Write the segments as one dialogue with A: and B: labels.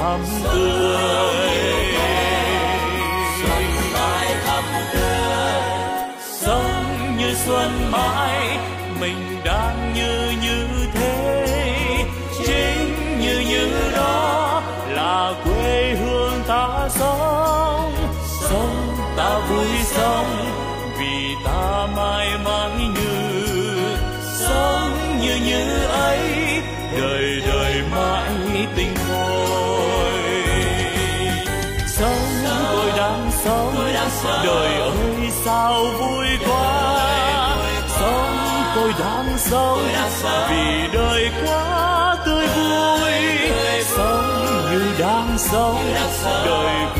A: thắm tươi. Xuân mãi thắm tươi sống như xuân mãi, mình đang như như thế. Chính như như đó là quê hương ta sống. Sống ta vui sống sao vui quá. Sống tôi đang sống vì đời quá tươi vui. Sống như đang sống, đời vui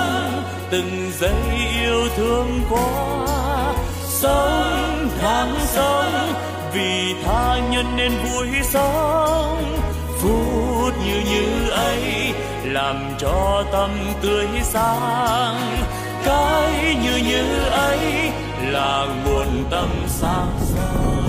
A: từng giây yêu thương quá sống tháng sống vì tha nhân nên vui sống. Phút như như ấy làm cho tâm tươi sáng. Cái như như ấy là nguồn tâm sáng soi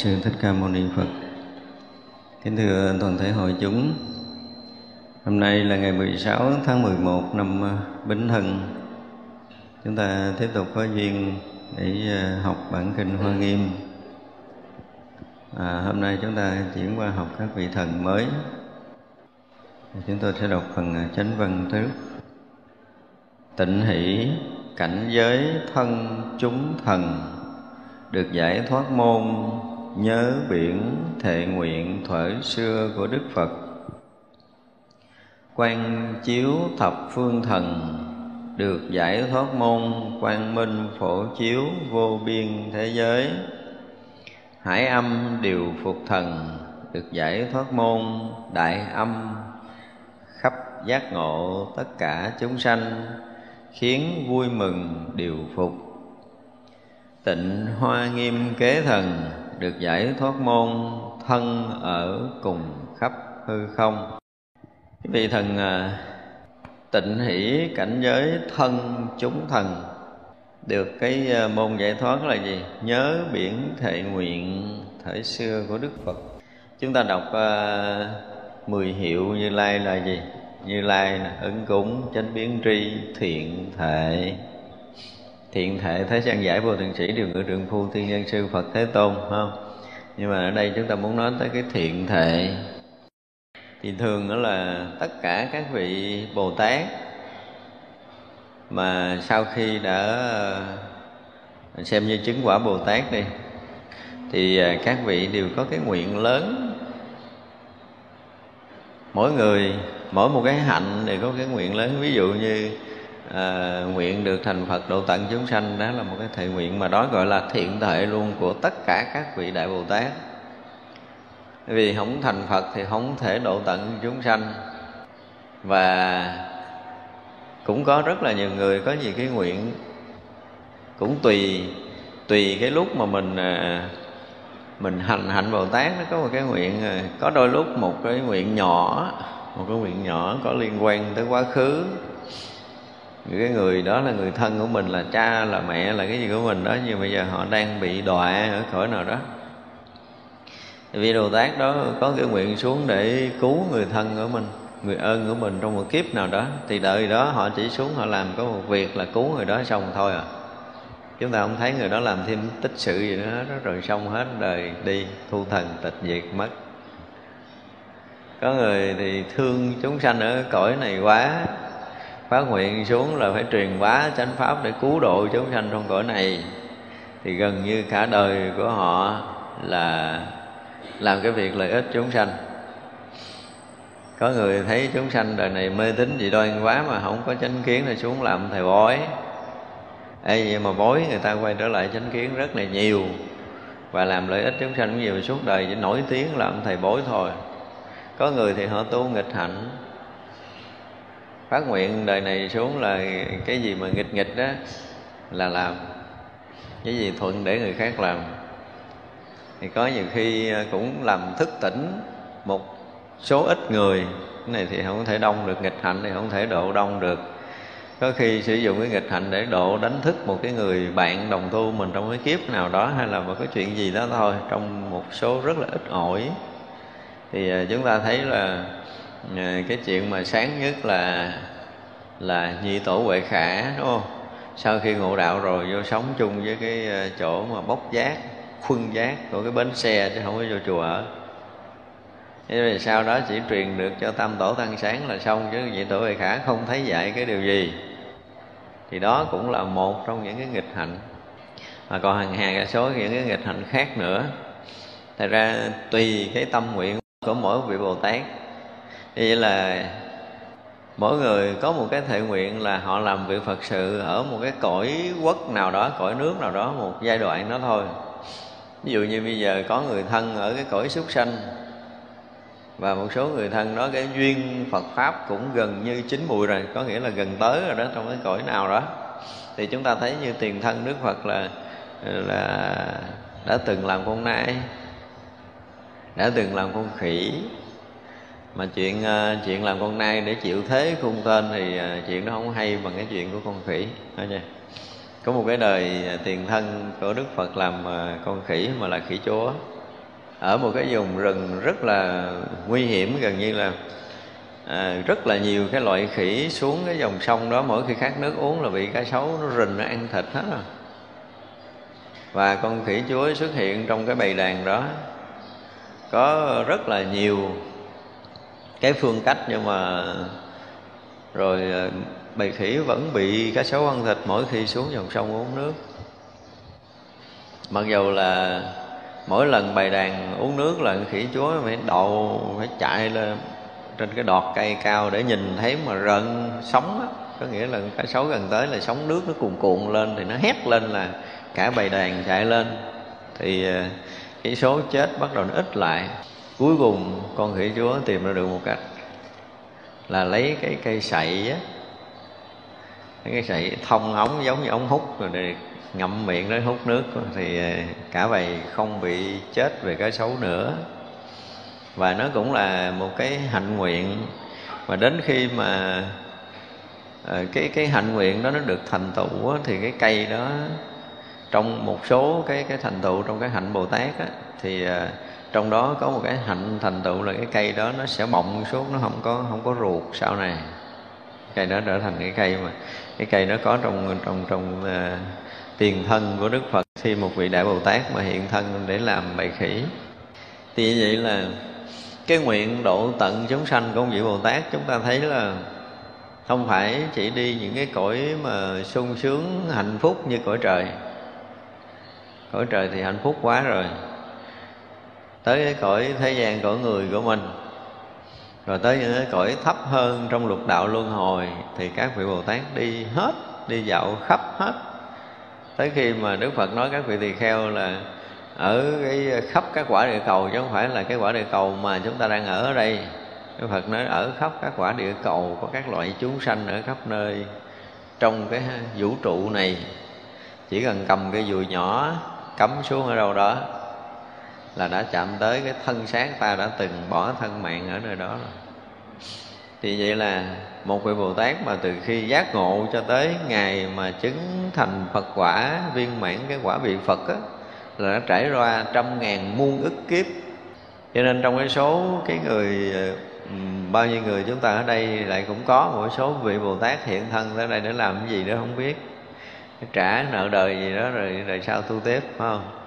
B: sư Thích Ca Mâu Ni Phật. Kính thưa toàn thể hội chúng. Hôm nay là ngày 16 tháng 11 năm à, Bính Thân. Chúng ta tiếp tục có duyên để à, học bản kinh Hoa Nghiêm. À, hôm nay chúng ta chuyển qua học các vị thần mới. Chúng tôi sẽ đọc phần à, chánh văn trước. Tịnh hỷ cảnh giới thân chúng thần được giải thoát môn nhớ biển thệ nguyện thuở xưa của Đức Phật. Quan chiếu thập phương thần, được giải thoát môn quang minh phổ chiếu vô biên thế giới. Hải âm điều phục thần, được giải thoát môn đại âm, khắp giác ngộ tất cả chúng sanh, khiến vui mừng điều phục. Tịnh hoa nghiêm kế thần được giải thoát môn thân ở cùng khắp hư không. Cái vị thần à, tịnh hỷ cảnh giới thân chúng thần được cái à, môn giải thoát là gì? Nhớ biển thệ nguyện thời xưa của đức phật. Chúng ta đọc uh, mười hiệu như lai là gì? Như lai là ứng cúng chánh biến tri thiện thệ thiện thể thế gian giải vô thượng sĩ điều ngự trượng phu thiên nhân sư phật thế tôn không? Nhưng mà ở đây chúng ta muốn nói tới cái thiện thể. Thì thường đó là tất cả các vị bồ tát mà sau khi đã à, xem như chứng quả bồ tát đi, thì à, các vị đều có cái nguyện lớn. Mỗi người, mỗi một cái hạnh đều có cái nguyện lớn. Ví dụ như à, nguyện được thành Phật độ tận chúng sanh. Đó là một cái thệ nguyện mà đó gọi là thiện thệ luôn của tất cả các vị đại Bồ Tát. Vì không thành Phật thì không thể độ tận chúng sanh. Và cũng có rất là nhiều người có nhiều cái nguyện cũng tùy tùy cái lúc mà mình à, mình hành hạnh Bồ Tát. Nó có một cái nguyện ờ, có đôi lúc một cái nguyện nhỏ một cái nguyện nhỏ có liên quan tới quá khứ cái người đó là người thân của mình, là cha, là mẹ, là cái gì của mình đó, nhưng bây giờ họ đang bị đọa ở cõi nào đó. Vì Bồ Tát đó có cái nguyện xuống để cứu người thân của mình, người ơn của mình trong một kiếp nào đó. Thì đợi đó họ chỉ xuống họ làm có một việc là cứu người đó xong thôi à. Chúng ta không thấy người đó làm thêm tích sự gì nữa đó rồi xong hết đời đi, thu thần, tịch diệt, mất. Có người thì thương chúng sanh ở cõi này quá phát nguyện xuống là phải truyền bá chánh pháp để cứu độ chúng sanh trong cõi này. Thì gần như cả đời của họ là làm cái việc lợi ích chúng sanh. Có người thấy chúng sanh đời này mê tín dị đoan quá mà không có chánh kiến thì xuống làm thầy bói. Ê, vậy mà bói người ta quay trở lại chánh kiến rất là nhiều. Và làm lợi ích chúng sanh nhiều suốt đời chỉ nổi tiếng làm thầy bói thôi. Có người thì họ tu nghịch hạnh phát nguyện đời này xuống là cái gì mà nghịch nghịch đó là làm. Cái gì thuận để người khác làm. Thì có nhiều khi ờ, cũng làm thức tỉnh một số ít người. Cái này thì không thể đông được, nghịch hạnh thì không thể độ đông được. Có khi sử dụng cái nghịch hạnh để độ đánh thức một cái người bạn đồng tu mình trong cái kiếp nào đó hay là một cái chuyện gì đó thôi, trong một số rất là ít ỏi. Thì ờ, chúng ta thấy là Ờ, cái chuyện mà sáng nhất là là nhị tổ huệ khả, đúng không? Sau khi ngộ đạo rồi, vô sống chung với cái ờ, chỗ mà bốc giác, khuân giác của cái bến xe chứ không có vô chùa ở. Thế rồi sau đó chỉ truyền được cho tam tổ tăng sáng là xong chứ nhị tổ huệ khả không thấy dạy cái điều gì. Thì đó cũng là một trong những cái nghịch hạnh. Mà còn hàng hà cả số những cái nghịch hạnh khác nữa. Thật ra tùy cái tâm nguyện của mỗi vị bồ tát vậy là mỗi người có một cái thệ nguyện là họ làm việc phật sự ở một cái cõi quốc nào đó, cõi nước nào đó, một giai đoạn đó thôi. Ví dụ như bây giờ có người thân ở cái cõi súc sanh, và một số người thân đó cái duyên Phật pháp cũng gần như chín mùi rồi, có nghĩa là gần tới rồi đó, trong cái cõi nào đó. Thì chúng ta thấy như tiền thân Đức Phật là là đã từng làm con nai, đã từng làm con khỉ mà chuyện uh, chuyện làm con nai để chịu thế khung tên thì uh, chuyện đó không hay bằng cái chuyện của con khỉ thôi nha có một cái đời ờ, tiền thân của đức phật làm à, con khỉ mà là khỉ chúa. Ở một cái vùng rừng rất là nguy hiểm gần như là à, rất là nhiều cái loại khỉ xuống cái dòng sông đó. Mỗi khi khát nước uống là bị cá sấu nó rình nó ăn thịt hết rồi và con khỉ chúa xuất hiện trong cái bầy đàn đó. Có rất là nhiều cái phương cách nhưng mà rồi ờ, bầy khỉ vẫn bị cá sấu ăn thịt mỗi khi xuống dòng sông uống nước. Mặc dù là mỗi lần bầy đàn uống nước là khỉ chúa phải đậu, phải chạy lên trên cái đọt cây cao để nhìn thấy mà rợn sóng á. Có nghĩa là cá sấu gần tới là sóng nước nó cuồn cuộn lên thì nó hét lên là cả bầy đàn chạy lên. Thì ờ, cái số chết bắt đầu nó ít lại cuối cùng con khỉ chúa tìm ra được một cách là lấy cái cây sậy á. Cái sậy thông ống giống như ống hút rồi để ngậm miệng đó hút nước. Thì ờ, cả bầy không bị chết về cái xấu nữa. Và nó cũng là một cái hạnh nguyện. Và đến khi mà ờ, cái cái hạnh nguyện đó nó được thành tựu thì cái cây đó trong một số cái cái thành tựu trong cái hạnh bồ tát á, thì ờ, trong đó có một cái hạnh thành tựu là cái cây đó nó sẽ bọng xuống nó không có không có ruột sau này. Cây đó trở thành cái cây mà cái cây nó có trong trong trong uh, tiền thân của đức phật. Khi một vị đại bồ tát mà hiện thân để làm bài khỉ thì vậy là cái nguyện độ tận chúng sanh của ông vị bồ tát chúng ta thấy là không phải chỉ đi những cái cõi mà sung sướng hạnh phúc như cõi trời. Cõi trời thì hạnh phúc quá rồi tới cái cõi thế gian cõi người của mình, rồi tới những cái cõi thấp hơn trong lục đạo luân hồi, thì các vị bồ tát đi hết, đi dạo khắp hết. Tới khi mà đức phật nói các vị tỳ kheo là ở cái khắp các quả địa cầu, chứ không phải là cái quả địa cầu mà chúng ta đang ở ở đây. Đức phật nói ở khắp các quả địa cầu, có các loại chúng sanh ở khắp nơi trong cái vũ trụ này. Chỉ cần cầm cái dùi nhỏ, cắm xuống ở đâu đó là đã chạm tới cái thân xác ta đã từng bỏ thân mạng ở nơi đó rồi. Thì vậy là một vị bồ tát mà từ khi giác ngộ cho tới ngày mà chứng thành phật quả, viên mãn cái quả vị phật á, là đã trải qua trăm ngàn muôn ức kiếp. Cho nên trong cái số cái người bao nhiêu người chúng ta ở đây lại cũng có một số vị bồ tát hiện thân tới đây để làm cái gì đó không biết. Trả nợ đời gì đó rồi rồi sao tu tiếp, phải không?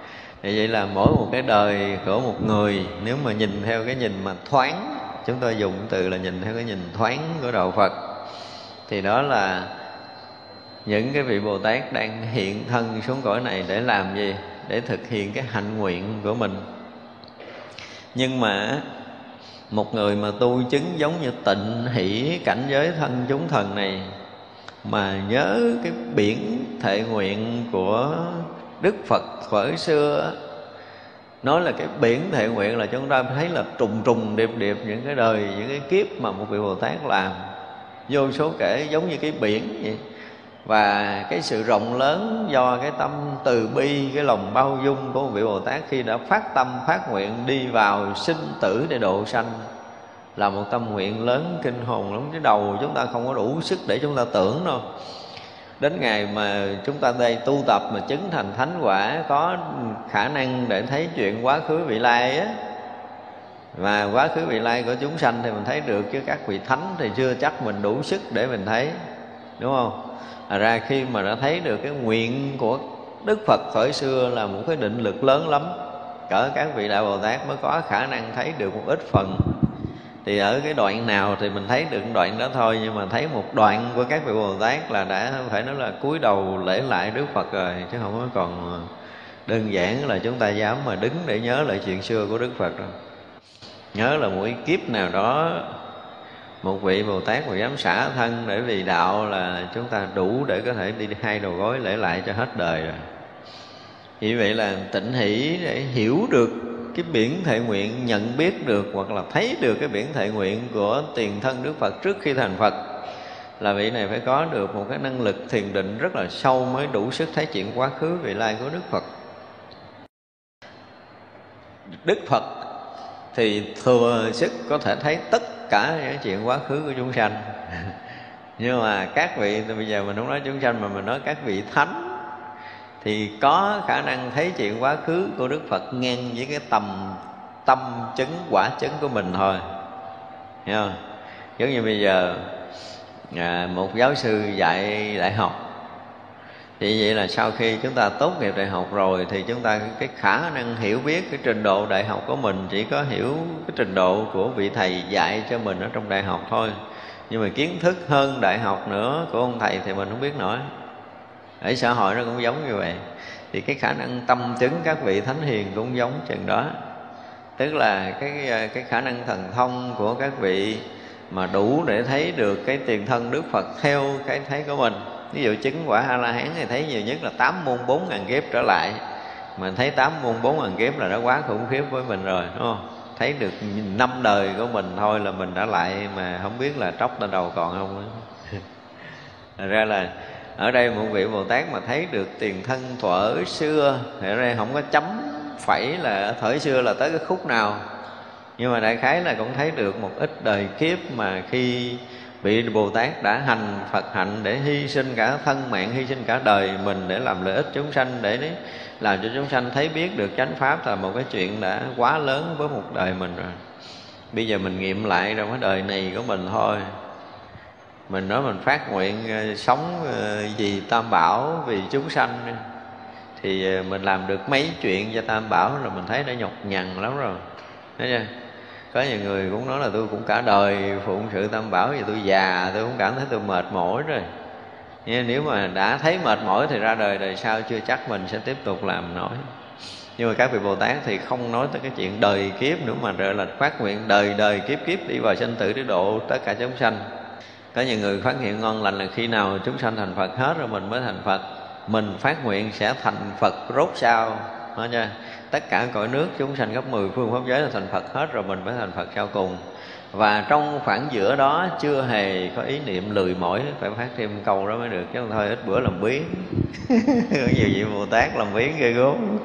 B: Thì vậy là mỗi một cái đời của một người, nếu mà nhìn theo cái nhìn mà thoáng, chúng tôi dùng từ là nhìn theo cái nhìn thoáng của đạo phật. Thì đó là những cái vị bồ tát đang hiện thân xuống cõi này để làm gì? Để thực hiện cái hạnh nguyện của mình. Nhưng mà một người mà tu chứng giống như tịnh hỷ cảnh giới thân chúng thần này, mà nhớ cái biển thệ nguyện của đức phật thuở xưa nói là cái biển thệ nguyện là chúng ta thấy là trùng trùng điệp điệp những cái đời, những cái kiếp mà một vị bồ tát làm. Vô số kể giống như cái biển vậy. Và cái sự rộng lớn do cái tâm từ bi, cái lòng bao dung của một vị bồ tát khi đã phát tâm, phát nguyện đi vào sinh tử để độ sanh là một tâm nguyện lớn kinh hồn lắm. Cái đầu chúng ta không có đủ sức để chúng ta tưởng đâu đến ngày mà chúng ta đây tu tập mà chứng thành thánh quả, có khả năng để thấy chuyện quá khứ vị lai á. Và quá khứ vị lai của chúng sanh thì mình thấy được, chứ các vị thánh thì chưa chắc mình đủ sức để mình thấy, đúng không? À ra khi mà đã thấy được cái nguyện của đức phật thời xưa là một cái định lực lớn lắm. Cỡ các vị đại bồ tát mới có khả năng thấy được một ít phần thì ở cái đoạn nào thì mình thấy được đoạn đó thôi, nhưng mà thấy một đoạn của các vị bồ tát là đã phải nói là cúi đầu lễ lại đức phật rồi, chứ không có còn đơn giản là chúng ta dám mà đứng để nhớ lại chuyện xưa của đức phật đâu. Nhớ là mỗi kiếp nào đó, một vị bồ tát mà dám xả thân để vì đạo là chúng ta đủ để có thể đi hai đầu gối lễ lại cho hết đời rồi. Vì vậy là tịnh hỷ để hiểu được cái biển thệ nguyện nhận biết được hoặc là thấy được cái biển thệ nguyện của tiền thân Đức Phật trước khi thành Phật, là vị này phải có được một cái năng lực thiền định rất là sâu mới đủ sức thấy chuyện quá khứ vị lai của Đức Phật. Đức Phật thì thừa sức có thể thấy tất cả những chuyện quá khứ của chúng sanh nhưng mà các vị, bây giờ mình không nói chúng sanh mà mình nói các vị thánh thì có khả năng thấy chuyện quá khứ của đức phật ngang với cái tầm tâm chứng quả chứng của mình thôi. Hiểu không? Giống như bây giờ à, một giáo sư dạy đại học. Thì vậy là sau khi chúng ta tốt nghiệp đại học rồi thì chúng ta cái khả năng hiểu biết cái trình độ đại học của mình chỉ có hiểu cái trình độ của vị thầy dạy cho mình ở trong đại học thôi. Nhưng mà kiến thức hơn đại học nữa của ông thầy thì mình không biết nổi ở xã hội nó cũng giống như vậy. Thì cái khả năng tâm chứng các vị thánh hiền cũng giống chừng đó. Tức là cái ờ, cái khả năng thần thông của các vị mà đủ để thấy được cái tiền thân Đức Phật theo cái thấy của mình. Ví dụ chứng quả a la hán thì thấy nhiều nhất là tám môn bốn ngàn kiếp trở lại. Mình thấy tám môn bốn ngàn kiếp là nó quá khủng khiếp với mình rồi, đúng không? Thấy được năm đời của mình thôi là mình đã lại mà không biết là tróc lên đầu còn không ra là ở đây một vị bồ tát mà thấy được tiền thân thuở xưa, thì ở đây không có chấm phẩy là thuở xưa là tới cái khúc nào. Nhưng mà đại khái là cũng thấy được một ít đời kiếp mà khi vị bồ tát đã hành phật hạnh để hy sinh cả thân mạng, hy sinh cả đời mình để làm lợi ích chúng sanh, để đấy làm cho chúng sanh thấy biết được chánh pháp là một cái chuyện đã quá lớn với một đời mình rồi. Bây giờ mình nghiệm lại trong cái đời này của mình thôi mình nói mình phát nguyện ờ, sống ờ, vì tam bảo, vì chúng sanh thì ờ, mình làm được mấy chuyện cho tam bảo là mình thấy đã nhọc nhằn lắm rồi. Thấy chưa? Có nhiều người cũng nói là tôi cũng cả đời phụng sự tam bảo vì tôi già, tôi cũng cảm thấy tôi mệt mỏi rồi. Nhưng nếu mà đã thấy mệt mỏi thì ra đời đời sau chưa chắc mình sẽ tiếp tục làm nổi. Nhưng mà các vị bồ tát thì không nói tới cái chuyện đời kiếp nữa mà rồi là phát nguyện đời đời kiếp kiếp đi vào sanh tử để độ tất cả chúng sanh có nhiều người phát hiện ngon lành là khi nào chúng sanh thành phật hết rồi mình mới thành phật. Mình phát nguyện sẽ thành phật rốt sao nói nha. Tất cả cõi nước chúng sanh gấp 10 phương pháp giới là thành phật hết rồi mình mới thành phật sau cùng. Và trong khoảng giữa đó chưa hề có ý niệm lười mỏi, phải phát thêm câu đó mới được, chứ không thôi, ít bữa làm biến có nhiều vị bồ tát làm biến ghê gốm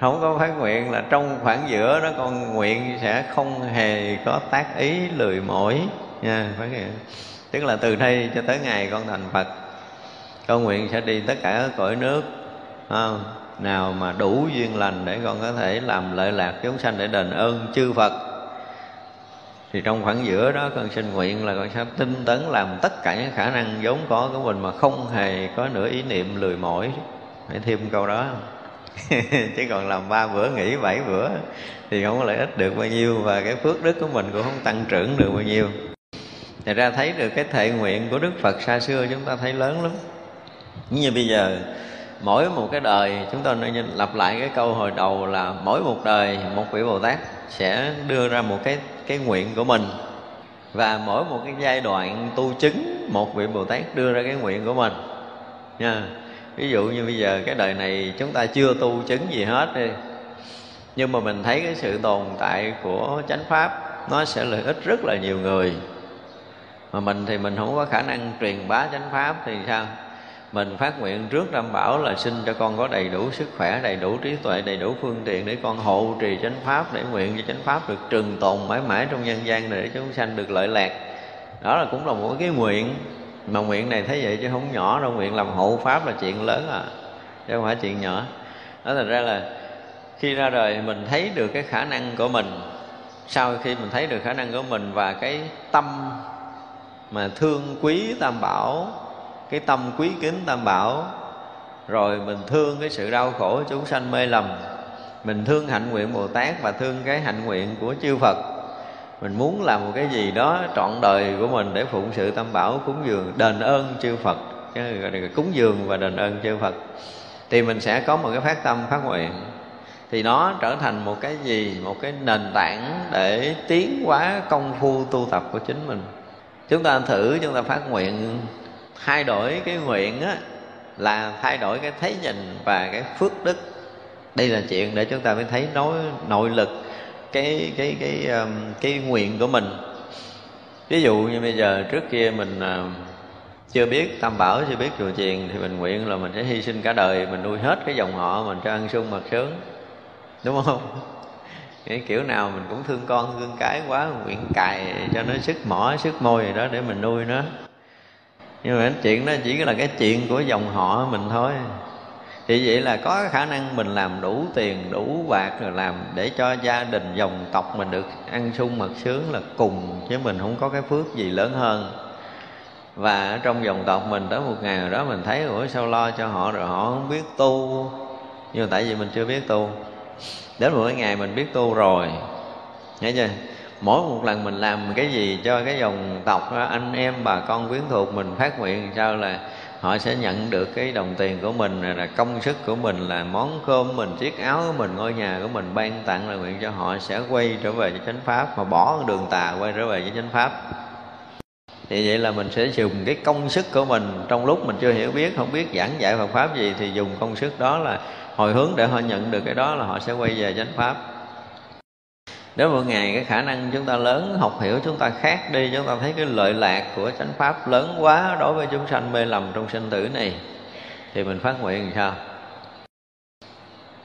B: không có phát nguyện là trong khoảng giữa đó con nguyện sẽ không hề có tác ý lười mỏi nha phát nguyện tức là từ đây cho tới ngày con thành phật, con nguyện sẽ đi tất cả các cõi nước không? nào mà đủ duyên lành để con có thể làm lợi lạc chúng sanh để đền ơn chư Phật. Thì trong khoảng giữa đó, con xin nguyện là con sẽ tinh tấn làm tất cả những khả năng vốn có của mình mà không hề có nửa ý niệm lười mỏi. Phải thêm câu đó. Chứ còn làm ba bữa, nghỉ bảy bữa thì không có lợi ích được bao nhiêu và cái phước đức của mình cũng không tăng trưởng được bao nhiêu. Thật ra thấy được cái thệ nguyện của Đức Phật xa xưa chúng ta thấy lớn lắm. Như bây giờ, mỗi một cái đời, chúng ta nên lặp lại cái câu hồi đầu là mỗi một đời, một vị bồ tát sẽ đưa ra một cái cái nguyện của mình. Và mỗi một cái giai đoạn tu chứng, một vị bồ tát đưa ra cái nguyện của mình. Nha. Ví dụ như bây giờ cái đời này chúng ta chưa tu chứng gì hết đi. Nhưng mà mình thấy cái sự tồn tại của chánh pháp, nó sẽ lợi ích rất là nhiều người mà mình thì mình không có khả năng truyền bá chánh pháp thì sao? Mình phát nguyện trước đảm bảo là xin cho con có đầy đủ sức khỏe, đầy đủ trí tuệ, đầy đủ phương tiện để con hộ trì chánh pháp, để nguyện cho chánh pháp được trường tồn mãi mãi trong nhân gian này để chúng sanh được lợi lạc. Đó là cũng là một cái nguyện. Mà nguyện này thấy vậy chứ không nhỏ đâu, nguyện làm hộ pháp là chuyện lớn à chứ không phải chuyện nhỏ. Đó thành ra là khi ra đời mình thấy được cái khả năng của mình. Sau khi mình thấy được khả năng của mình và cái tâm mà thương quý tam bảo, cái tâm quý kính tam bảo, rồi mình thương cái sự đau khổ chúng sanh mê lầm. Mình thương hạnh nguyện bồ tát và thương cái hạnh nguyện của chư phật. Mình muốn làm một cái gì đó trọn đời của mình để phụng sự tam bảo cúng dường, đền ơn chư phật. Cái gọi là cúng dường và đền ơn chư phật. Thì mình sẽ có một cái phát tâm, phát nguyện. Thì nó trở thành một cái gì? Một cái nền tảng để tiến hóa công phu tu tập của chính mình chúng ta thử chúng ta phát nguyện. Thay đổi cái nguyện á là thay đổi cái thấy nhìn và cái phước đức. Đây là chuyện để chúng ta mới thấy nói nội lực cái cái cái cái, cái nguyện của mình. Ví dụ như bây giờ trước kia mình um, chưa biết tam bảo chưa biết chùa chiền thì mình nguyện là mình sẽ hy sinh cả đời mình nuôi hết cái dòng họ mình cho ăn sung mặc sướng. Đúng không? Cái kiểu nào mình cũng thương con, thương cái quá, nguyện cài cho nó sức mỏ, sức môi gì đó để mình nuôi nó. Nhưng mà cái chuyện đó chỉ là cái chuyện của dòng họ mình thôi. Thì vậy là có khả năng mình làm đủ tiền, đủ bạc rồi làm để cho gia đình, dòng tộc mình được ăn sung mặc sướng là cùng, chứ mình không có cái phước gì lớn hơn. Và ở trong dòng tộc mình tới một ngày nào đó mình thấy, ủa, sao lo cho họ rồi? Họ không biết tu. Nhưng mà tại vì mình chưa biết tu đến một cái ngày mình biết tu rồi. Nghe chưa? Mỗi một lần mình làm cái gì cho cái dòng tộc đó, anh em bà con quyến thuộc mình phát nguyện sao là họ sẽ nhận được cái đồng tiền của mình là công sức của mình là món cơm mình chiếc áo của mình ngôi nhà của mình ban tặng là nguyện cho họ sẽ quay trở về với chánh pháp mà bỏ đường tà quay trở về với chánh pháp. Thì vậy là mình sẽ dùng cái công sức của mình. Trong lúc mình chưa hiểu biết không biết giảng dạy Phật pháp gì thì dùng công sức đó là hồi hướng để họ nhận được cái đó là họ sẽ quay về chánh pháp. Nếu một ngày cái khả năng chúng ta lớn học hiểu chúng ta khác đi chúng ta thấy cái lợi lạc của chánh pháp lớn quá đối với chúng sanh mê lầm trong sinh tử này thì mình phát nguyện làm sao?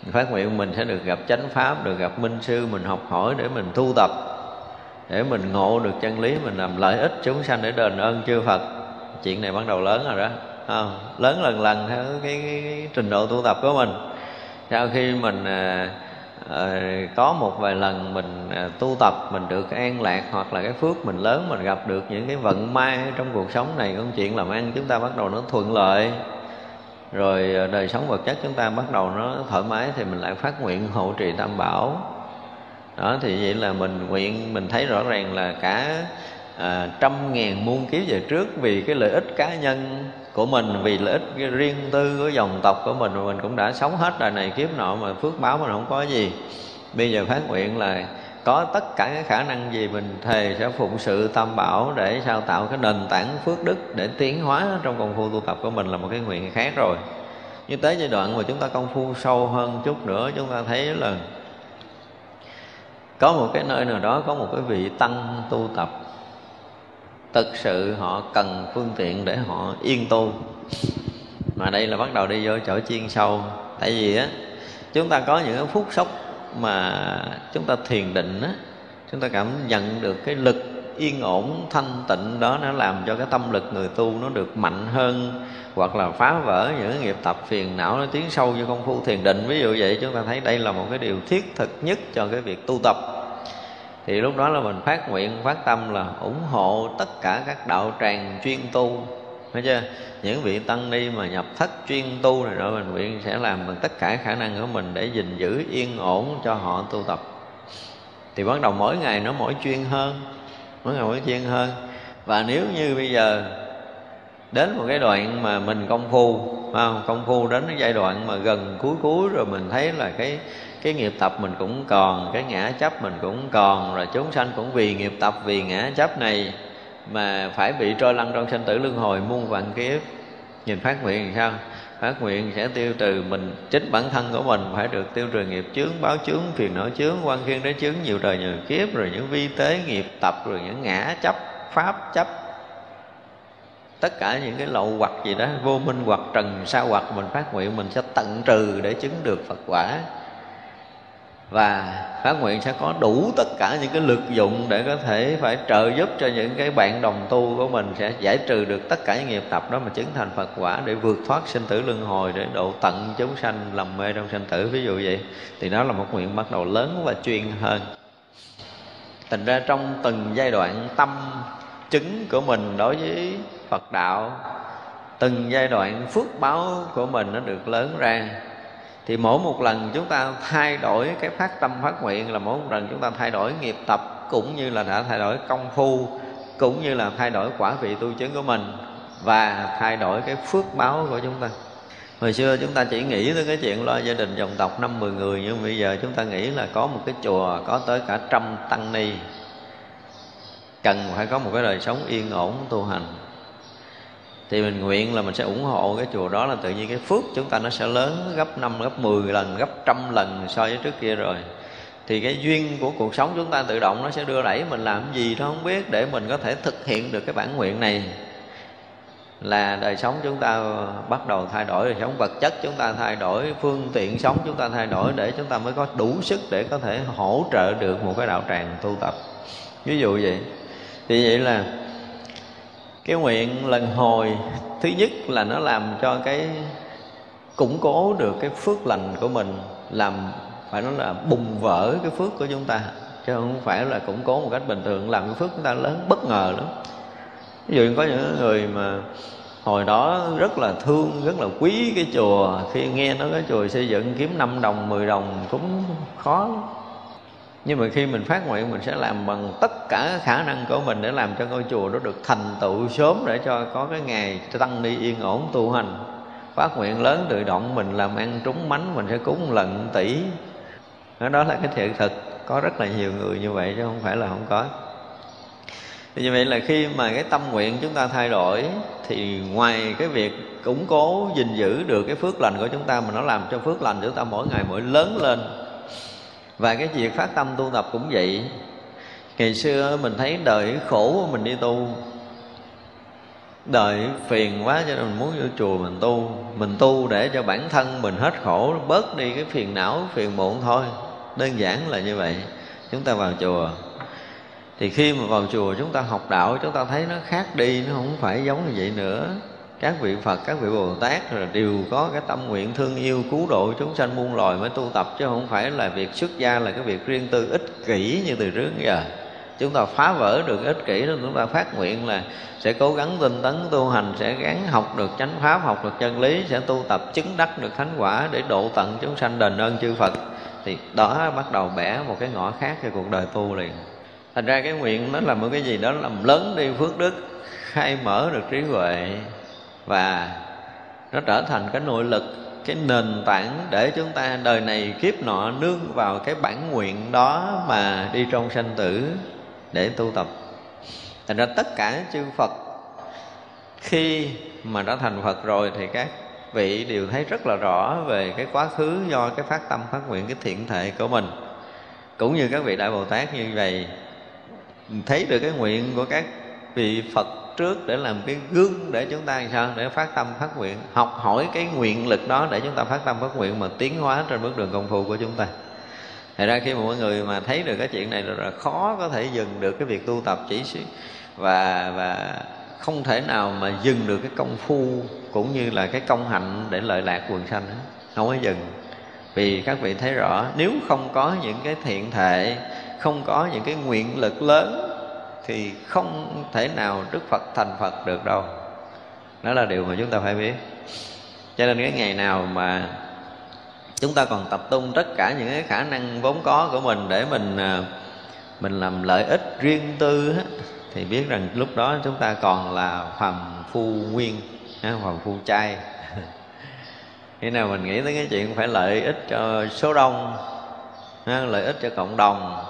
B: Mình phát nguyện mình sẽ được gặp chánh pháp được gặp minh sư mình học hỏi để mình tu tập để mình ngộ được chân lý mình làm lợi ích chúng sanh để đền ơn chư Phật. Chuyện này bắt đầu lớn rồi đó à, lớn lần lần theo cái, cái, cái trình độ tu tập của mình sau khi mình ờ, ờ, có một vài lần mình ờ, tu tập mình được an lạc hoặc là cái phước mình lớn mình gặp được những cái vận may trong cuộc sống này công chuyện làm ăn chúng ta bắt đầu nó thuận lợi. Rồi đời sống vật chất chúng ta bắt đầu nó thoải mái thì mình lại phát nguyện hộ trì tam bảo. Đó thì vậy là mình nguyện mình thấy rõ ràng là cả à, trăm ngàn muôn kiếp về trước vì cái lợi ích cá nhân của mình vì lợi ích riêng tư của dòng tộc của mình mình cũng đã sống hết đời này kiếp nọ mà phước báo mình không có gì. Bây giờ phát nguyện là có tất cả cái khả năng gì mình thề sẽ phụng sự tam bảo để sao tạo cái nền tảng phước đức để tiến hóa trong công phu tu tập của mình là một cái nguyện khác rồi. Như tới giai đoạn mà chúng ta công phu sâu hơn chút nữa, chúng ta thấy là có một cái nơi nào đó, có một cái vị tăng tu tập thực sự họ cần phương tiện để họ yên tu. Mà đây là bắt đầu đi vô chỗ chuyên sâu. Tại vì á, chúng ta có những cái phút sốc mà chúng ta thiền định á, chúng ta cảm nhận được cái lực yên ổn, thanh tịnh đó nó làm cho cái tâm lực người tu nó được mạnh hơn. Hoặc là phá vỡ những nghiệp tập phiền não nó tiến sâu vô công phu thiền định. Ví dụ vậy, chúng ta thấy đây là một cái điều thiết thực nhất cho cái việc tu tập thì lúc đó là mình phát nguyện, phát tâm là ủng hộ tất cả các đạo tràng chuyên tu. Thấy chưa? Những vị tăng ni mà nhập thất chuyên tu này rồi, mình nguyện sẽ làm bằng tất cả khả năng của mình để gìn giữ yên ổn cho họ tu tập. Thì bắt đầu mỗi ngày nó mỗi chuyên hơn, mỗi ngày mỗi chuyên hơn. Và nếu như bây giờ đến một cái đoạn mà mình công phu không? công phu đến cái giai đoạn mà gần cuối cuối rồi mình thấy là cái cái nghiệp tập mình cũng còn, cái ngã chấp mình cũng còn, rồi chúng sanh cũng vì nghiệp tập, vì ngã chấp này mà phải bị trôi lăn trong sinh tử luân hồi muôn vạn kiếp nhìn phát nguyện thì sao? Phát nguyện sẽ tiêu trừ mình, chính bản thân của mình phải được tiêu trừ nghiệp chướng, báo chướng, phiền não chướng, quan khiên đế chướng, nhiều đời nhiều kiếp, rồi những vi tế nghiệp tập, rồi những ngã chấp, pháp chấp. Tất cả những cái lậu hoặc gì đó, vô minh hoặc trần, sa hoặc, mình phát nguyện mình sẽ tận trừ để chứng được phật quả và phát nguyện sẽ có đủ tất cả những cái lực dụng để có thể phải trợ giúp cho những cái bạn đồng tu của mình, sẽ giải trừ được tất cả những nghiệp tập đó mà chứng thành Phật quả để vượt thoát sinh tử luân hồi, để độ tận chúng sanh lầm mê trong sinh tử. Ví dụ vậy, thì đó là một nguyện bắt đầu lớn và chuyên hơn. Thành ra trong từng giai đoạn tâm chứng của mình đối với Phật đạo, từng giai đoạn phước báo của mình nó được lớn ra thì mỗi một lần chúng ta thay đổi cái phát tâm, phát nguyện là mỗi một lần chúng ta thay đổi nghiệp tập, cũng như là đã thay đổi công phu, cũng như là thay đổi quả vị tu chứng của mình và thay đổi cái phước báo của chúng ta. Hồi xưa chúng ta chỉ nghĩ tới cái chuyện lo gia đình, dòng tộc năm, mười người, nhưng bây giờ chúng ta nghĩ là có một cái chùa, có tới cả trăm tăng ni. Cần phải có một cái đời sống yên ổn tu hành thì mình nguyện là mình sẽ ủng hộ cái chùa đó là tự nhiên cái phước chúng ta nó sẽ lớn gấp 5, gấp 10 lần, gấp trăm lần so với trước kia rồi. Thì cái duyên của cuộc sống chúng ta tự động nó sẽ đưa đẩy mình làm gì đó không biết để mình có thể thực hiện được cái bản nguyện này. Là đời sống chúng ta bắt đầu thay đổi đời sống vật chất chúng ta thay đổi phương tiện sống chúng ta thay đổi để chúng ta mới có đủ sức để có thể hỗ trợ được một cái đạo tràng tu tập. Ví dụ vậy. Thì vậy là cái nguyện lần hồi thứ nhất là nó làm cho cái củng cố được cái phước lành của mình, làm phải nói là bùng vỡ cái phước của chúng ta, chứ không phải là củng cố một cách bình thường, làm cái phước chúng ta lớn, bất ngờ lắm. Ví dụ có những người mà hồi đó rất là thương, rất là quý cái chùa, khi nghe nói cái chùa xây dựng kiếm 5 đồng 10 đồng, cũng khó nhưng mà khi mình phát nguyện, mình sẽ làm bằng tất cả khả năng của mình để làm cho ngôi chùa đó được thành tựu sớm để cho có cái ngày tăng ni yên ổn tu hành. Phát nguyện lớn tự động, mình làm ăn trúng mánh, mình sẽ cúng lần tỷ. Đó là cái thiện thực. Có rất là nhiều người như vậy, chứ không phải là không có. Thì như vậy là khi mà cái tâm nguyện chúng ta thay đổi, thì ngoài cái việc củng cố, gìn giữ được cái phước lành của chúng ta, mà nó làm cho phước lành của chúng ta mỗi ngày mỗi lớn lên và cái việc phát tâm tu tập cũng vậy. Ngày xưa mình thấy đời khổ mình đi tu. Đời phiền quá cho nên mình muốn vô chùa mình tu. Mình tu để cho bản thân mình hết khổ, bớt đi cái phiền não, phiền muộn thôi. Đơn giản là như vậy. Chúng ta vào chùa. Thì khi mà vào chùa, chúng ta học đạo, chúng ta thấy nó khác đi, nó không phải giống như vậy nữa các vị Phật, các vị Bồ Tát là đều có cái tâm nguyện thương yêu cứu độ chúng sanh muôn loài mới tu tập chứ không phải là việc xuất gia là cái việc riêng tư ích kỷ như từ trước giờ. Chúng ta phá vỡ được ích kỷ đó chúng ta phát nguyện là sẽ cố gắng tinh tấn tu hành sẽ gắng học được chánh pháp học được chân lý sẽ tu tập chứng đắc được thánh quả để độ tận chúng sanh đền ơn chư Phật. Thì đó bắt đầu bẻ một cái ngõ khác cho cuộc đời tu liền. Thành ra cái nguyện nó là một cái gì đó làm lớn đi phước đức khai mở được trí huệ và nó trở thành cái nội lực, cái nền tảng để chúng ta đời này kiếp nọ nương vào cái bản nguyện đó mà đi trong sanh tử để tu tập. Thành ra tất cả chư phật, khi mà đã thành phật rồi thì các vị đều thấy rất là rõ về cái quá khứ do cái phát tâm, phát nguyện, cái thiện thể của mình. Cũng như các vị đại bồ tát như vậy, thấy được cái nguyện của các vị phật trước để làm cái gương để chúng ta sao? Để phát tâm, phát nguyện. Học hỏi cái nguyện lực đó để chúng ta phát tâm, phát nguyện mà tiến hóa trên bước đường công phu của chúng ta. Thật ra khi mà mọi người mà thấy được cái chuyện này rồi là khó có thể dừng được cái việc tu tập chỉ và và không thể nào mà dừng được cái công phu cũng như là cái công hạnh để lợi lạc quần sanh đó. không có dừng. Vì các vị thấy rõ, nếu không có những cái thiện thệ không có những cái nguyện lực lớn thì không thể nào đức phật thành phật được đâu. Đó là điều mà chúng ta phải biết. Cho nên cái ngày nào mà chúng ta còn tập trung tất cả những cái khả năng vốn có của mình để mình à, mình làm lợi ích riêng tư thì biết rằng lúc đó chúng ta còn là phàm phu nguyên à, phàm phu trai. Khi nào mình nghĩ tới cái chuyện phải lợi ích cho số đông à, lợi ích cho cộng đồng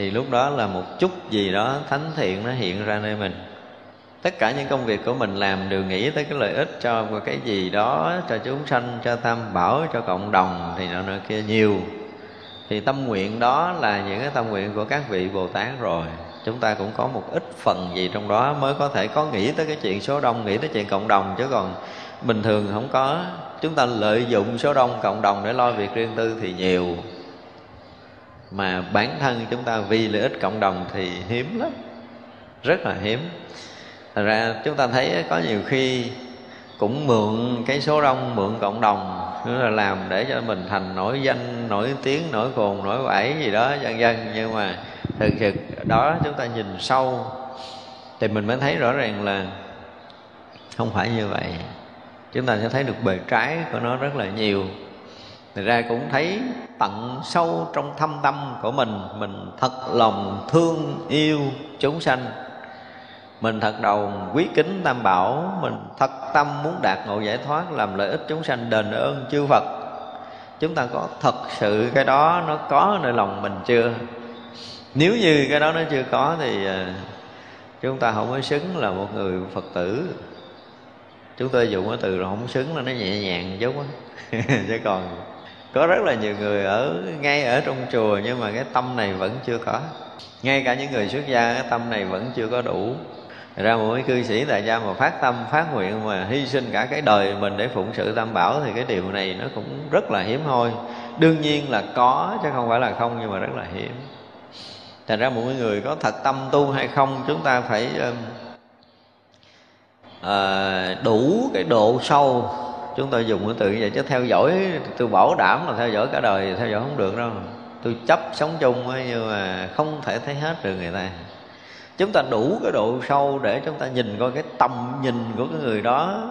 B: thì lúc đó là một chút gì đó thánh thiện nó hiện ra nơi mình. Tất cả những công việc của mình làm đều nghĩ tới cái lợi ích cho một cái gì đó, cho chúng sanh, cho tam bảo, cho cộng đồng thì nọ nọ kia nhiều. Thì tâm nguyện đó là những cái tâm nguyện của các vị bồ tát rồi. Chúng ta cũng có một ít phần gì trong đó mới có thể có nghĩ tới cái chuyện số đông, nghĩ tới chuyện cộng đồng. Chứ còn bình thường không có. Chúng ta lợi dụng số đông, cộng đồng để lo việc riêng tư thì nhiều mà bản thân chúng ta vì lợi ích cộng đồng thì hiếm lắm. Rất là hiếm. Thật ra chúng ta thấy có nhiều khi cũng mượn cái số đông mượn cộng đồng nữa là làm để cho mình thành nổi danh, nổi tiếng, nổi cồn, nổi quẩy gì đó, vân vân. Nhưng mà thực sự đó chúng ta nhìn sâu thì mình mới thấy rõ ràng là không phải như vậy. Chúng ta sẽ thấy được bề trái của nó rất là nhiều thì ra cũng thấy tận sâu trong thâm tâm của mình Mình thật lòng thương yêu chúng sanh. Mình thật đầu quý kính tam bảo, Mình thật tâm muốn đạt ngộ giải thoát, Làm lợi ích chúng sanh đền ơn chư Phật. Chúng ta có thật sự cái đó nó có nơi lòng mình chưa? Nếu như cái đó nó chưa có thì à, Chúng ta không có xứng là một người Phật tử. Chúng tôi dùng cái từ là không xứng là nó nhẹ nhàng chút á. Chứ còn có rất là nhiều người ở ngay ở trong chùa nhưng mà cái tâm này vẫn chưa có. Ngay cả những người xuất gia cái tâm này vẫn chưa có đủ. Thật ra một cái cư sĩ tại gia mà phát tâm phát nguyện mà hy sinh cả cái đời mình để phụng sự tam bảo thì cái điều này nó cũng rất là hiếm hoi. Đương nhiên là có chứ không phải là không nhưng mà rất là hiếm. Thành ra một người có thật tâm tu hay không chúng ta phải uh, đủ cái độ sâu chúng tôi dùng cái từ như vậy chứ theo dõi tôi bảo đảm là theo dõi cả đời theo dõi không được đâu. Tôi chấp sống chung ấy, nhưng mà không thể thấy hết được người ta. Chúng ta đủ cái độ sâu để chúng ta nhìn coi cái tầm nhìn của cái người đó.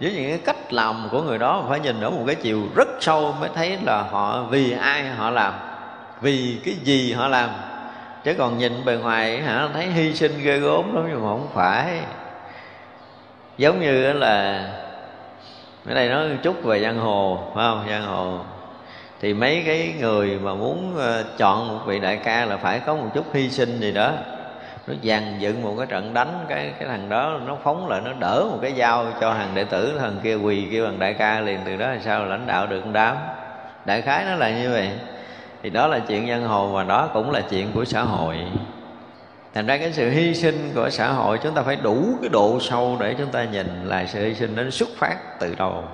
B: Với những cái cách làm của người đó phải nhìn ở một cái chiều rất sâu mới thấy là họ vì ai họ làm vì cái gì họ làm. Chứ còn nhìn bề ngoài hả thấy hy sinh ghê gốm lắm nhưng mà không phải. Giống như là ở đây nói chút về giang hồ, phải không? Giang hồ. Thì mấy cái người mà muốn ờ, chọn một vị đại ca là phải có một chút hy sinh gì đó. Nó dàn dựng một cái trận đánh, cái cái thằng đó nó phóng lại, nó đỡ một cái dao cho hàng đệ tử, thằng kia quỳ kêu bằng đại ca liền. Từ đó là sao? Lãnh đạo được đám. Đại khái nó là như vậy. Thì đó là chuyện giang hồ và đó cũng là chuyện của xã hội thành ra cái sự hy sinh của xã hội chúng ta phải đủ cái độ sâu để chúng ta nhìn là sự hy sinh nó xuất phát từ đâu.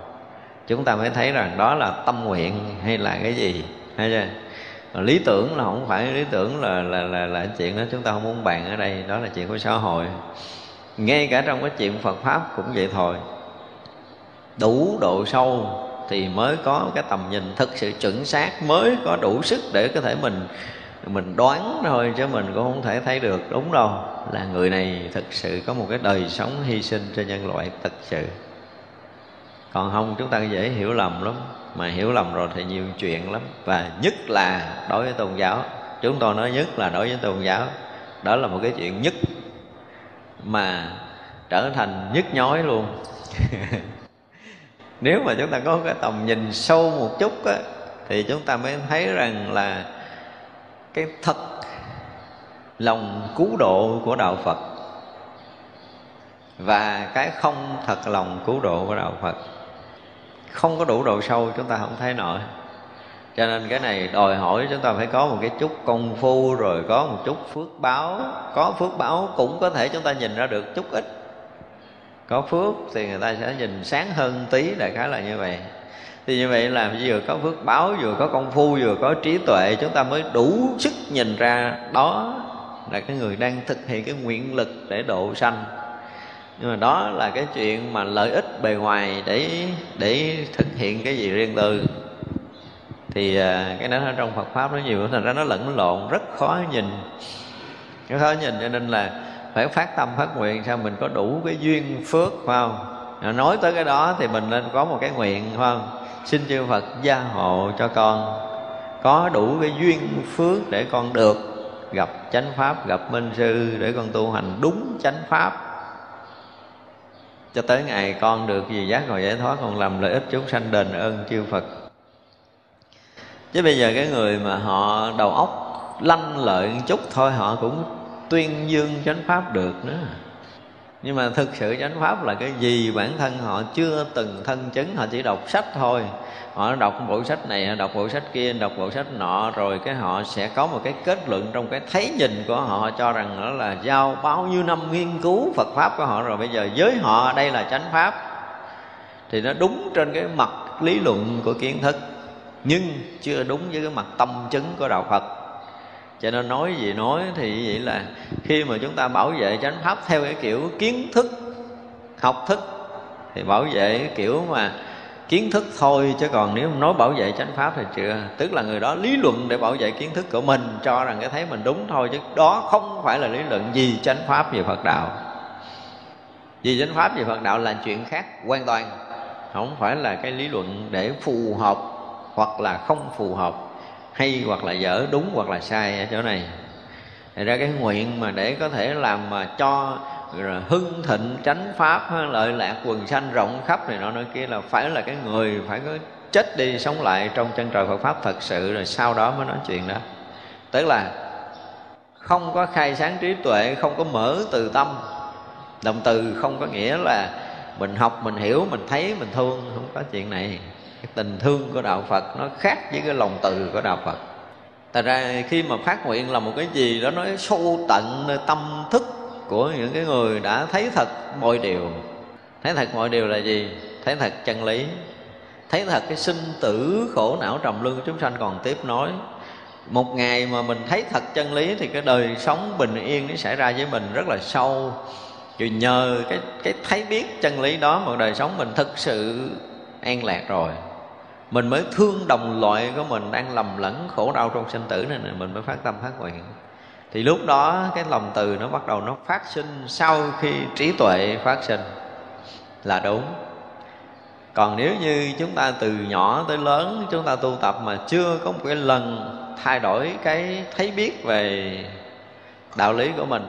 B: Chúng ta mới thấy rằng đó là tâm nguyện hay là cái gì, hay chưa? Lý tưởng là không phải, lý tưởng là là là là chuyện đó chúng ta không muốn bàn ở đây, đó là chuyện của xã hội. Ngay cả trong cái chuyện Phật pháp cũng vậy thôi. Đủ độ sâu thì mới có cái tầm nhìn thực sự chuẩn xác, mới có đủ sức để có thể mình mình đoán thôi chứ mình cũng không thể thấy được đúng đâu. Là người này thực sự có một cái đời sống hy sinh cho nhân loại thật sự. Còn không chúng ta dễ hiểu lầm lắm. Mà hiểu lầm rồi thì nhiều chuyện lắm. Và nhất là đối với tôn giáo. Chúng tôi nói nhất là đối với tôn giáo. Đó là một cái chuyện nhất mà trở thành nhức nhói luôn. Nếu mà chúng ta có cái tầm nhìn sâu một chút á, thì chúng ta mới thấy rằng là cái thật lòng cứu độ của đạo phật và cái không thật lòng cứu độ của đạo phật. Không có đủ độ sâu, chúng ta không thấy nổi. Cho nên cái này đòi hỏi chúng ta phải có một cái chút công phu, rồi có một chút phước báo. Có phước báo cũng có thể chúng ta nhìn ra được chút ít. Có phước thì người ta sẽ nhìn sáng hơn tí, đại khái là như vậy thì như vậy là vừa có phước báo, vừa có công phu, vừa có trí tuệ, chúng ta mới đủ sức nhìn ra đó là cái người đang thực hiện cái nguyện lực để độ sanh. Nhưng mà đó là cái chuyện mà lợi ích bề ngoài để để thực hiện cái gì riêng tư. Thì à, cái đó trong Phật pháp nó nhiều, thành ra nó lẫn lộn, rất khó nhìn. Rất khó nhìn cho nên là phải phát tâm, phát nguyện, sao mình có đủ cái duyên phước, phải không? Nói tới cái đó thì mình nên có một cái nguyện, phải không? Xin chư Phật gia hộ cho con. Có đủ cái duyên phước để con được. Gặp chánh pháp, gặp minh sư để con tu hành đúng chánh pháp. Cho tới ngày con được gì giác ngộ giải thoát còn làm lợi ích chúng sanh đền ơn chư Phật. Chứ bây giờ cái người mà họ đầu óc lanh lợi một chút thôi, họ cũng tuyên dương chánh pháp được nữa nhưng mà thực sự chánh pháp là cái gì? Bản thân họ chưa từng thân chứng họ chỉ đọc sách thôi. Họ đọc bộ sách này đọc bộ sách kia đọc bộ sách nọ rồi cái họ sẽ có một cái kết luận trong cái thấy nhìn của họ, họ cho rằng đó là giao bao nhiêu năm nghiên cứu Phật pháp của họ rồi. Bây giờ với họ đây là chánh pháp. Thì nó đúng trên cái mặt lý luận của kiến thức nhưng chưa đúng với cái mặt tâm chứng của đạo Phật cho nên nói gì nói thì vậy là khi mà chúng ta bảo vệ chánh pháp theo cái kiểu kiến thức, học thức, thì bảo vệ cái kiểu mà kiến thức thôi. Chứ còn nếu nói bảo vệ chánh pháp thì chưa. Tức là người đó lý luận để bảo vệ kiến thức của mình, cho rằng cái thấy mình đúng thôi. Chứ đó không phải là lý luận gì chánh pháp về phật đạo. Vì chánh pháp về phật đạo là chuyện khác hoàn toàn. Không phải là cái lý luận để phù hợp hoặc là không phù hợp hay hoặc là dở, đúng hoặc là sai ở chỗ này. Thật ra cái nguyện mà để có thể làm mà cho rồi hưng thịnh chánh pháp lợi lạc quần sanh rộng khắp này nọ nơi kia là phải là cái người phải có chết đi sống lại trong chân trời Phật pháp thật sự, rồi sau đó mới nói chuyện đó. Tức là không có khai sáng trí tuệ, không có mở từ tâm. Động từ không có nghĩa là mình học, mình hiểu, mình thấy, mình thương, không có chuyện này cái tình thương của đạo Phật nó khác với cái lòng từ của đạo Phật. Thật ra khi mà phát nguyện là một cái gì đó nó sâu tận tâm thức của những cái người đã thấy thật mọi điều. Thấy thật mọi điều là gì? Thấy thật chân lý. Thấy thật cái sinh tử khổ não trầm luân của chúng sanh còn tiếp nối. Một ngày mà mình thấy thật chân lý thì cái đời sống bình yên nó xảy ra với mình rất là sâu. Rồi nhờ cái cái thấy biết chân lý đó mà đời sống mình thực sự an lạc rồi mình mới thương đồng loại của mình đang lầm lẫn khổ đau trong sinh tử này, này mình mới phát tâm phát nguyện. Thì lúc đó cái lòng từ nó bắt đầu nó phát sinh sau khi trí tuệ phát sinh. Là đúng. Còn nếu như chúng ta từ nhỏ tới lớn chúng ta tu tập mà chưa có một cái lần thay đổi cái thấy biết về đạo lý của mình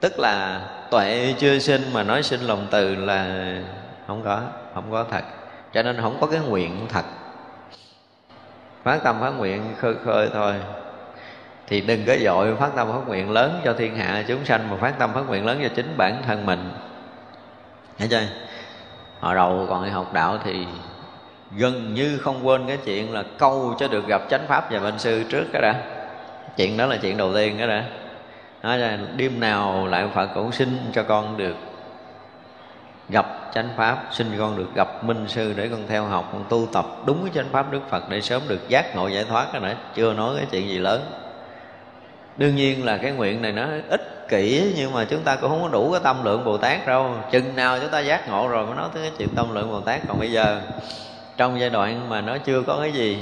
B: tức là tuệ chưa sinh mà nói sinh lòng từ là không có không có thật cho nên không có cái nguyện thật. Phát tâm phát nguyện khơi khơi thôi. Thì đừng có dội phát tâm phát nguyện lớn cho thiên hạ chúng sanh, mà phát tâm phát nguyện lớn cho chính bản thân mình. Hiểu chưa? Hồi đầu còn đi học đạo thì gần như không quên cái chuyện là câu cho được gặp chánh pháp và bên sư trước cái đã. Chuyện đó là chuyện đầu tiên đó đã. Nói là đêm nào lại phật cũng xin cho con được gặp chánh pháp, xin con được gặp minh sư để con theo học, con tu tập đúng cái chánh pháp đức phật để sớm được giác ngộ giải thoát cái nữa chưa nói cái chuyện gì lớn. Đương nhiên là cái nguyện này nó ích kỷ, nhưng mà chúng ta cũng không có đủ cái tâm lượng bồ tát đâu. Chừng nào chúng ta giác ngộ rồi mới nói tới cái chuyện tâm lượng bồ tát. Còn bây giờ, trong giai đoạn mà nó chưa có cái gì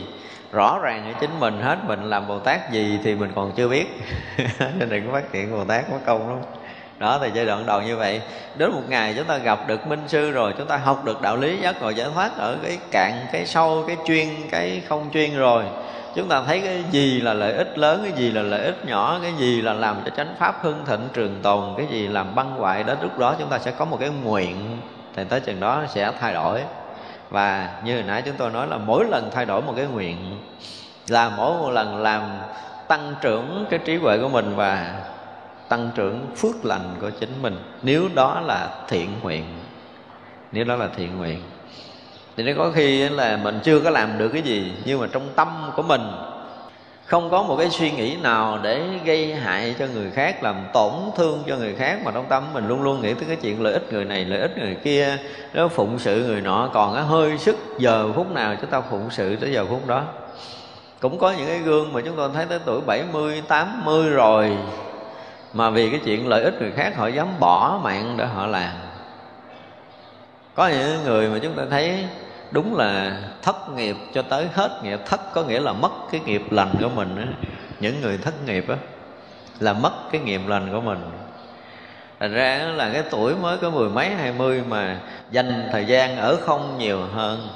B: rõ ràng ở chính mình, hết mình làm bồ tát gì thì mình còn chưa biết. Nên đừng có phát hiện bồ tát mất công lắm đó, thì giai đoạn đầu như vậy, đến một ngày chúng ta gặp được minh sư rồi, chúng ta học được đạo lý giác ngộ giải thoát ở cái cạn, cái sâu, cái chuyên, cái không chuyên rồi. Chúng ta thấy cái gì là lợi ích lớn, cái gì là lợi ích nhỏ, cái gì là làm cho chánh pháp hưng thịnh, trường tồn, cái gì làm băng hoại. Đến lúc đó chúng ta sẽ có một cái nguyện, thì tới chừng đó sẽ thay đổi. Và như hồi nãy chúng tôi nói là mỗi lần thay đổi một cái nguyện, là mỗi một lần làm tăng trưởng cái trí huệ của mình và tăng trưởng phước lành của chính mình. Nếu đó là thiện nguyện nếu đó là thiện nguyện thì nó có khi là mình chưa có làm được cái gì nhưng mà trong tâm của mình không có một cái suy nghĩ nào để gây hại cho người khác làm tổn thương cho người khác mà trong tâm mình luôn luôn nghĩ tới cái chuyện lợi ích người này lợi ích người kia nó phụng sự người nọ. Còn cái hơi sức giờ phút nào chúng ta phụng sự tới giờ phút đó. Cũng có những cái gương mà chúng tôi thấy tới tuổi 70, 80 rồi mà vì cái chuyện lợi ích người khác họ dám bỏ mạng để họ làm. Có những người mà chúng ta thấy đúng là thất nghiệp cho tới hết nghiệp. Thất có nghĩa là mất cái nghiệp lành của mình đó. những người thất nghiệp đó, là mất cái nghiệp lành của mình. Thành ra là cái tuổi mới có mười mấy hai mươi mà dành thời gian ở không nhiều hơn.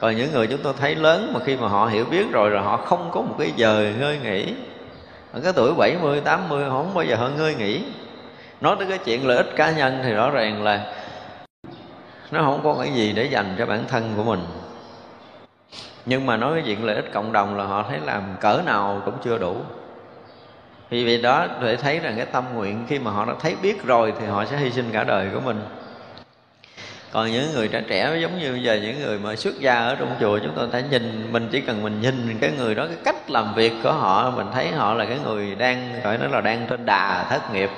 B: Còn những người chúng tôi thấy lớn mà khi mà họ hiểu biết rồi rồi họ không có một cái giờ ngơi nghỉ ở cái tuổi 70, 80 không bao giờ hơn ngươi nghĩ nói tới cái chuyện lợi ích cá nhân thì rõ ràng là nó không có cái gì để dành cho bản thân của mình. Nhưng mà nói cái chuyện lợi ích cộng đồng là họ thấy làm cỡ nào cũng chưa đủ. Vì vậy đó để thấy rằng cái tâm nguyện khi mà họ đã thấy biết rồi thì họ sẽ hy sinh cả đời của mình còn những người trẻ trẻ, giống như bây giờ những người mà xuất gia ở trong chùa, chúng tôi thấy nhìn, mình chỉ cần mình nhìn cái người đó, cái cách làm việc của họ, mình thấy họ là cái người đang, gọi nó là đang trên đà thất nghiệp.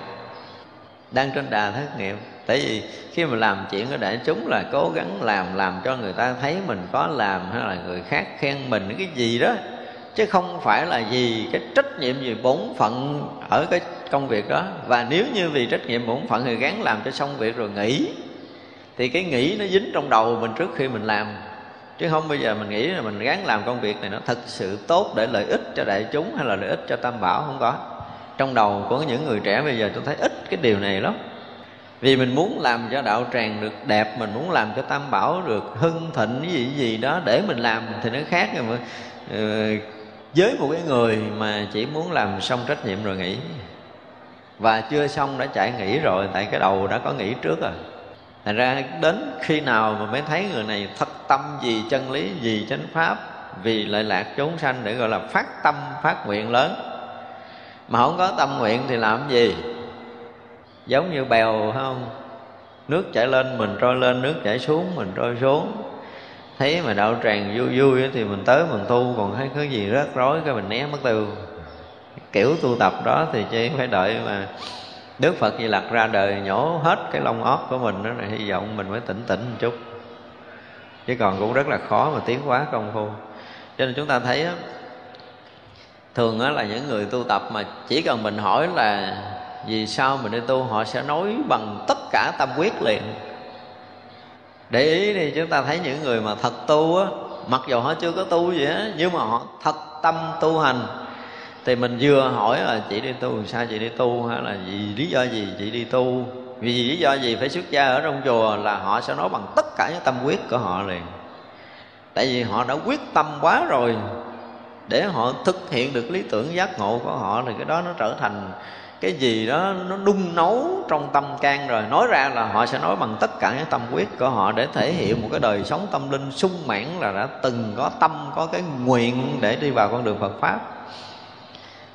B: Đang trên đà thất nghiệp. Tại vì khi mà làm chuyện ở đại chúng là cố gắng làm làm cho người ta thấy mình có làm hay là người khác khen mình, cái gì đó. Chứ không phải là gì cái trách nhiệm gì bổn phận ở cái công việc đó. Và nếu như vì trách nhiệm bổn phận thì gắng làm cho xong việc rồi nghỉ thì cái nghĩ nó dính trong đầu mình trước khi mình làm. Chứ không bây giờ mình nghĩ là mình gắng làm công việc này nó thật sự tốt để lợi ích cho đại chúng hay là lợi ích cho tam bảo? Không có. Trong đầu của những người trẻ bây giờ tôi thấy ít cái điều này lắm. Vì mình muốn làm cho đạo tràng được đẹp mình muốn làm cho tam bảo được hưng thịnh cái gì gì đó để mình làm thì nó khác rồi mà ừ, với một cái người mà chỉ muốn làm xong trách nhiệm rồi nghỉ. Và chưa xong đã chạy nghỉ rồi tại cái đầu đã có nghỉ trước rồi thành ra đến khi nào mà mới thấy người này thật tâm gì chân lý gì chánh pháp, vì lợi lạc chúng sanh để gọi là phát tâm, phát nguyện lớn. Mà không có tâm nguyện thì làm gì? Giống như bèo không? Nước chảy lên mình trôi lên, nước chảy xuống mình trôi xuống. Thấy mà đạo tràng vui vui thì mình tới mình tu, còn thấy cái gì rớt rối cái mình né mất tiêu. Kiểu tu tập đó thì chỉ phải đợi mà Đức Phật Di Lặc ra đời nhổ hết cái lông óc của mình đó này hy vọng mình mới tỉnh tỉnh một chút. Chứ còn cũng rất là khó mà tiến hóa công phu. Cho nên chúng ta thấy đó, thường đó là những người tu tập mà chỉ cần mình hỏi là vì sao mình đi tu họ sẽ nói bằng tất cả tâm quyết liền. Để ý thì chúng ta thấy những người mà thật tu á mặc dù họ chưa có tu gì á nhưng mà họ thật tâm tu hành thì mình vừa hỏi là chị đi tu, sao chị đi tu? Hay là vì lý do gì chị đi tu? Vì lý do gì phải xuất gia ở trong chùa là họ sẽ nói bằng tất cả những tâm quyết của họ liền. Tại vì họ đã quyết tâm quá rồi. Để họ thực hiện được lý tưởng giác ngộ của họ thì cái đó nó trở thành cái gì đó nó đun nấu trong tâm can rồi. Nói ra là họ sẽ nói bằng tất cả những tâm quyết của họ để thể hiện một cái đời sống tâm linh sung mãn là đã từng có tâm, có cái nguyện để đi vào con đường Phật pháp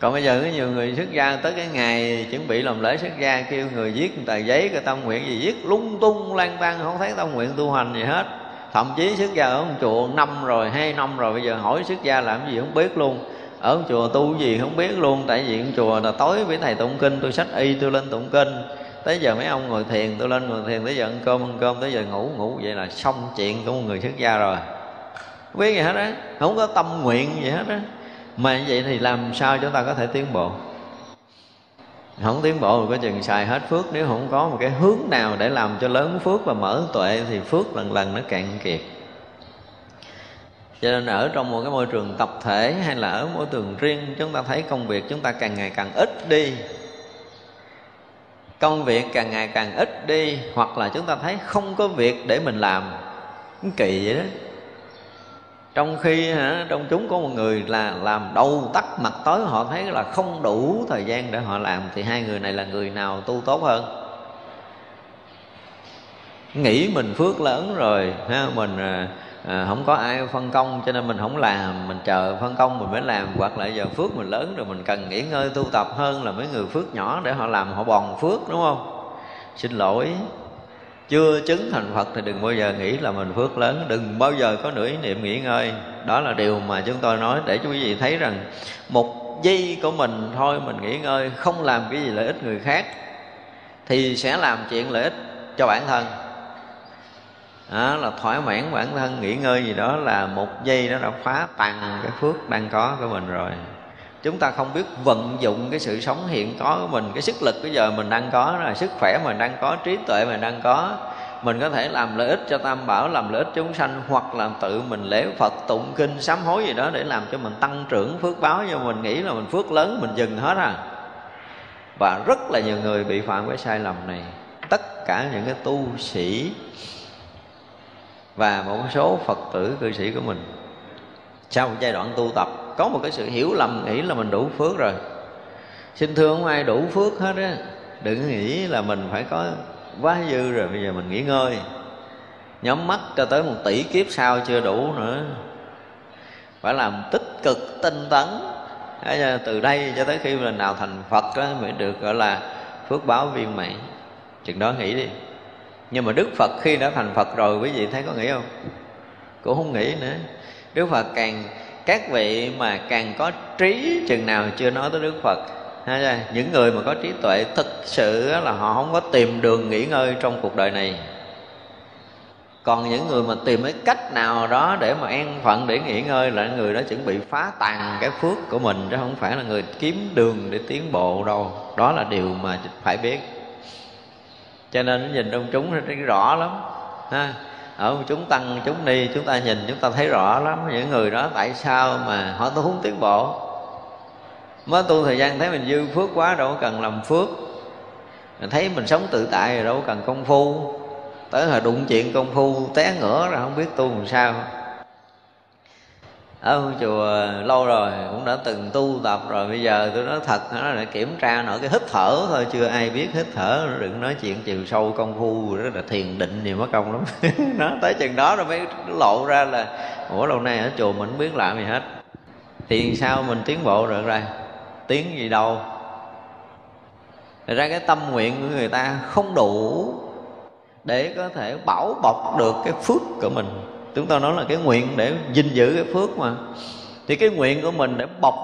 B: còn bây giờ có nhiều người xuất gia, tới cái ngày chuẩn bị làm lễ xuất gia, kêu người viết tờ giấy, cái tâm nguyện gì viết, lung tung lan tan không thấy tâm nguyện tu hành gì hết. Thậm chí xuất gia ở một chùa năm rồi, hai năm rồi, bây giờ hỏi xuất gia làm gì không biết luôn. Ở một chùa tu gì không biết luôn, tại vì chùa là tối với thầy tụng kinh, tôi sách y, tôi lên tụng kinh. Tới giờ mấy ông ngồi thiền, tôi lên ngồi thiền, tới giờ ăn cơm ăn cơm, tới giờ ngủ ngủ, vậy là xong chuyện của một người xuất gia rồi. Không biết gì hết á, không có tâm nguyện gì hết á mà như vậy thì làm sao chúng ta có thể tiến bộ? Không tiến bộ thì có chừng xài hết phước. Nếu không có một cái hướng nào để làm cho lớn phước và mở tuệ thì phước lần lần nó cạn kiệt. Cho nên ở trong một cái môi trường tập thể hay là ở môi trường riêng, chúng ta thấy công việc chúng ta càng ngày càng ít đi. Công việc càng ngày càng ít đi, hoặc là chúng ta thấy không có việc để mình làm. Kỳ vậy đó trong khi hả, trong chúng có một người là làm đầu tắt mặt tối họ thấy là không đủ thời gian để họ làm thì hai người này là người nào tu tốt hơn? Nghĩ mình phước lớn rồi ha mình à, à, không có ai phân công cho nên mình không làm mình chờ phân công mình mới làm hoặc là giờ phước mình lớn rồi mình cần nghỉ ngơi tu tập hơn là mấy người phước nhỏ để họ làm họ bòn phước đúng không? Xin lỗi chưa chứng thành Phật thì đừng bao giờ nghĩ là mình phước lớn. Đừng bao giờ có nửa ý niệm nghỉ ngơi. Đó là điều mà chúng tôi nói để cho quý vị thấy rằng Một giây của mình thôi mình nghỉ ngơi, Không làm cái gì lợi ích người khác, Thì sẽ làm chuyện lợi ích cho bản thân. Đó là thỏa mãn bản thân nghỉ ngơi gì đó là một giây đó đã phá tàn cái phước đang có của mình rồi chúng ta không biết vận dụng cái sự sống hiện có của mình, cái sức lực bây giờ mình đang có, là sức khỏe mình đang có, trí tuệ mình đang có. Mình có thể làm lợi ích cho tam bảo, làm lợi ích chúng sanh, hoặc là tự mình lễ phật, tụng kinh, sám hối gì đó để làm cho mình tăng trưởng, phước báo. Cho mình nghĩ là mình phước lớn, mình dừng hết à. Và rất là nhiều người bị phạm cái sai lầm này. Tất cả những cái tu sĩ và một số phật tử, cư sĩ của mình, sau một giai đoạn tu tập có một cái sự hiểu lầm, nghĩ là mình đủ phước rồi. Xin thưa không ai đủ phước hết á, đừng nghĩ là mình phải có quá dư rồi, bây giờ mình nghỉ ngơi. Nhắm mắt cho tới một tỷ kiếp sau chưa đủ nữa. Phải làm tích cực, tinh tấn. Từ đây cho tới khi mình nào thành phật đó mới được gọi là phước báo viên mãn. Chừng đó nghĩ đi. Nhưng mà đức phật khi đã thành phật rồi, quý vị thấy có nghĩ không? Cũng không nghĩ nữa. Đức phật càng các vị mà càng có trí, chừng nào chưa nói tới đức phật những người mà có trí tuệ, thực sự là họ không có tìm đường nghỉ ngơi trong cuộc đời này. Còn những người mà tìm cái cách nào đó để mà an phận, để nghỉ ngơi là người đó chuẩn bị phá tàn cái phước của mình, chứ không phải là người kiếm đường để tiến bộ đâu. Đó là điều mà phải biết. Cho nên nhìn trong chúng thấy rõ lắm, ha ở chúng tăng, chúng ni, chúng ta nhìn, chúng ta thấy rõ lắm những người đó tại sao mà họ tu không tiến bộ. Mới tu thời gian thấy mình dư phước quá đâu có cần làm phước. Mình thấy mình sống tự tại rồi đâu có cần công phu. Tới hồi đụng chuyện công phu, té ngửa rồi không biết tu làm sao ở chùa lâu rồi, cũng đã từng tu tập rồi, bây giờ tôi nói thật, nó là kiểm tra nội cái hít thở thôi, chưa ai biết hít thở, đừng nói chuyện chiều sâu công phu, rất là thiền định nhiều mất công lắm. Nó tới chừng đó rồi mới lộ ra là, ủa, lâu nay ở chùa mình không biết làm gì hết. Thì sao mình tiến bộ được ra tiến gì đâu? Thật ra cái tâm nguyện của người ta không đủ để có thể bảo bọc được cái phước của mình chúng ta nói là cái nguyện để gìn giữ cái phước mà. Thì cái nguyện của mình để bọc,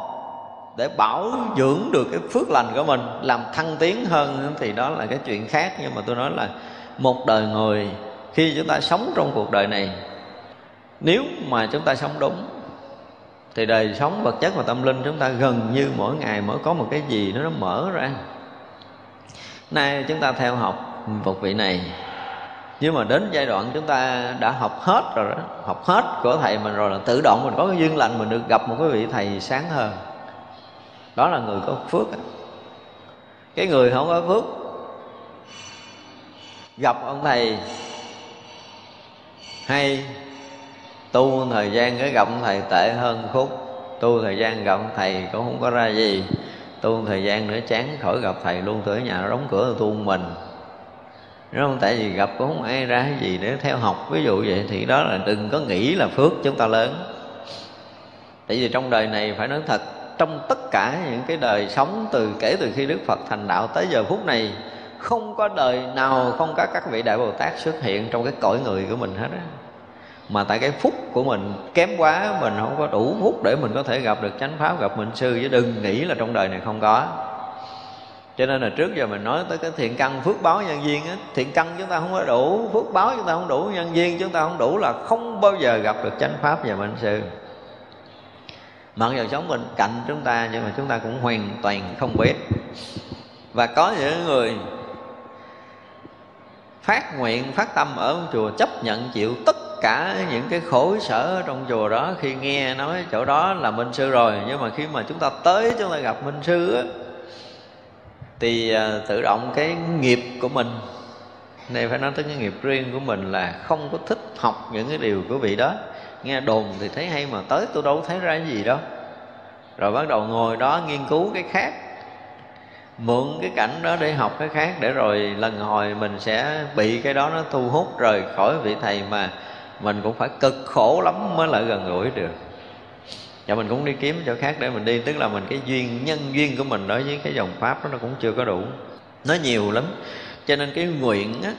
B: để bảo dưỡng được cái phước lành của mình, làm thăng tiến hơn thì đó là cái chuyện khác. Nhưng mà tôi nói là một đời người, khi chúng ta sống trong cuộc đời này, nếu mà chúng ta sống đúng, thì đời sống vật chất và tâm linh chúng ta gần như mỗi ngày mới có một cái gì nó mở ra. Nay chúng ta theo học một vị này nhưng mà đến giai đoạn chúng ta đã học hết rồi đó, học hết của thầy mình rồi là tự động mình có cái duyên lành, mình được gặp một cái vị thầy sáng hơn. Đó là người có phước cái người không có phước, gặp ông thầy hay, tu thời gian cái gặp ông thầy tệ hơn khúc, tu thời gian gặp ông thầy cũng không có ra gì, tu thời gian nữa chán khỏi gặp thầy luôn, tới nhà nó đóng cửa tu mình đúng không? Tại vì gặp cũng không ai ra cái gì để theo học. Ví dụ vậy thì đó là đừng có nghĩ là phước chúng ta lớn. Tại vì trong đời này, phải nói thật, trong tất cả những cái đời sống từ kể từ khi đức phật thành đạo tới giờ phút này, không có đời nào, không có các vị đại bồ tát xuất hiện trong cái cõi người của mình hết á. Mà tại cái phúc của mình kém quá, mình không có đủ phúc để mình có thể gặp được chánh pháp, gặp mình sư chứ đừng nghĩ là trong đời này không có cho nên là trước giờ mình nói tới cái thiện căn phước báo nhân duyên á, thiện căn chúng ta không có đủ, phước báo chúng ta không đủ, nhân duyên chúng ta không đủ là không bao giờ gặp được chánh pháp và mệnh sư. Mặc dù sống bên cạnh chúng ta nhưng mà chúng ta cũng hoàn toàn không biết. Và có những người phát nguyện, phát tâm ở chùa chấp nhận chịu tất cả những cái khổ sở trong chùa đó. Khi nghe nói chỗ đó là minh sư rồi, nhưng mà khi mà chúng ta tới chúng ta gặp minh sư á thì à, tự động cái nghiệp của mình này phải nói tới cái nghiệp riêng của mình là không có thích học những cái điều của vị đó. Nghe đồn thì thấy hay mà tới tôi đâu thấy ra cái gì đâu. Rồi bắt đầu ngồi đó nghiên cứu cái khác, mượn cái cảnh đó để học cái khác để rồi lần hồi mình sẽ bị cái đó nó thu hút rời khỏi vị thầy mà mình cũng phải cực khổ lắm mới lại gần gũi được và mình cũng đi kiếm chỗ khác để mình đi tức là mình cái duyên nhân duyên của mình đối với cái dòng pháp đó nó cũng chưa có đủ. Nó nhiều lắm. Cho nên cái nguyện á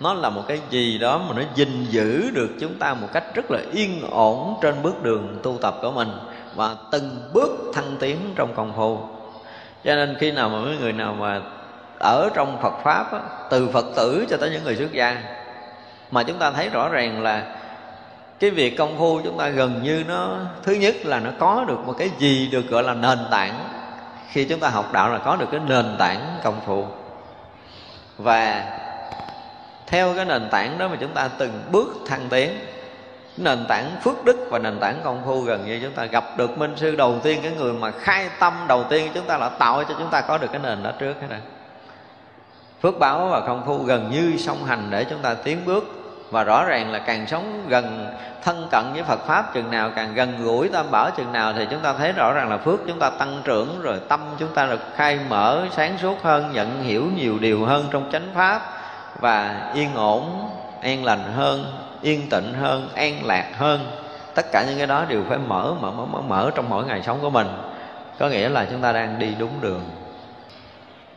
B: nó là một cái gì đó mà nó gìn giữ được chúng ta một cách rất là yên ổn trên bước đường tu tập của mình và từng bước thăng tiến trong công phu. Cho nên khi nào mà mấy người nào mà ở trong Phật pháp á, từ Phật tử cho tới những người xuất gia mà chúng ta thấy rõ ràng là cái việc công phu chúng ta gần như nó, thứ nhất là nó có được một cái gì được gọi là nền tảng. Khi chúng ta học đạo là có được cái nền tảng công phu. Và theo cái nền tảng đó mà chúng ta từng bước thăng tiến, nền tảng phước đức và nền tảng công phu gần như chúng ta gặp được minh sư đầu tiên, cái người mà khai tâm đầu tiên chúng ta là tạo cho chúng ta có được cái nền đó trước hết rồi phước báo và công phu gần như song hành để chúng ta tiến bước và rõ ràng là càng sống gần thân cận với Phật pháp chừng nào càng gần gũi tam bảo chừng nào thì chúng ta thấy rõ ràng là phước chúng ta tăng trưởng rồi tâm chúng ta được khai mở sáng suốt hơn nhận hiểu nhiều điều hơn trong chánh pháp và yên ổn an lành hơn yên tịnh hơn an lạc hơn. Tất cả những cái đó đều phải mở mở mở mở, mở trong mỗi ngày sống của mình. Có nghĩa là chúng ta đang đi đúng đường.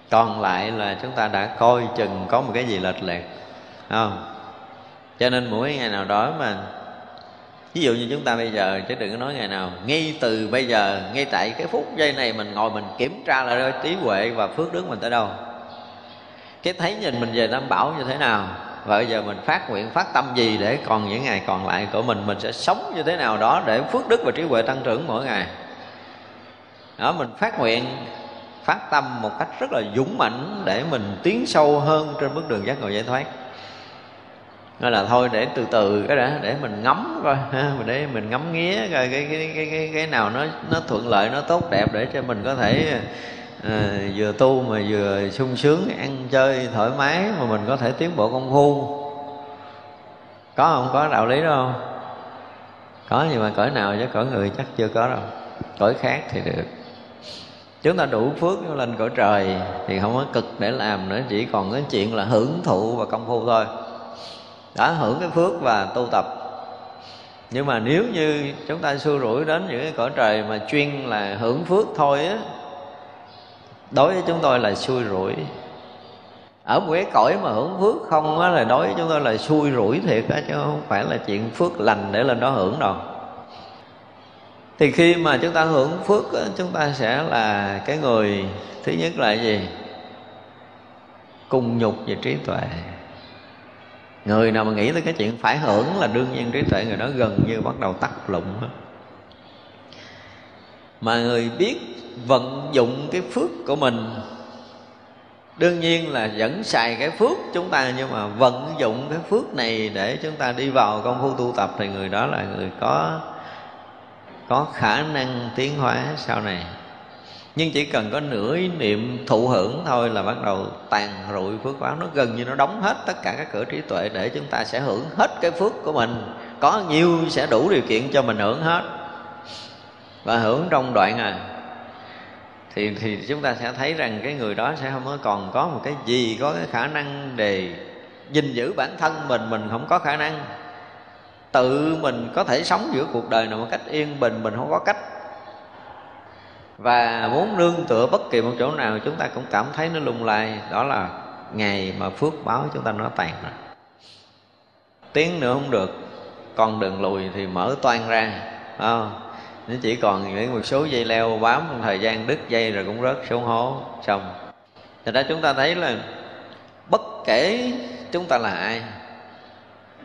B: Còn lại là chúng ta đã coi chừng có một cái gì lệch lạc không? Cho nên mỗi ngày nào đó mà, ví dụ như chúng ta bây giờ, chứ đừng có nói ngày nào, ngay từ bây giờ, ngay tại cái phút giây này mình ngồi mình kiểm tra lại trí huệ và phước đức mình tới đâu. Cái thấy nhìn mình về tam bảo như thế nào, và bây giờ mình phát nguyện, phát tâm gì để còn những ngày còn lại của mình mình sẽ sống như thế nào đó để phước đức và trí huệ tăng trưởng mỗi ngày. Đó, mình phát nguyện, phát tâm một cách rất là dũng mãnh để mình tiến sâu hơn trên bước đường giác ngộ giải thoát nói là thôi để từ từ cái đã để mình ngắm coi ha để mình ngắm nghía coi cái cái cái cái cái nào nó nó thuận lợi nó tốt đẹp để cho mình có thể à, vừa tu mà vừa sung sướng ăn chơi thoải mái mà mình có thể tiến bộ công phu. Có không? Có đạo lý đó không? Có nhưng mà cõi nào chứ? Cõi người chắc chưa có đâu. Cõi khác thì được. Chúng ta đủ phước lên cõi trời thì không có cực để làm nữa chỉ còn cái chuyện là hưởng thụ và công phu thôi đã hưởng cái phước và tu tập. Nhưng mà nếu như chúng ta xua rủi đến những cái cõi trời mà chuyên là hưởng phước thôi á đối với chúng tôi là xui rủi. Ở một cái cõi mà hưởng phước không á là đối với chúng tôi là xui rủi thiệt á chứ không phải là chuyện phước lành để lên đó hưởng đâu. Thì khi mà chúng ta hưởng phước á, chúng ta sẽ là cái người thứ nhất là gì? Cùng nhục về trí tuệ người nào mà nghĩ tới cái chuyện phải hưởng là đương nhiên trí tuệ người đó gần như bắt đầu tắt lụng hết. Mà người biết vận dụng cái phước của mình, đương nhiên là vẫn xài cái phước chúng ta, nhưng mà vận dụng cái phước này để chúng ta đi vào công phu tu tập thì người đó là người có có khả năng tiến hóa sau này nhưng chỉ cần có nửa ý niệm thụ hưởng thôi là bắt đầu tàn rụi phước báo. Nó gần như nó đóng hết tất cả các cửa trí tuệ để chúng ta sẽ hưởng hết cái phước của mình. Có nhiêu sẽ đủ điều kiện cho mình hưởng hết. Và hưởng trong đoạn à thì thì chúng ta sẽ thấy rằng cái người đó sẽ không còn có một cái gì có cái khả năng để gìn giữ bản thân mình. Mình không có khả năng tự mình có thể sống giữa cuộc đời nào một cách yên bình. Mình không có cách và muốn nương tựa bất kỳ một chỗ nào, chúng ta cũng cảm thấy nó lung lay. Đó là ngày mà phước báo chúng ta nó tàn rồi tiến nữa không được. Còn đường lùi thì mở toan ra. Không? nó chỉ còn những một số dây leo bám một thời gian đứt dây rồi cũng rớt xuống hố, xong. Thì ra chúng ta thấy là bất kể chúng ta là ai,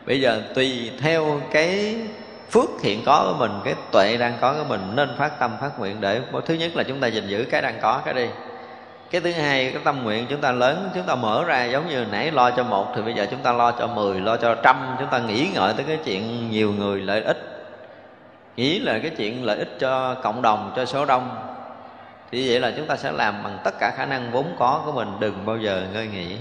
B: Bây giờ tùy theo cái phước hiện có của mình, Cái tuệ đang có của mình, nên phát tâm, phát nguyện Để thứ nhất là chúng ta gìn giữ cái đang có, cái đi. Cái thứ hai, cái tâm nguyện chúng ta lớn, chúng ta mở ra, giống như nãy lo cho một thì bây giờ chúng ta lo cho mười, lo cho trăm, chúng ta nghĩ ngợi tới cái chuyện nhiều người lợi ích. Nghĩ là cái chuyện lợi ích cho cộng đồng, cho số đông. Thì vậy là chúng ta sẽ làm bằng tất cả khả năng vốn có của mình, đừng bao giờ ngơi nghỉ.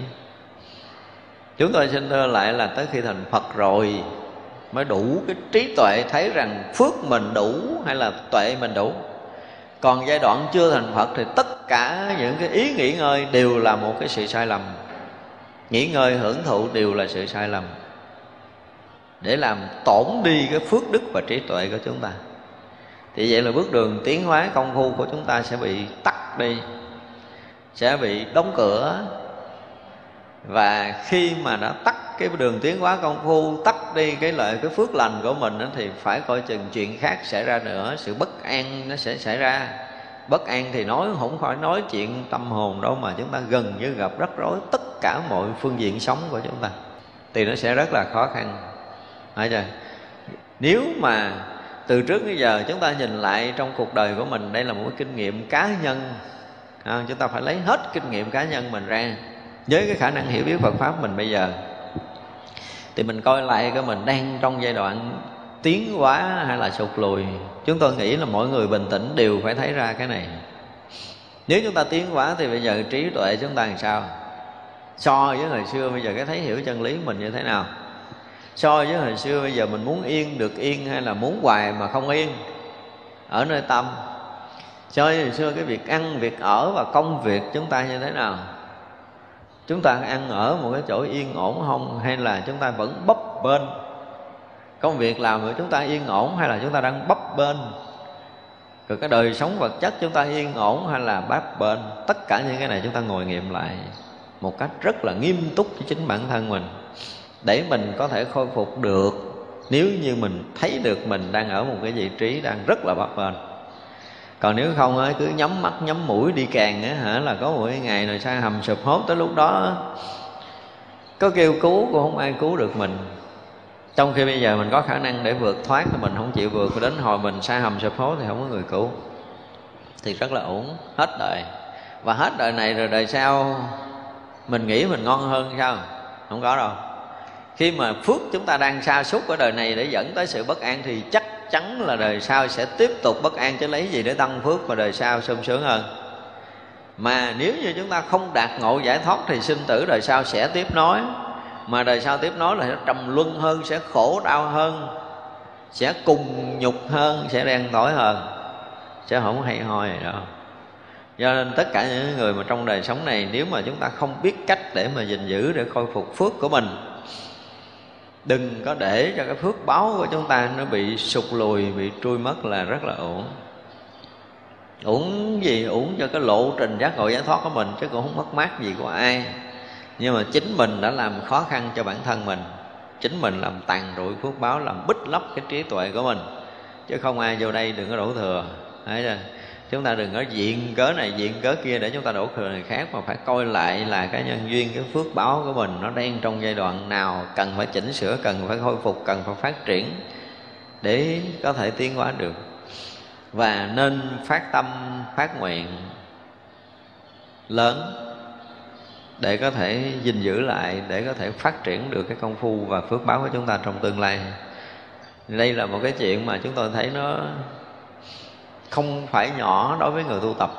B: Chúng tôi xin thưa lại là tới khi thành phật rồi mới đủ cái trí tuệ thấy rằng phước mình đủ hay là tuệ mình đủ. Còn giai đoạn chưa thành phật thì tất cả những cái ý nghỉ ngơi đều là một cái sự sai lầm. Nghỉ ngơi hưởng thụ đều là sự sai lầm. Để làm tổn đi cái phước đức và trí tuệ của chúng ta. Thì vậy là bước đường tiến hóa công phu của chúng ta sẽ bị tắt đi, sẽ bị đóng cửa. Và khi mà đã tắt cái đường tiến hóa công phu tắt đi cái lợi cái phước lành của mình đó, thì phải coi chừng chuyện khác xảy ra nữa. Sự bất an nó sẽ xảy ra. Bất an thì nói không khỏi nói chuyện tâm hồn đâu mà chúng ta gần như gặp rắc rối tất cả mọi phương diện sống của chúng ta thì nó sẽ rất là khó khăn. Thấy chưa? Nếu mà từ trước bây giờ chúng ta nhìn lại trong cuộc đời của mình đây là một cái kinh nghiệm cá nhân. À, chúng ta phải lấy hết kinh nghiệm cá nhân mình ra với cái khả năng hiểu biết Phật pháp mình bây giờ thì mình coi lại cái mình đang trong giai đoạn tiến quá hay là sụt lùi. Chúng tôi nghĩ là mỗi người bình tĩnh đều phải thấy ra cái này. Nếu chúng ta tiến quá thì bây giờ trí tuệ chúng ta làm sao? So với hồi xưa bây giờ cái thấy hiểu chân lý mình như thế nào? So với hồi xưa bây giờ mình muốn yên được yên hay là muốn hoài mà không yên? Ở nơi tâm. So với hồi xưa cái việc ăn, việc ở và công việc chúng ta như thế nào? Chúng ta ăn ở một cái chỗ yên ổn không? Hay là chúng ta vẫn bấp bên? Công việc làm của chúng ta yên ổn hay là chúng ta đang bấp bên? Rồi cái đời sống vật chất chúng ta yên ổn hay là bấp bên? Tất cả những cái này chúng ta ngồi nghiệm lại một cách rất là nghiêm túc cho chính bản thân mình. Để mình có thể khôi phục được. Nếu như mình thấy được mình đang ở một cái vị trí đang rất là bấp bênh còn nếu không ấy cứ nhắm mắt, nhắm mũi đi càng á hả, là có một cái ngày rồi sang hầm sụp hốt tới lúc đó có kêu cứu cũng không ai cứu được mình. Trong khi bây giờ mình có khả năng để vượt thoát thì mình không chịu vượt đến hồi mình sa hầm sụp hố thì không có người cứu. Thì rất là ổn hết đời. Và hết đời này rồi đời sau, mình nghĩ mình ngon hơn sao? Không có đâu khi mà phước chúng ta đang sa sút ở đời này để dẫn tới sự bất an thì chắc chắn là đời sau sẽ tiếp tục bất an chứ lấy gì để tăng phước và đời sau sung sướng hơn. Mà nếu như chúng ta không đạt ngộ giải thoát thì sinh tử đời sau sẽ tiếp nối. Mà đời sau tiếp nối là sẽ trầm luân hơn, sẽ khổ đau hơn, sẽ cùng nhục hơn, sẽ đen tối hơn. Sẽ không hay ho gì đâu. Do nên tất cả những người mà trong đời sống này, nếu mà chúng ta không biết cách để mà gìn giữ, để khôi phục phước của mình đừng có để cho cái phước báo của chúng ta nó bị sụt lùi, bị trôi mất là rất là ổn uổng gì? Uổng cho cái lộ trình giác ngộ, giải thoát của mình, chứ cũng không mất mát gì của ai. Nhưng mà chính mình đã làm khó khăn cho bản thân mình. Chính mình làm tàn rụi phước báo, làm bích lấp cái trí tuệ của mình. Chứ không ai vô đây đừng có đổ thừa. Thấy chưa? Chúng ta đừng có diện cớ này, diện cớ kia để chúng ta đổ thừa người khác, mà phải coi lại là cái nhân duyên, cái phước báo của mình nó đang trong giai đoạn nào, cần phải chỉnh sửa, cần phải khôi phục, cần phải phát triển để có thể tiến hóa được. Và nên phát tâm, phát nguyện lớn để có thể gìn giữ lại, để có thể phát triển được cái công phu và phước báo của chúng ta trong tương lai. Đây là một cái chuyện mà chúng tôi thấy nó không phải nhỏ đối với người tu tập.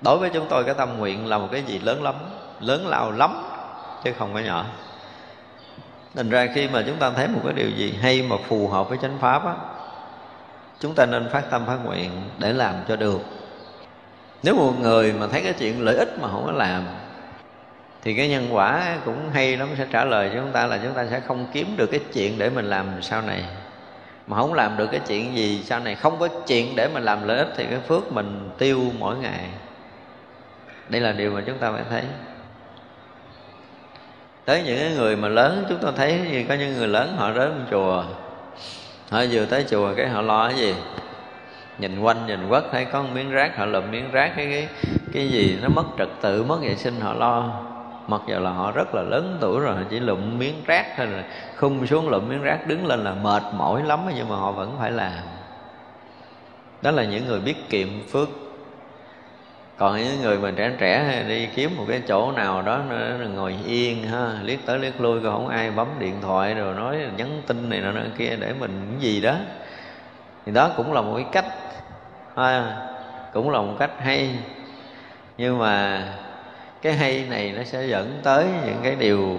B: Đối với chúng tôi, cái tâm nguyện là một cái gì lớn lắm, lớn lao lắm, chứ không phải nhỏ. Thành ra khi mà chúng ta thấy một cái điều gì hay mà phù hợp với chánh pháp á, chúng ta nên phát tâm phát nguyện để làm cho được. Nếu một người mà thấy cái chuyện lợi ích mà không có làm, thì cái nhân quả cũng hay lắm, sẽ trả lời cho chúng ta là chúng ta sẽ không kiếm được cái chuyện để mình làm sau này mà không làm được cái chuyện gì, sau này không có chuyện để mà làm lợi ích thì cái phước mình tiêu mỗi ngày. Đây là điều mà chúng ta phải thấy. Tới những cái người mà lớn, chúng ta thấy gì? Có những người lớn họ đến chùa. Họ vừa tới chùa cái họ lo cái gì? Nhìn quanh, nhìn quất, thấy có một miếng rác, họ lượm miếng rác, cái cái cái gì nó mất trật tự, mất vệ sinh, họ lo mặc dù là họ rất là lớn tuổi rồi họ chỉ lụm miếng rác thôi là khung xuống lụm miếng rác đứng lên là mệt mỏi lắm nhưng mà họ vẫn phải làm. Đó là những người biết kiệm phước. Còn những người mà trẻ trẻ đi kiếm một cái chỗ nào đó ngồi yên ha liếc tới liếc lui còn không ai bấm điện thoại rồi nói nhắn tin này nọ kia để mình cái gì đó. Thì đó cũng là một cái cách ha, cũng là một cách hay. Nhưng mà cái hay này nó sẽ dẫn tới những cái điều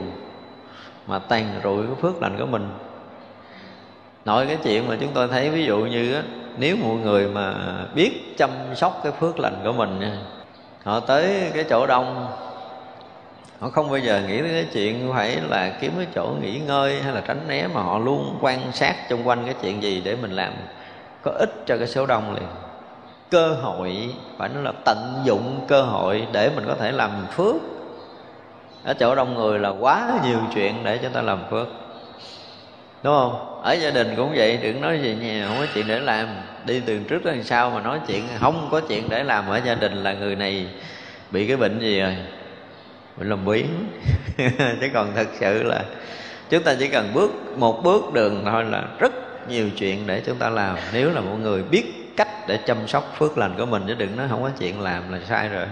B: mà tàn rụi cái phước lành của mình. Nói cái chuyện mà chúng tôi thấy ví dụ như á, nếu một người mà biết chăm sóc cái phước lành của mình nha họ tới cái chỗ đông họ không bao giờ nghĩ tới cái chuyện phải là kiếm cái chỗ nghỉ ngơi hay là tránh né mà họ luôn quan sát xung quanh cái chuyện gì để mình làm có ích cho cái số đông liền cơ hội, phải nói là tận dụng cơ hội để mình có thể làm phước. Ở chỗ đông người là quá nhiều chuyện để cho ta làm phước. Đúng không? Ở gia đình cũng vậy, đừng nói gì nhà không có chuyện để làm. Đi từ trước đến sau mà nói chuyện, không có chuyện để làm ở gia đình là người này bị cái bệnh gì rồi? Bệnh làm biến chứ còn thật sự là chúng ta chỉ cần bước một bước đường thôi là rất nhiều chuyện để chúng ta làm. Nếu là một người biết để chăm sóc phước lành của mình chứ đừng nói không có chuyện làm là sai rồi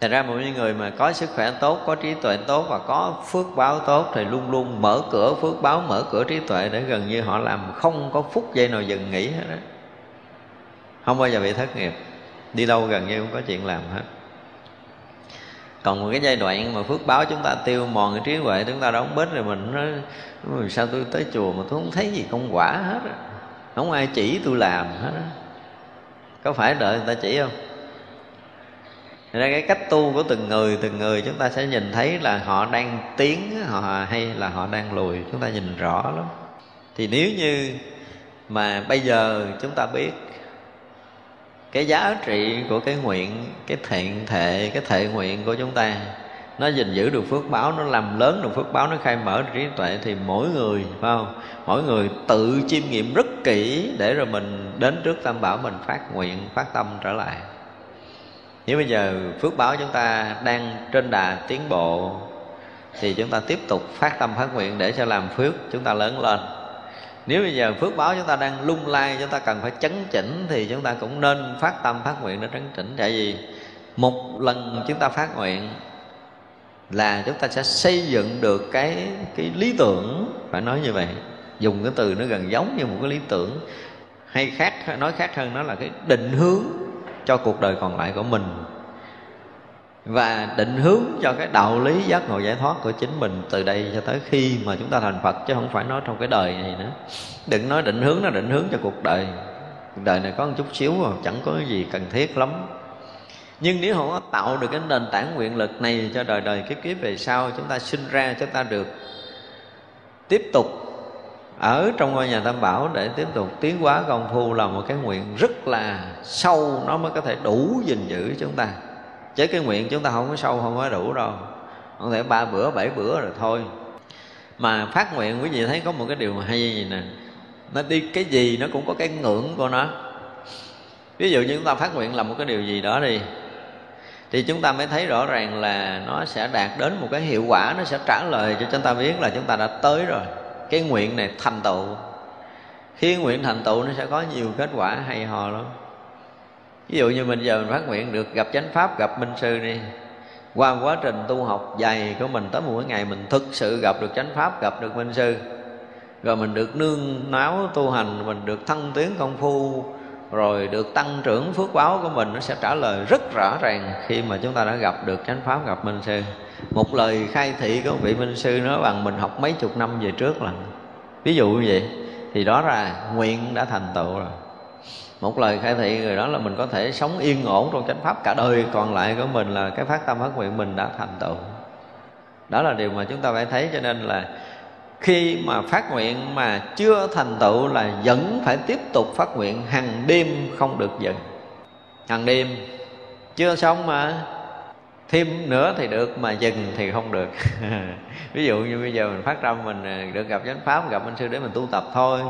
B: Thành ra một người mà có sức khỏe tốt, có trí tuệ tốt và có phước báo tốt thì luôn luôn mở cửa phước báo, mở cửa trí tuệ để gần như họ làm không có phút giây nào dừng nghỉ hết đó. Không bao giờ bị thất nghiệp. Đi đâu gần như không có chuyện làm hết. Còn một cái giai đoạn mà phước báo chúng ta tiêu mòn cái trí huệ chúng ta đóng bết rồi mình nói sao tôi tới chùa mà tôi không thấy gì công quả hết á. Không ai chỉ tôi làm hết á. Có phải đợi người ta chỉ không? Nên ra cái cách tu của từng người từng người chúng ta sẽ nhìn thấy là họ đang tiến, họ hay là họ đang lùi chúng ta nhìn rõ lắm thì nếu như mà bây giờ chúng ta biết cái giá trị của cái nguyện, cái thiện thệ cái thệ nguyện của chúng ta nó gìn giữ được phước báo, nó làm lớn được phước báo, nó khai mở được trí tuệ thì mỗi người, phải không? Mỗi người tự chiêm nghiệm rất kỹ để rồi mình đến trước tam bảo mình phát nguyện, phát tâm trở lại. Nếu bây giờ phước báo chúng ta đang trên đà tiến bộ, thì chúng ta tiếp tục phát tâm, phát nguyện để cho làm phước, chúng ta lớn lên. Nếu bây giờ phước báo chúng ta đang lung lay chúng ta cần phải chấn chỉnh, thì chúng ta cũng nên phát tâm, phát nguyện để chấn chỉnh. Tại vì một lần chúng ta phát nguyện là chúng ta sẽ xây dựng được cái cái lý tưởng. Phải nói như vậy, dùng cái từ nó gần giống như một cái lý tưởng. Hay khác, nói khác hơn nó là cái định hướng cho cuộc đời còn lại của mình. Và định hướng cho cái đạo lý giác ngộ giải thoát của chính mình từ đây cho tới khi mà chúng ta thành Phật, chứ không phải nói trong cái đời này nữa. Đừng nói định hướng nó định hướng cho cuộc đời. Cuộc đời này có một chút xíu mà chẳng có gì cần thiết lắm nhưng nếu không có tạo được cái nền tảng nguyện lực này cho đời đời kiếp kiếp về sau, chúng ta sinh ra, chúng ta được tiếp tục ở trong ngôi nhà tam bảo để tiếp tục tiến hóa công phu là một cái nguyện rất là sâu. Nó mới có thể đủ gìn giữ chúng ta. Chứ cái nguyện chúng ta không có sâu, không có đủ đâu. Không thể ba bữa, bảy bữa rồi thôi. Mà phát nguyện, quý vị thấy có một cái điều hay gì nè? Nó đi cái gì nó cũng có cái ngưỡng của nó. Ví dụ như chúng ta phát nguyện làm một cái điều gì đó đi thì chúng ta mới thấy rõ ràng là nó sẽ đạt đến một cái hiệu quả, nó sẽ trả lời cho chúng ta biết là chúng ta đã tới rồi. Cái nguyện này thành tựu. Khi nguyện thành tựu, nó sẽ có nhiều kết quả hay ho lắm. Ví dụ như mình giờ mình phát nguyện được gặp chánh pháp, gặp minh sư đi. Qua quá trình tu học dày của mình, tới một ngày mình thực sự gặp được chánh pháp, gặp được minh sư. Rồi mình được nương náo tu hành, mình được thăng tiến công phu rồi được tăng trưởng phước báo của mình, nó sẽ trả lời rất rõ ràng khi mà chúng ta đã gặp được chánh pháp, gặp minh sư. Một lời khai thị của vị minh sư nói bằng mình học mấy chục năm về trước lần. Ví dụ như vậy, thì đó là nguyện đã thành tựu rồi. Một lời khai thị người đó là mình có thể sống yên ổn trong chánh pháp cả đời, còn lại của mình là cái phát tâm phát nguyện mình đã thành tựu. Đó là điều mà chúng ta phải thấy, cho nên là khi mà phát nguyện mà chưa thành tựu là vẫn phải tiếp tục phát nguyện hàng đêm không được dừng. Hàng đêm, chưa xong mà. Thêm nữa thì được, mà dừng thì không được. Ví dụ như bây giờ mình phát tâm mình à, được gặp chánh pháp, gặp anh sư để mình tu tập thôi.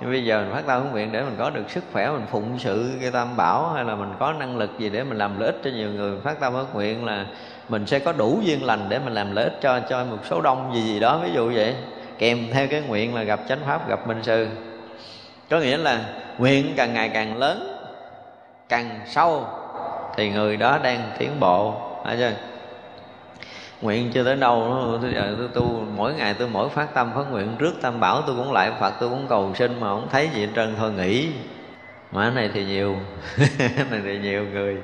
B: Nhưng bây giờ mình phát tâm nguyện để mình có được sức khỏe, mình phụng sự cái tam bảo, hay là mình có năng lực gì để mình làm lợi ích cho nhiều người phát tâm ước nguyện là mình sẽ có đủ duyên lành để mình làm lợi ích cho cho một số đông gì gì đó, ví dụ vậy kèm theo cái nguyện là gặp chánh pháp gặp minh sư. Có nghĩa là nguyện càng ngày càng lớn càng sâu thì người đó đang tiến bộ. Phải chưa? Nguyện chưa tới đâu tôi, tôi, tôi tu mỗi ngày tôi mỗi phát tâm phát nguyện trước tam bảo tôi cũng lại phật tôi cũng cầu xin mà không thấy gì hết trơn thôi nghỉ mà cái này thì nhiều. Này thì nhiều người.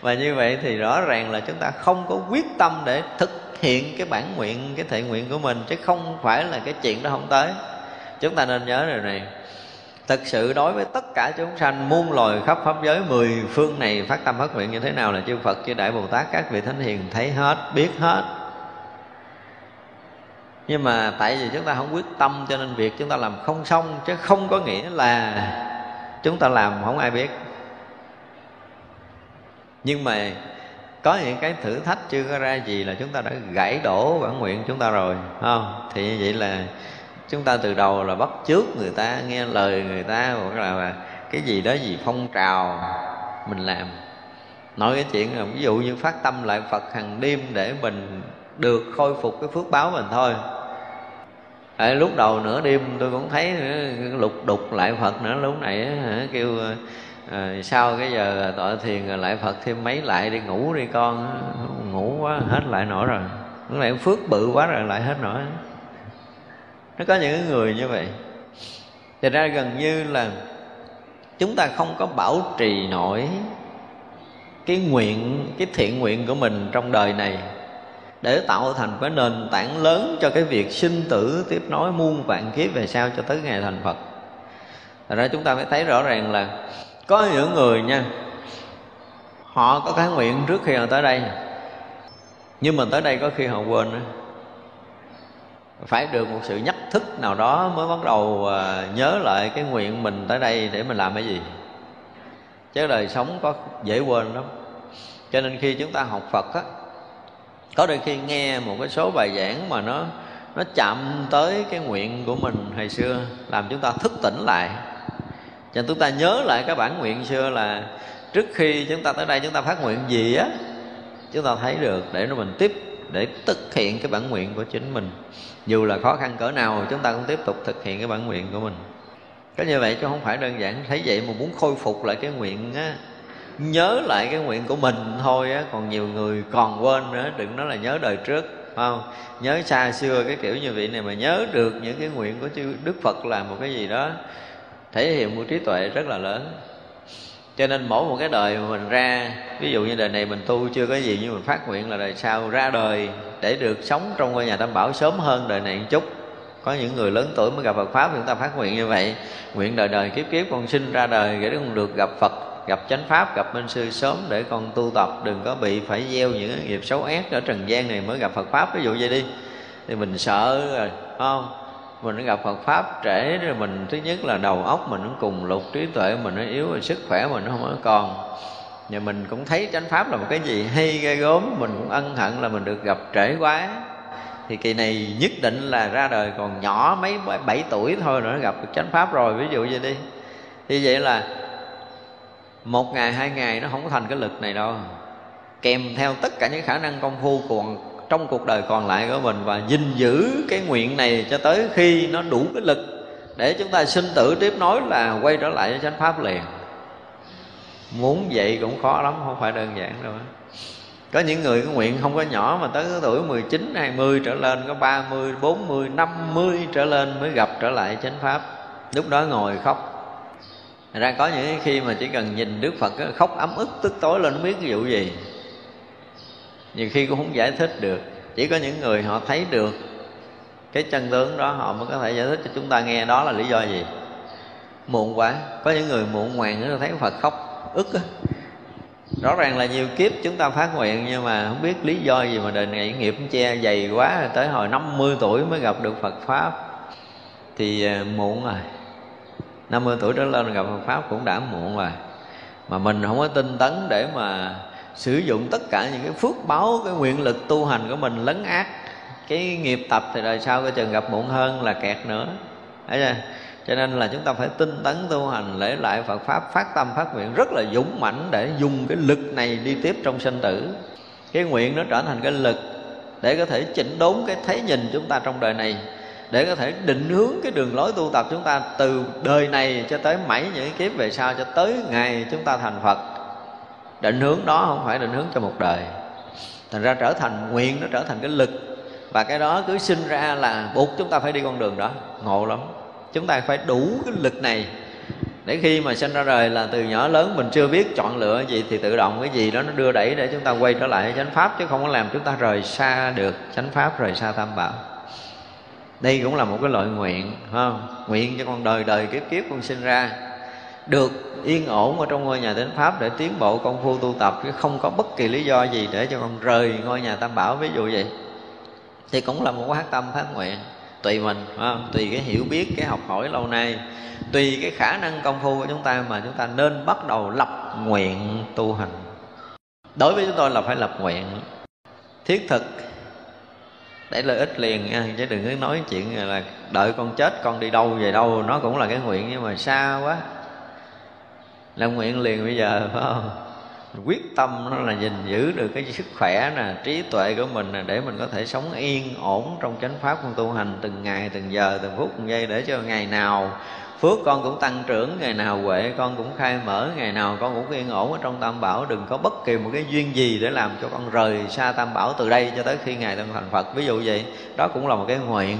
B: Và như vậy thì rõ ràng là chúng ta không có quyết tâm để thực hiện cái bản nguyện cái thệ nguyện của mình chứ không phải là cái chuyện đó không tới. Chúng ta nên nhớ điều này. Thực sự đối với tất cả chúng sanh muôn loài khắp pháp giới mười phương này phát tâm phát nguyện như thế nào là chư Phật, chư Đại Bồ Tát, các vị Thánh Hiền thấy hết, biết hết. Nhưng mà tại vì chúng ta không quyết tâm cho nên việc chúng ta làm không xong chứ không có nghĩa là chúng ta làm không ai biết. Nhưng mà có những cái thử thách chưa có ra gì là chúng ta đã gãy đổ bản nguyện chúng ta rồi không? Thì như vậy là chúng ta từ đầu là bắt chước người ta, nghe lời người ta hoặc là cái gì đó gì phong trào mình làm. Nói cái chuyện là ví dụ như phát tâm lại phật hàng đêm để mình được khôi phục cái phước báo mình thôi à, lúc đầu nửa đêm tôi cũng thấy ừ, lục đục lại phật nữa lúc này ừ, kêu ừ, ờ, à, sau cái giờ tọa thiền lại phật thêm mấy lại đi ngủ đi con ngủ quá hết lại nổi rồi. Lúc này phước bự quá rồi lại hết nổi. Nó có những người như vậy. Thật ra gần như là chúng ta không có bảo trì nổi cái nguyện cái thiện nguyện của mình trong đời này để tạo thành cái nền tảng lớn cho cái việc sinh tử, tiếp nối, muôn vạn kiếp về sau cho tới ngày thành Phật. Thật ra chúng ta mới thấy rõ ràng là có những người nha, họ có cái nguyện trước khi họ tới đây. Nhưng mà tới đây có khi họ quên đó phải được một sự nhắc thức nào đó mới bắt đầu à, nhớ lại cái nguyện mình tới đây để mình làm cái gì. Chứ đời sống có dễ quên lắm. Cho nên khi chúng ta học phật á có đôi khi nghe một cái số bài giảng mà nó nó chạm tới cái nguyện của mình hồi xưa, làm chúng ta thức tỉnh lại. Cho nên chúng ta nhớ lại cái bản nguyện xưa là trước khi chúng ta tới đây chúng ta phát nguyện gì á, chúng ta thấy được để nó mình tiếp, để thực hiện cái bản nguyện của chính mình. Dù là khó khăn cỡ nào, chúng ta cũng tiếp tục thực hiện cái bản nguyện của mình. Có như vậy chứ không phải đơn giản thấy vậy mà muốn khôi phục lại cái nguyện á nhớ lại cái nguyện của mình thôi á, còn nhiều người còn quên nữa, đừng nói là nhớ đời trước không? Nhớ xa xưa cái kiểu như vị này mà nhớ được những cái nguyện của chư đức phật làm một cái gì đó thể hiện một trí tuệ rất là lớn. Cho nên mỗi một cái đời mà mình ra, ví dụ như đời này mình tu chưa có gì nhưng mình phát nguyện là đời sau ra đời để được sống trong ngôi nhà tam bảo sớm hơn đời này một chút. Có những người lớn tuổi mới gặp Phật pháp chúng ta phát nguyện như vậy. Nguyện đời đời kiếp kiếp con sinh ra đời để con được gặp Phật gặp chánh pháp, gặp minh sư sớm để con tu tập. Đừng có bị phải gieo những cái nghiệp xấu ác ở trần gian này mới gặp Phật pháp. Ví dụ vậy đi. Thì mình sợ rồi không? Mình gặp Phật pháp trễ rồi mình, thứ nhất là đầu óc mình nó cùng lục, trí tuệ mình nó yếu, rồi sức khỏe mình nó không có còn. Và mình cũng thấy chánh pháp là một cái gì hay ghê gốm mình cũng ân hận là mình được gặp trễ quá. Thì kỳ này nhất định là ra đời còn nhỏ mấy, bảy tuổi thôi nữa gặp được chánh pháp rồi. Ví dụ vậy đi. Thì vậy là một ngày hai ngày nó không có thành cái lực này đâu. Kèm theo tất cả những khả năng công phu còn trong cuộc đời còn lại của mình và gìn giữ cái nguyện này cho tới khi nó đủ cái lực để chúng ta sinh tử tiếp nối là quay trở lại với chánh pháp liền. Muốn vậy cũng khó lắm không phải đơn giản đâu. Có những người cái nguyện không có nhỏ mà tới cái tuổi 19, 20 trở lên có 30, 40, 50 trở lên mới gặp trở lại chánh pháp. Lúc đó ngồi khóc. Thành ra có những khi mà chỉ cần nhìn Đức Phật khóc ấm ức, tức tối lên, không biết cái vụ gì. Nhiều khi cũng không giải thích được. Chỉ có những người họ thấy được Cái chân tướng đó, họ mới có thể giải thích cho chúng ta nghe. Đó là lý do gì? Muộn quá. Có những người muộn ngoàn nữa thấy Phật khóc ức á. Rõ ràng là nhiều kiếp chúng ta phát nguyện, nhưng mà không biết lý do gì mà đời này nghiệp che dày quá. Tới hồi 50 tuổi mới gặp được Phật pháp. Thì à, muộn rồi. 50 tuổi trở lên gặp Phật pháp cũng đã muộn rồi. Mà mình không có tinh tấn để mà sử dụng tất cả những cái phước báo, cái nguyện lực tu hành của mình lấn át cái nghiệp tập thì đời sau cái chừng gặp muộn hơn là kẹt nữa. Thấy chưa? Cho nên là chúng ta phải tinh tấn tu hành, lễ lại Phật pháp, phát tâm, phát nguyện rất là dũng mãnh để dùng cái lực này đi tiếp trong sinh tử. Cái nguyện nó trở thành cái lực để có thể chỉnh đốn cái thấy nhìn chúng ta trong đời này để có thể định hướng cái đường lối tu tập chúng ta từ đời này cho tới mãi những kiếp về sau cho tới ngày chúng ta thành Phật. Định hướng đó không phải định hướng cho một đời. Thành ra trở thành nguyện, nó trở thành cái lực. Và cái đó cứ sinh ra là buộc chúng ta phải đi con đường đó. Ngộ lắm. Chúng ta phải đủ cái lực này để khi mà sinh ra đời là từ nhỏ lớn mình chưa biết chọn lựa gì thì tự động cái gì đó nó đưa đẩy để chúng ta quay trở lại chánh pháp, chứ không có làm chúng ta rời xa được chánh pháp, rời xa tam bảo đây cũng là một cái loại nguyện không? Nguyện cho con đời đời kiếp kiếp con sinh ra. Được yên ổn ở trong ngôi nhà chánh pháp để tiến bộ công phu tu tập, chứ không có bất kỳ lý do gì để cho con rời ngôi nhà tam bảo, ví dụ vậy. Thì cũng là một phát tâm phát nguyện. Tùy mình không? tùy cái hiểu biết, cái học hỏi lâu nay. Tùy cái khả năng công phu của chúng ta mà chúng ta nên bắt đầu lập nguyện tu hành. Đối với chúng tôi là phải lập nguyện. Thiết thực để lợi ích liền nha, chứ đừng cứ nói chuyện là đợi con chết, con đi đâu về đâu, nó cũng là cái nguyện, nhưng mà xa quá. Là nguyện liền bây giờ, phải không? Quyết tâm nó là gìn giữ được cái sức khỏe nè, trí tuệ của mình nè, để mình có thể sống yên ổn trong chánh pháp con tu hành từng ngày, từng giờ, từng phút, từng giây, để cho ngày nào phước con cũng tăng trưởng, ngày nào huệ con cũng khai mở, ngày nào con cũng yên ổn ở trong tam bảo. Đừng có bất kỳ một cái duyên gì để làm cho con rời xa tam bảo từ đây cho tới khi ngày tân thành phật. Ví dụ vậy, đó cũng là một cái nguyện.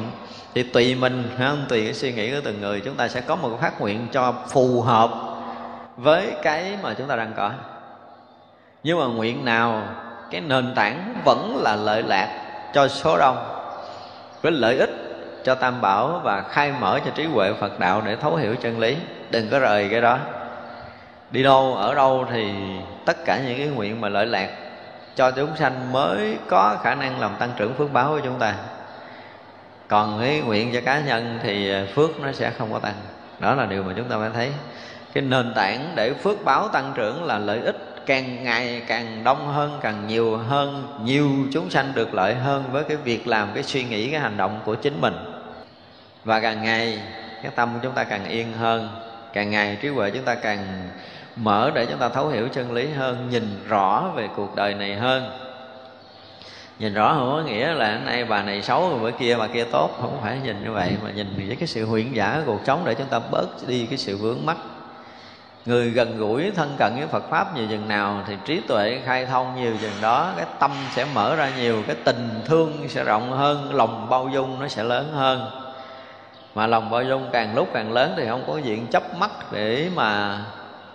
B: Thì tùy mình không tùy cái suy nghĩ của từng người, chúng ta sẽ có một phát nguyện cho phù hợp với cái mà chúng ta đang có. Nhưng mà nguyện nào, cái nền tảng vẫn là lợi lạc cho số đông, với lợi ích cho tam bảo và khai mở cho trí huệ phật đạo để thấu hiểu chân lý. Đừng có rời cái đó. Đi đâu, ở đâu thì tất cả những cái nguyện mà lợi lạc cho chúng sanh mới có khả năng làm tăng trưởng phước báo của chúng ta. Còn cái nguyện cho cá nhân thì phước nó sẽ không có tăng. Đó là điều mà chúng ta phải thấy. Cái nền tảng để phước báo tăng trưởng là lợi ích càng ngày càng đông hơn, càng nhiều hơn, nhiều chúng sanh được lợi hơn với cái việc làm, cái suy nghĩ, cái hành động của chính mình và càng ngày, cái tâm của chúng ta càng yên hơn. Càng ngày trí huệ chúng ta càng mở để chúng ta thấu hiểu chân lý hơn, nhìn rõ về cuộc đời này hơn. Nhìn rõ không có nghĩa là nay bà này xấu rồi bữa kia bà kia tốt. Không phải nhìn như vậy, mà nhìn với cái sự huyễn giả của cuộc sống để chúng ta bớt đi cái sự vướng mắc. Người gần gũi, thân cận với Phật pháp nhiều chừng nào thì trí tuệ khai thông nhiều chừng đó, cái tâm sẽ mở ra nhiều, cái tình thương sẽ rộng hơn, lòng bao dung nó sẽ lớn hơn mà lòng bao dung càng lúc càng lớn thì không có diện chấp mắt để mà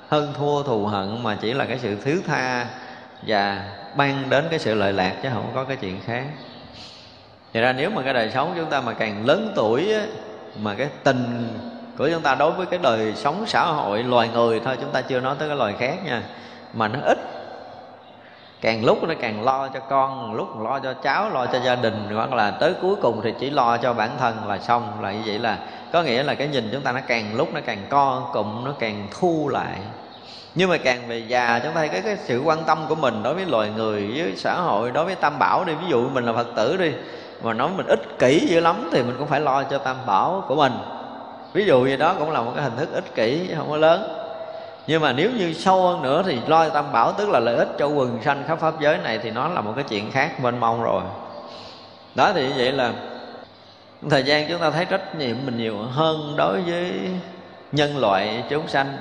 B: hơn thua thù hận mà chỉ là cái sự thứ tha và ban đến cái sự lợi lạc chứ không có cái chuyện khác. Vậy ra nếu mà cái đời sống chúng ta mà càng lớn tuổi á, mà cái tình của chúng ta đối với cái đời sống xã hội loài người thôi chúng ta chưa nói tới cái loài khác nha mà nó ít càng lúc nó càng lo cho con lúc lo cho cháu lo cho gia đình hoặc là tới cuối cùng thì chỉ lo cho bản thân là xong là như vậy là. Có nghĩa là cái nhìn chúng ta nó càng lúc nó càng co cụm nó càng thu lại. Nhưng mà càng về già chúng ta thấy cái, cái sự quan tâm của mình đối với loài người với xã hội đối với tam bảo đi. Ví dụ mình là phật tử đi mà nói mình ích kỷ dữ lắm thì mình cũng phải lo cho tam bảo của mình. Ví dụ như đó cũng là một cái hình thức ích kỷ không có lớn nhưng mà nếu như sâu hơn nữa thì lo tam bảo tức là lợi ích cho quần sanh khắp pháp giới này thì nó là một cái chuyện khác mênh mông rồi. Đó thì như vậy là thời gian chúng ta thấy trách nhiệm mình nhiều hơn đối với nhân loại chúng sanh.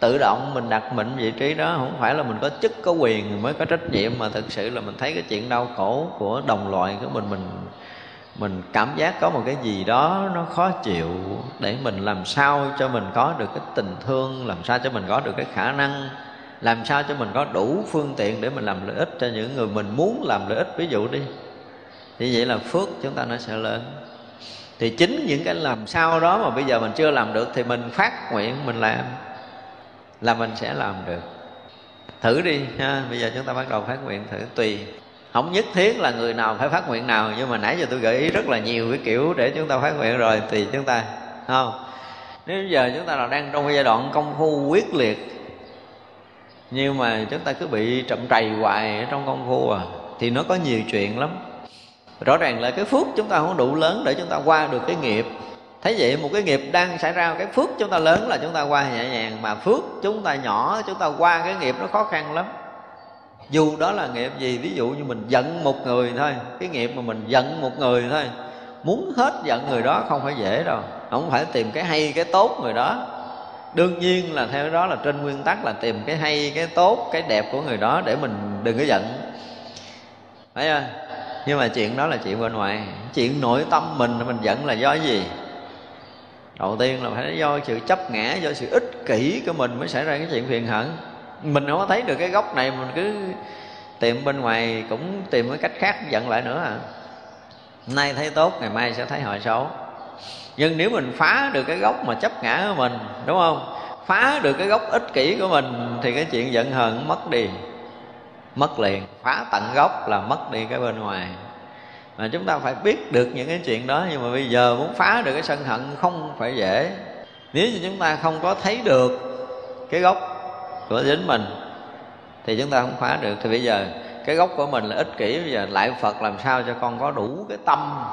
B: Tự động mình đặt mình vị trí đó không phải là mình có chức, có quyền mới có trách nhiệm, mà thực sự là mình thấy cái chuyện đau khổ của đồng loại của mình mình mình cảm giác có một cái gì đó nó khó chịu để mình làm sao cho mình có được cái tình thương, làm sao cho mình có được cái khả năng, làm sao cho mình có đủ phương tiện để mình làm lợi ích cho những người mình muốn làm lợi ích. Ví dụ đi, thì vậy là phước chúng ta nó sẽ lên. Thì chính những cái làm sao đó mà bây giờ mình chưa làm được thì mình phát nguyện mình làm, là mình sẽ làm được. Thử đi ha, bây giờ chúng ta bắt đầu phát nguyện thử tùy không nhất thiết là người nào phải phát nguyện nào, nhưng mà nãy giờ tôi gợi ý rất là nhiều cái kiểu để chúng ta phát nguyện rồi thì chúng ta, không? Nếu giờ chúng ta là đang trong giai đoạn công phu quyết liệt, nhưng mà chúng ta cứ bị chậm trầy hoài ở trong công phu à thì nó có nhiều chuyện lắm. Rõ ràng là cái phước chúng ta không đủ lớn để chúng ta qua được cái nghiệp. Thấy vậy một cái nghiệp đang xảy ra, cái phước chúng ta lớn là chúng ta qua nhẹ nhàng, mà phước chúng ta nhỏ, chúng ta qua cái nghiệp nó khó khăn lắm dù đó là nghiệp gì, ví dụ như mình giận một người thôi, cái nghiệp mà mình giận một người thôi, muốn hết giận người đó không phải dễ đâu, không phải tìm cái hay, cái tốt người đó. Đương nhiên là theo đó là trên nguyên tắc là tìm cái hay, cái tốt, cái đẹp của người đó để mình đừng có giận. Phải không? Nhưng mà chuyện đó là chuyện bên ngoài, chuyện nội tâm mình mình giận là do cái gì? Đầu tiên là phải do sự chấp ngã, do sự ích kỷ của mình mới xảy ra cái chuyện phiền hận mình không có thấy được cái gốc này, mình cứ tìm bên ngoài, cũng tìm cái cách khác giận lại nữa à. Nay thấy tốt, ngày mai sẽ thấy hồi xấu. Nhưng nếu mình phá được cái gốc mà chấp ngã của mình, đúng không? Phá được cái gốc ích kỷ của mình, thì cái chuyện giận hờn mất đi, mất liền. Phá tận gốc là mất đi cái bên ngoài. Mà chúng ta phải biết được những cái chuyện đó, nhưng mà bây giờ muốn phá được cái sân hận không phải dễ. Nếu như chúng ta không có thấy được cái gốc của chính mình, thì chúng ta không phá được. Thì bây giờ cái gốc của mình là ích kỷ, bây giờ lại phật làm sao cho con có đủ cái tâm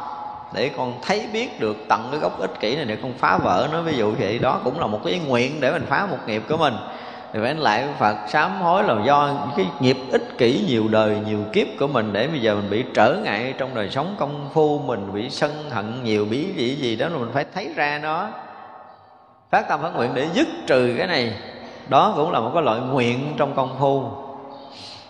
B: để con thấy biết được tận cái gốc ích kỷ này để con phá vỡ nó? Ví dụ vậy, đó cũng là một cái nguyện để mình phá một nghiệp của mình. Thì phải lại Phật sám hối là do cái nghiệp ích kỷ nhiều đời, nhiều kiếp của mình để bây giờ mình bị trở ngại trong đời sống công phu, mình bị sân hận nhiều bí gì gì đó là mình phải thấy ra nó. Phát tâm phát nguyện để dứt trừ cái này đó cũng là một cái loại nguyện trong công phu.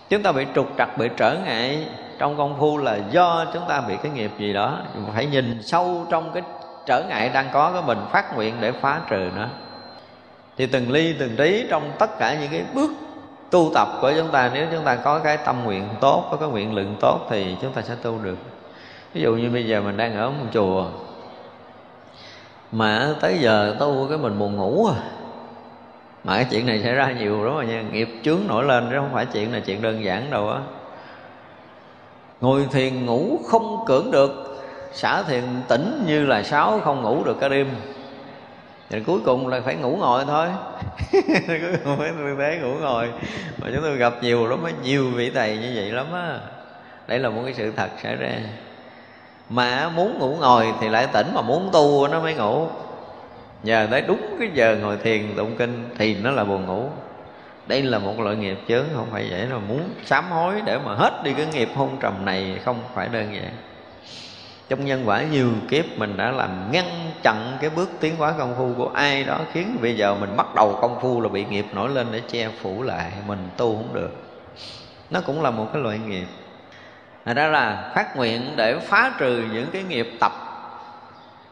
B: Chúng ta bị trục trặc, bị trở ngại trong công phu là do chúng ta bị cái nghiệp gì đó. Phải nhìn sâu trong cái trở ngại đang có của mình, phát nguyện để phá trừ nó. Thì từng ly, từng tí trong tất cả những cái bước tu tập của chúng ta, nếu chúng ta có cái tâm nguyện tốt, có cái nguyện lượng tốt thì chúng ta sẽ tu được. Ví dụ như bây giờ mình đang ở một chùa, mà tới giờ tu cái mình buồn ngủ à mà cái chuyện này xảy ra nhiều lắm rồi nha. Nghiệp chướng nổi lên, chứ không phải chuyện là chuyện đơn giản đâu á. Ngồi thiền ngủ không cưỡng được, xả thiền tỉnh như là sáu không ngủ được cả đêm. Thì cuối cùng là phải ngủ ngồi thôi. Cuối cùng phải tư thế ngủ ngồi. Mà chúng tôi gặp nhiều lắm nhiều vị thầy như vậy lắm á. Đây là một cái sự thật xảy ra. Mà muốn ngủ ngồi thì lại tỉnh mà muốn tu nó mới ngủ nhờ tới đúng cái giờ ngồi thiền tụng kinh thì nó là buồn ngủ. Đây là một loại nghiệp chướng, không phải vậy là muốn sám hối để mà hết đi cái nghiệp hôn trầm này không phải đơn giản. Trong nhân quả nhiều kiếp mình đã làm ngăn chặn cái bước tiến hóa công phu của ai đó, khiến bây giờ mình bắt đầu công phu là bị nghiệp nổi lên để che phủ lại, mình tu không được. Nó cũng là một cái loại nghiệp. Thật ra là phát nguyện để phá trừ những cái nghiệp tập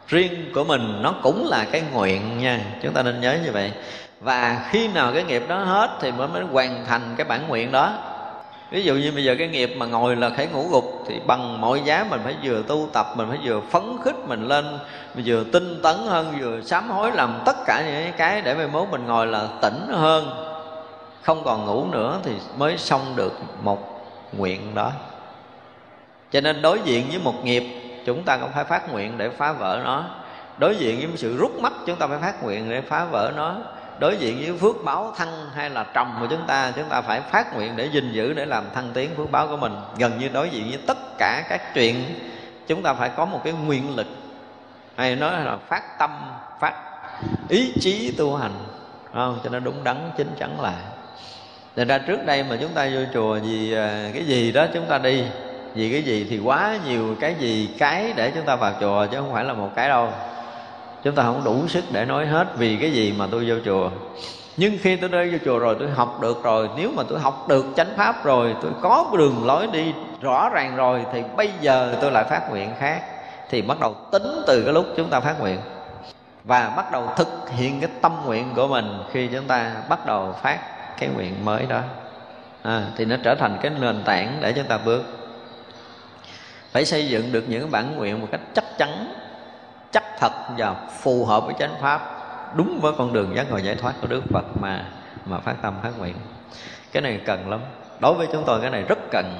B: riêng của mình, nó cũng là cái nguyện nha. Chúng ta nên nhớ như vậy. Và khi nào cái nghiệp đó hết thì mới mới hoàn thành cái bản nguyện đó. Ví dụ như bây giờ cái nghiệp mà ngồi là khải ngủ gục thì bằng mọi giá mình phải vừa tu tập, mình phải vừa phấn khích mình lên, mình vừa tinh tấn hơn, vừa sám hối làm tất cả những cái để mai mốt mình ngồi là tỉnh hơn. Không còn ngủ nữa thì mới xong được một nguyện đó. Cho nên đối diện với một nghiệp chúng ta cũng phải phát nguyện để phá vỡ nó. Đối diện với sự rút mắt, chúng ta phải phát nguyện để phá vỡ nó. Đối diện với phước báo thăng hay là trầm của chúng ta chúng ta phải phát nguyện để gìn giữ, để làm thăng tiến phước báo của mình. Gần như đối diện với tất cả các chuyện, chúng ta phải có một cái nguyện lực, hay nói là phát tâm, phát ý chí tu hành. Không? Cho nó đúng đắn chính chắn lại. Thành ra trước đây mà chúng ta vô chùa vì à, cái gì đó chúng ta đi vì cái gì thì quá nhiều cái gì cái để chúng ta vào chùa chứ không phải là một cái đâu. Chúng ta không đủ sức để nói hết vì cái gì mà tôi vô chùa. Nhưng khi tôi đi vô chùa rồi tôi học được rồi. Nếu mà tôi học được chánh pháp rồi tôi có đường lối đi rõ ràng rồi thì bây giờ tôi lại phát nguyện khác. Thì bắt đầu tính từ cái lúc chúng ta phát nguyện. Và bắt đầu thực hiện cái tâm nguyện của mình khi chúng ta bắt đầu phát cái nguyện mới đó. À, thì nó trở thành cái nền tảng để chúng ta bước phải xây dựng được những bản nguyện một cách chắc chắn, chắc thật và phù hợp với chánh pháp, đúng với con đường giác ngộ giải thoát của Đức Phật mà mà phát tâm phát nguyện. Cái này cần lắm. Đối với chúng tôi, cái này rất cần.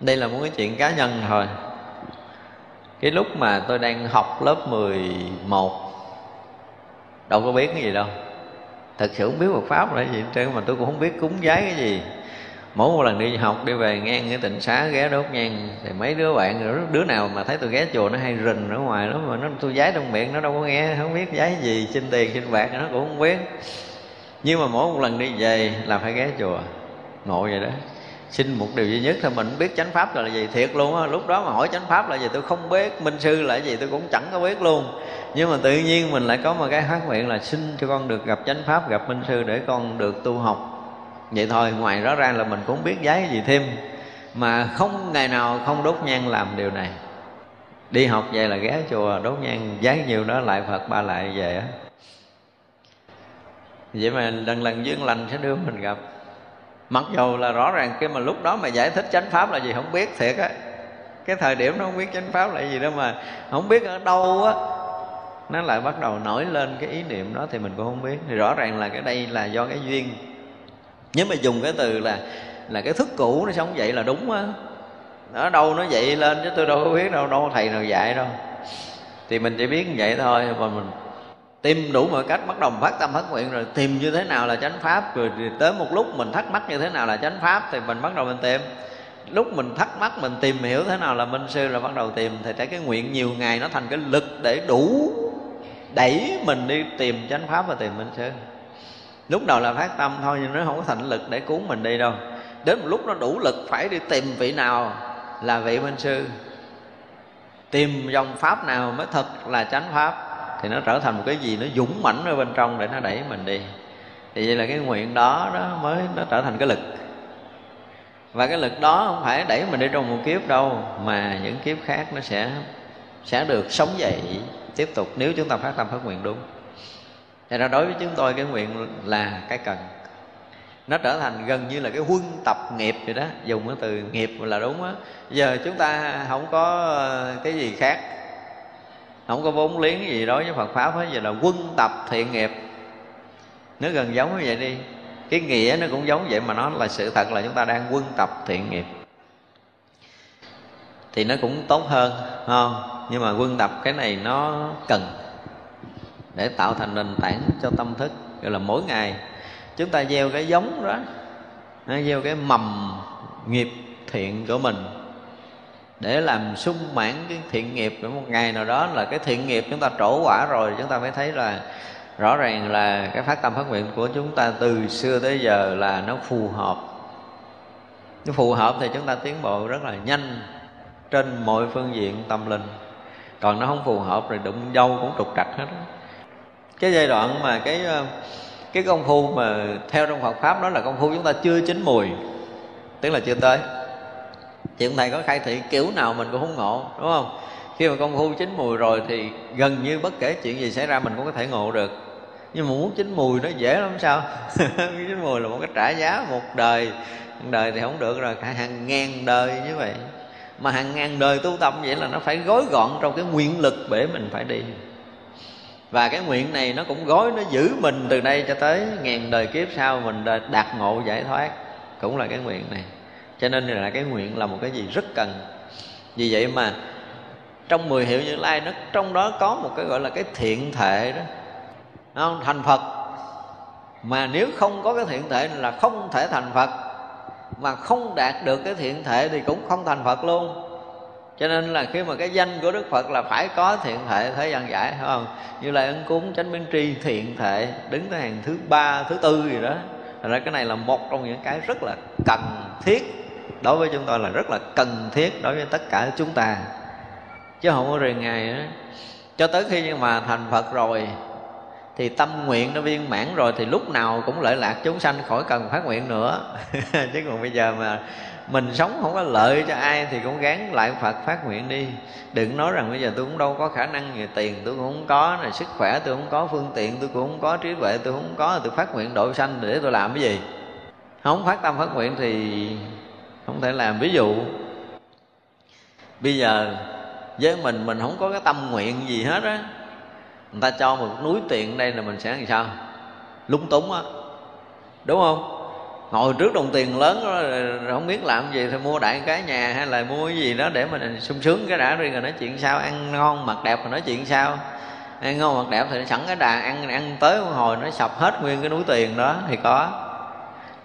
B: Đây là một cái chuyện cá nhân thôi. Cái lúc mà tôi đang học lớp 11 đâu có biết cái gì đâu. Thật sự không biết Phật pháp là gì trơn, mà tôi cũng không biết cúng giái cái gì mỗi một lần đi học, đi về ngang cái tịnh xá, ghé đốt nhang, thì mấy đứa bạn đứa nào mà thấy tôi ghé chùa nó hay rình ở ngoài lắm mà nó, tôi giấy trong miệng, nó đâu có nghe, không biết giấy gì, xin tiền, xin bạc, nó cũng không biết. Nhưng mà mỗi một lần đi về là phải ghé chùa. Ngộ vậy đó. Xin một điều duy nhất thôi, mình biết chánh pháp là gì, thiệt luôn á. Lúc đó mà hỏi chánh pháp là gì, tôi không biết. Minh sư là gì, tôi cũng chẳng có biết luôn. Nhưng mà tự nhiên mình lại có một cái phát nguyện là xin cho con được gặp chánh pháp, gặp minh sư để con được tu học vậy thôi, ngoài rõ ràng là mình cũng biết giấy gì thêm, mà không, ngày nào không đốt nhang làm điều này. Đi học về là ghé chùa đốt nhang giấy nhiều đó lại phật, ba lại về á. Vậy mà lần lần duyên lành sẽ đưa mình gặp. Mặc dù là rõ ràng khi mà lúc đó mà giải thích chánh pháp là gì không biết thiệt á. Cái thời điểm nó không biết chánh pháp là gì đâu mà không biết ở đâu á. Nó lại bắt đầu nổi lên cái ý niệm đó thì mình cũng không biết. Thì rõ ràng là cái đây là do cái duyên nếu mà dùng cái từ là là cái thức cũ nó sống vậy là đúng á. Ở đâu nó dậy lên chứ tôi đâu có biết đâu đâu thầy nào dạy đâu. Thì mình chỉ biết như vậy thôi mà mình tìm đủ mọi cách bắt đầu phát tâm, phát nguyện rồi tìm như thế nào là chánh pháp. Rồi tới một lúc mình thắc mắc như thế nào là chánh pháp thì mình bắt đầu mình tìm. Lúc mình thắc mắc, mình tìm hiểu thế nào là minh sư là bắt đầu tìm. Thì cái nguyện nhiều ngày nó thành cái lực để đủ đẩy mình đi tìm chánh pháp và tìm minh sư lúc đầu là phát tâm thôi, nhưng nó không có thành lực để cuốn mình đi đâu. Đến một lúc nó đủ lực, phải đi tìm vị nào là vị minh sư. Tìm dòng pháp nào mới thật là chánh pháp, thì nó trở thành một cái gì nó dũng mãnh ở bên trong để nó đẩy mình đi. Thì vậy là cái nguyện đó đó mới, nó trở thành cái lực. Và cái lực đó không phải đẩy mình đi trong một kiếp đâu, mà những kiếp khác nó sẽ sẽ được sống dậy tiếp tục nếu chúng ta phát tâm phát nguyện đúng. Thì ra đối với chúng tôi cái nguyện là cái cần. Nó trở thành gần như là cái huân tập nghiệp vậy đó. Dùng cái từ nghiệp là đúng á. Giờ chúng ta không có ờ, cái gì khác. Không có vốn liếng gì đối với Phật pháp hết. Giờ là quân tập thiện nghiệp. Nó gần giống như vậy đi. Cái nghĩa nó cũng giống vậy mà nó là sự thật là chúng ta đang quân tập thiện nghiệp. Thì nó cũng tốt hơn không? Nhưng mà quân tập cái này nó cần để tạo thành nền tảng cho tâm thức, gọi là mỗi ngày. Chúng ta gieo cái giống đó gieo cái mầm nghiệp thiện của mình để làm sung mãn cái thiện nghiệp. Của một ngày nào đó là cái thiện nghiệp chúng ta trổ quả rồi, chúng ta mới thấy là rõ ràng là cái phát tâm phát nguyện của chúng ta từ xưa tới giờ là nó phù hợp. Nó phù hợp thì chúng ta tiến bộ rất là nhanh trên mọi phương diện tâm linh. Còn nó không phù hợp rồi đụng dâu cũng trục trặc hết đó cái giai đoạn mà cái ờ, cái công phu mà theo trong Phật pháp đó là công phu chúng ta chưa chín mùi, tức là chưa tới. Thì ông thầy có khai thị kiểu nào mình cũng không ngộ, đúng không? Khi mà công phu chín mùi rồi thì gần như bất kể chuyện gì xảy ra mình cũng có thể ngộ được. Nhưng mà muốn chín mùi nó dễ lắm sao? Chín mùi là một cái trả giá một đời một đời thì không được rồi cả hàng ngàn đời như vậy. Mà hàng ngàn đời tu tâm vậy là nó phải gói gọn trong cái nguyện lực để mình phải đi và cái nguyện này nó cũng gói, nó giữ mình từ đây cho tới ngàn đời kiếp sau, mình đạt ngộ, giải thoát. Cũng là cái nguyện này. Cho nên là cái nguyện là một cái gì rất cần. Vì vậy mà trong mười hiệu như lai nó trong đó có một cái gọi là cái thiện thể đó. Không? thành phật. Mà nếu không có cái thiện thể là không thể thành phật. Mà không đạt được cái thiện thể thì cũng không thành phật luôn cho nên là khi mà cái danh của đức phật là phải có thiện thệ thế gian giải, phải không? Như là ân cúng, chánh biến tri, thiện thệ đứng tới hàng thứ ba, thứ tư gì đó. Thật ra cái này là một trong những cái rất là cần thiết, đối với chúng tôi là rất là cần thiết đối với tất cả chúng ta. Chứ không có rời ngày đó cho tới khi mà thành phật rồi, thì tâm nguyện nó viên mãn rồi, thì lúc nào cũng lợi lạc chúng sanh khỏi cần phát nguyện nữa. Chứ còn bây giờ mà mình sống không có lợi cho ai thì cũng gán lại Phật phát nguyện đi. Đừng nói rằng bây giờ tôi cũng đâu có khả năng về tiền, tôi cũng không có này sức khỏe tôi không có, phương tiện tôi cũng không có, trí tuệ tôi không có, tôi phát nguyện độ sanh để tôi làm cái gì? Không phát tâm phát nguyện thì không thể làm. Ví dụ, bây giờ với mình mình không có cái tâm nguyện gì hết á, người ta cho một núi tiền đây là mình sẽ làm sao? Lúng túng á. Đúng không? Ngồi trước đồng tiền lớn đó, không biết làm gì thì mua đại cái nhà hay là mua cái gì đó để mình sung sướng cái đã rồi nói chuyện sao ăn ngon mặc đẹp rồi nói chuyện sao. Ăn ngon mặc đẹp thì sẵn cái đà ăn ăn tới một hồi nó sập hết nguyên cái núi tiền đó thì có.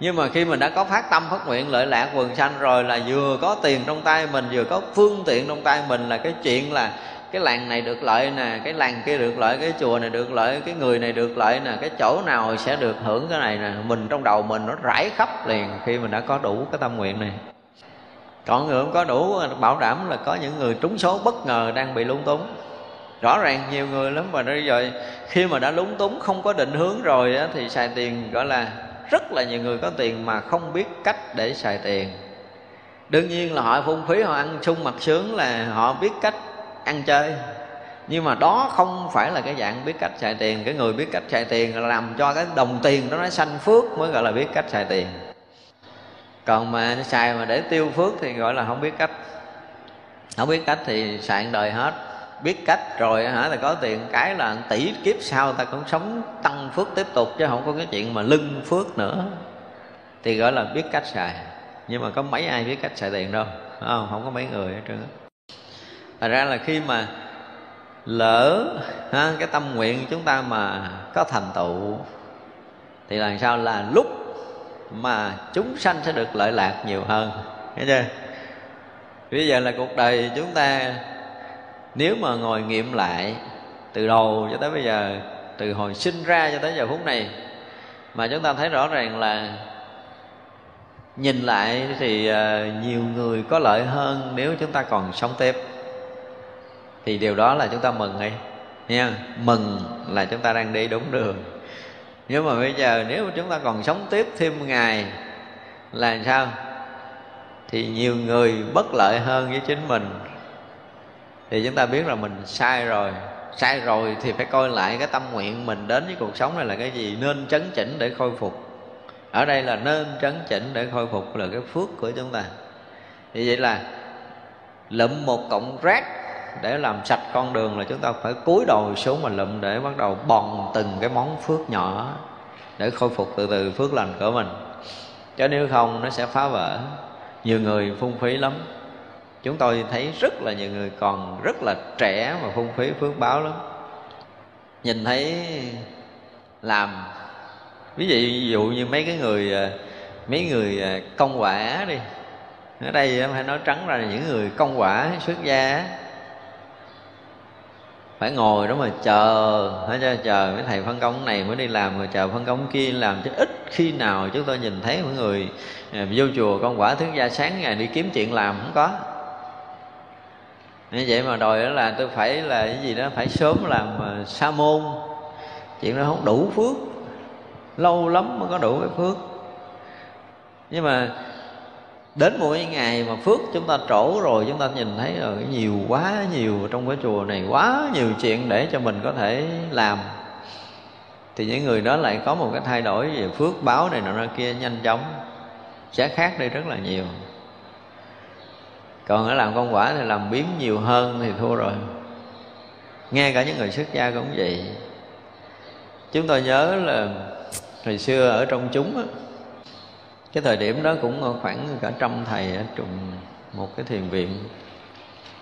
B: Nhưng mà khi mình đã có phát tâm phát nguyện lợi lạc quần sanh rồi là vừa có tiền trong tay mình vừa có phương tiện trong tay mình là cái chuyện là cái làng này được lợi nè cái làng kia được lợi cái chùa này được lợi cái người này được lợi nè cái chỗ nào sẽ được hưởng cái này nè. Mình trong đầu mình nó rải khắp liền khi mình đã có đủ cái tâm nguyện này. Còn người không có đủ bảo đảm là có những người trúng số bất ngờ đang bị lung túng. Rõ ràng nhiều người lắm mà bây giờ khi mà đã lúng túng không có định hướng rồi á, thì xài tiền gọi là rất là nhiều người có tiền mà không biết cách để xài tiền. Đương nhiên là họ phung phí họ ăn sung mặt sướng là họ biết cách ăn chơi. Nhưng mà đó không phải là cái dạng biết cách xài tiền. Cái người biết cách xài tiền là làm cho cái đồng tiền đó nó sanh phước mới gọi là biết cách xài tiền. Còn mà xài mà để tiêu phước thì gọi là không biết cách. Không biết cách thì xài đời hết. Biết cách rồi hả là có tiền cái là tỷ kiếp sau ta cũng sống tăng phước tiếp tục chứ không có cái chuyện mà lưng phước nữa. Thì gọi là biết cách xài. Nhưng mà có mấy ai biết cách xài tiền đâu không? Không có mấy người hết trơn Thật ra là khi mà lỡ ha, cái tâm nguyện chúng ta mà có thành tựu thì làm sao là lúc mà chúng sanh sẽ được lợi lạc nhiều hơn. Thấy chưa? Bây giờ là cuộc đời chúng ta nếu mà ngồi nghiệm lại từ đầu cho tới bây giờ từ hồi sinh ra cho tới giờ phút này mà chúng ta thấy rõ ràng là nhìn lại thì ờ, nhiều người có lợi hơn nếu chúng ta còn sống tiếp thì điều đó là chúng ta mừng đi nha, mừng là chúng ta đang đi đúng đường. Nhưng mà bây giờ nếu mà chúng ta còn sống tiếp thêm ngày, là sao? Thì nhiều người bất lợi hơn với chính mình. Thì chúng ta biết là mình sai rồi. Sai rồi thì phải coi lại cái tâm nguyện mình đến với cuộc sống này là cái gì? Nên chấn chỉnh để khôi phục. Ở đây là nên chấn chỉnh để khôi phục là cái phước của chúng ta. Thì vậy là lụm một cọng rác để làm sạch con đường là chúng ta phải cúi đầu xuống mà lụm để bắt đầu bòn từng cái món phước nhỏ để khôi phục từ từ phước lành của mình. Chứ nếu không nó sẽ phá vỡ. Nhiều người phung phí lắm. Chúng tôi thấy rất là nhiều người còn rất là trẻ mà phung phí phước báo lắm. Nhìn thấy làm ví dụ, ví dụ như mấy cái người à, mấy người à, công quả đi. Ở đây phải nói trắng ra là những người công quả xuất gia phải ngồi đó mà chờ phải cho chờ mấy thầy phân công này mới đi làm, rồi chờ phân công kia làm chứ ít khi nào chúng tôi nhìn thấy mọi người à, vô chùa con quả thứ gia sáng ngày đi kiếm chuyện làm, không có. Như vậy mà đòi đó là tôi phải là cái gì đó, phải sớm làm à, sa môn. Chuyện đó không đủ phước, lâu lắm mới có đủ cái phước. Nhưng mà đến một cái ngày mà phước chúng ta trổ rồi, chúng ta nhìn thấy là nhiều quá nhiều trong cái chùa này, quá nhiều chuyện để cho mình có thể làm. Thì những người đó lại có một cái thay đổi về phước báo này nọ kia nhanh chóng sẽ khác đi rất là nhiều. Còn ở làm công quả thì làm biến nhiều hơn thì thua rồi. Nghe cả những người xuất gia cũng vậy. Chúng tôi nhớ là hồi xưa ở trong chúng á cái thời điểm đó cũng ờ, khoảng cả trăm thầy ở trùng một cái thiền viện.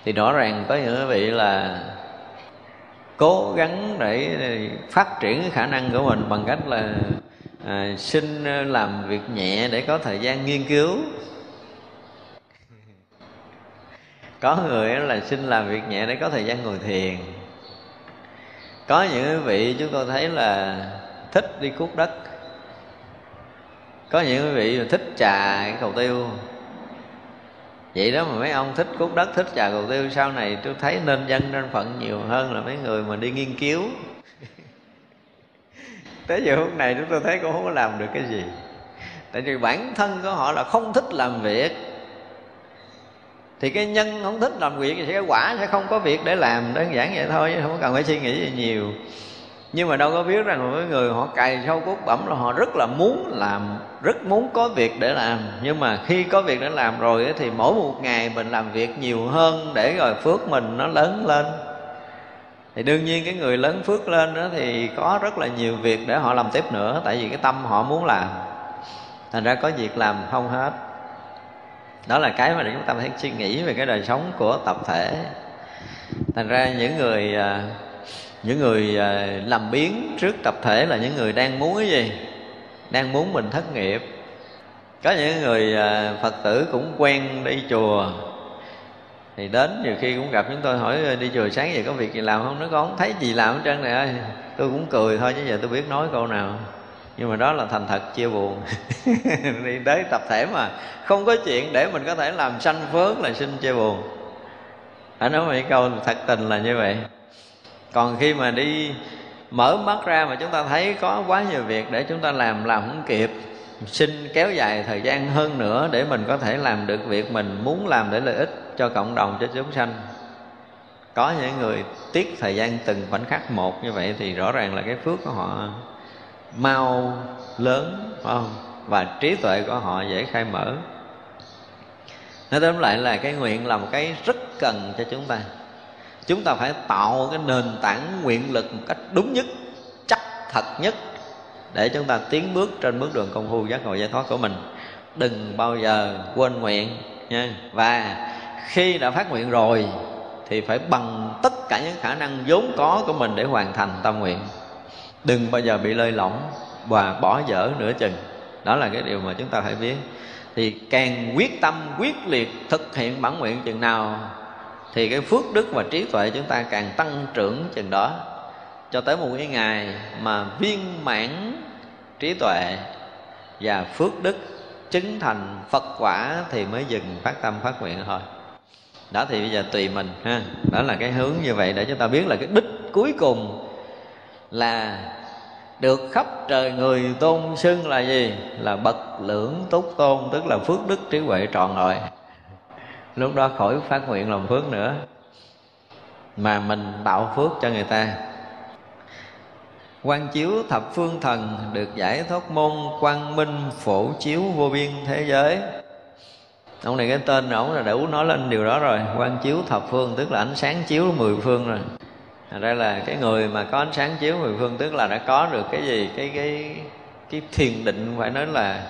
B: Thì rõ ràng có những vị là cố gắng để ờ, phát triển cái khả năng của mình bằng cách là à, xin làm việc nhẹ để có thời gian nghiên cứu. Có người là xin làm việc nhẹ để có thời gian ngồi thiền. Có những vị chúng tôi thấy là thích đi cuốc đất có những quý vị thích trà cầu tiêu. Vậy đó mà mấy ông thích cốt đất, thích trà cầu tiêu, sau này tôi thấy nên dân nên phận nhiều hơn là mấy người mà đi nghiên cứu. Tới giờ phút này chúng tôi thấy cũng không có làm được cái gì. Tại vì bản thân của họ là không thích làm việc. Thì cái nhân không thích làm việc thì cái quả sẽ không có việc để làm. Đơn giản vậy thôi, chứ không cần phải suy nghĩ gì nhiều nhưng mà đâu có biết rằng mỗi người họ cày sâu cốt bẩm là họ rất là muốn làm, rất muốn có việc để làm. Nhưng mà khi có việc để làm rồi thì mỗi một ngày mình làm việc nhiều hơn để rồi phước mình nó lớn lên. Thì đương nhiên cái người lớn phước lên đó thì có rất là nhiều việc để họ làm tiếp nữa, tại vì cái tâm họ muốn làm. Thành ra có việc làm không hết. Đó là cái mà để chúng ta phải suy nghĩ về cái đời sống của tập thể. Thành ra những người à, những người à, làm biến trước tập thể là những người đang muốn cái gì? Đang muốn mình thất nghiệp. Có những người à, phật tử cũng quen đi chùa. Thì đến nhiều khi cũng gặp chúng tôi hỏi, đi chùa sáng giờ có việc gì làm không? Nó con không thấy gì làm hết trơn này ơi. Tôi cũng cười thôi chứ giờ tôi biết nói câu nào. Nhưng mà đó là thành thật, chia buồn. Đi tới tập thể mà không có chuyện để mình có thể làm sanh phước là xin chia buồn. Anh nói mấy câu thật tình là như vậy còn khi mà đi mở mắt ra mà chúng ta thấy có quá nhiều việc để chúng ta làm làm không kịp, xin kéo dài thời gian hơn nữa để mình có thể làm được việc mình muốn làm để lợi ích cho cộng đồng, cho chúng sanh. Có những người tiết thời gian từng khoảnh khắc một như vậy thì rõ ràng là cái phước của họ mau lớn, phải không? Và trí tuệ của họ dễ khai mở. Nói tóm lại là cái nguyện là một cái rất cần cho chúng ta chúng ta phải tạo cái nền tảng nguyện lực một cách đúng nhất, chắc thật nhất để chúng ta tiến bước trên bước đường công phu giác ngộ giải thoát của mình. Đừng bao giờ quên nguyện nha. Và khi đã phát nguyện rồi thì phải bằng tất cả những khả năng vốn có của mình để hoàn thành tâm nguyện. Đừng bao giờ bị lơi lỏng và bỏ dở nửa chừng. Đó là cái điều mà chúng ta phải biết. Thì càng quyết tâm, quyết liệt thực hiện bản nguyện chừng nào thì cái phước đức và trí tuệ chúng ta càng tăng trưởng chừng đó. Cho tới một cái ngày mà viên mãn trí tuệ và phước đức chứng thành phật quả thì mới dừng phát tâm phát nguyện thôi. Đó thì bây giờ tùy mình ha. Đó là cái hướng như vậy để chúng ta biết là cái đích cuối cùng là được khắp trời người tôn xưng là gì? Là bậc lưỡng túc tôn, tức là phước đức trí huệ trọn rồi lúc đó khỏi phát nguyện lòng phước nữa. Mà mình tạo phước cho người ta. Quan chiếu thập phương thần được giải thoát môn quang minh phổ chiếu vô biên thế giới. Ông này cái tên ổng là đủ nói lên điều đó rồi. Quan chiếu thập phương, tức là ánh sáng chiếu mười phương rồi. Thành ra là cái người mà có ánh sáng chiếu mười phương, tức là đã có được cái gì? Cái cái cái thiền định phải nói là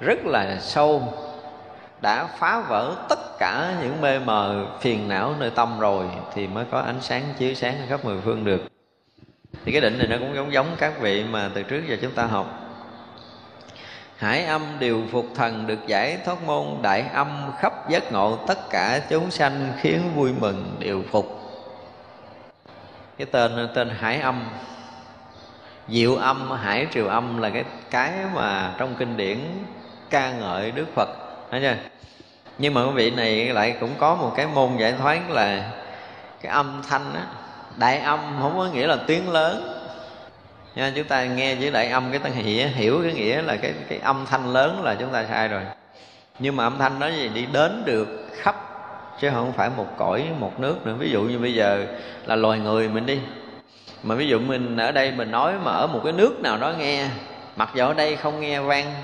B: rất là sâu đã phá vỡ tất cả những mê mờ phiền não nơi tâm rồi thì mới có ánh sáng chiếu sáng khắp mười phương được. Thì cái định này nó cũng giống giống các vị mà từ trước giờ chúng ta học. Hải âm điều phục thần được giải thoát môn Đại âm khắp giác ngộ tất cả chúng sanh khiến vui mừng điều phục. Cái tên tên hải âm Diệu âm, hải triều âm là cái cái mà trong kinh điển ca ngợi Đức Phật. Thấy chưa? Nhưng mà quý vị này lại cũng có một cái môn giải thoát là Cái âm thanh á. Đại âm không có nghĩa là tiếng lớn. Nha chúng ta nghe với đại âm cái ta hiểu, hiểu cái nghĩa là cái cái âm thanh lớn là chúng ta sai rồi. Nhưng mà âm thanh đó gì đi đến được khắp chứ không phải một cõi một nước nữa. Ví dụ như bây giờ là loài người mình đi. Mà ví dụ mình ở đây mình nói mà ở một cái nước nào đó nghe mặc dù ở đây không nghe vang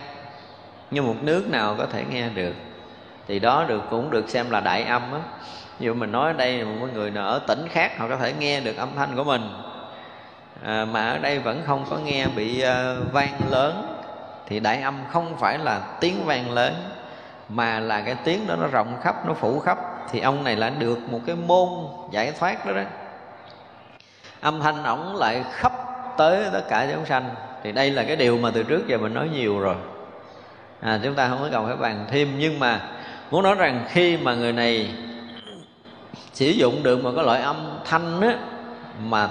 B: như một nước nào có thể nghe được. Thì đó được cũng được xem là đại âm á. Ví dụ mình nói ở đây một người nào ở tỉnh khác họ có thể nghe được âm thanh của mình. À, mà ở đây vẫn không có nghe bị uh, vang lớn. Thì đại âm không phải là tiếng vang lớn mà là cái tiếng đó nó rộng khắp nó phủ khắp. Thì ông này là được một cái môn giải thoát đó đó. Âm thanh ổng lại khắp tới tất cả chúng sanh. Thì đây là cái điều mà từ trước giờ mình nói nhiều rồi à, chúng ta không có cần phải bàn thêm nhưng mà muốn nói rằng khi mà người này sử dụng được một cái loại âm thanh á mà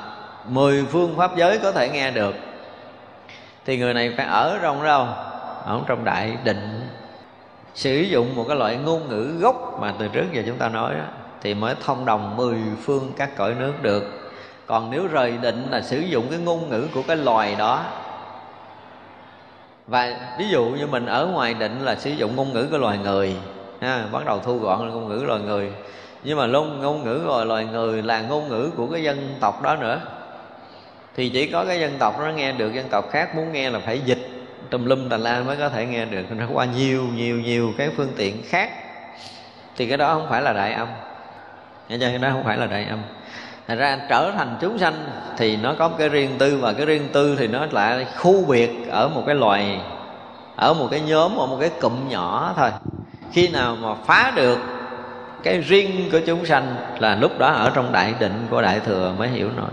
B: mười phương pháp giới có thể nghe được thì người này phải ở trong đâu ở trong đại định. Sử dụng một cái loại ngôn ngữ gốc mà từ trước giờ chúng ta nói đó, thì mới thông đồng mười phương các cõi nước được. Còn nếu rời định là sử dụng cái ngôn ngữ của cái loài đó và ví dụ như mình ở ngoài định là sử dụng ngôn ngữ của loài người ha, bắt đầu thu gọn là ngôn ngữ loài người. Nhưng mà luôn ngôn ngữ của loài người là ngôn ngữ của cái dân tộc đó nữa. Thì chỉ có cái dân tộc nó nghe được dân tộc khác muốn nghe là phải dịch tùm lum tà la mới có thể nghe được. Nó qua nhiều nhiều nhiều cái phương tiện khác. Thì cái đó không phải là đại âm. Nghe chưa? Cái đó không phải là đại âm. Thành ra trở thành chúng sanh thì nó có cái riêng tư và cái riêng tư thì nó lại khu biệt ở một cái loài, ở một cái nhóm, ở một cái cụm nhỏ thôi. Khi nào mà phá được cái riêng của chúng sanh là lúc đó ở trong đại định của đại thừa mới hiểu nổi.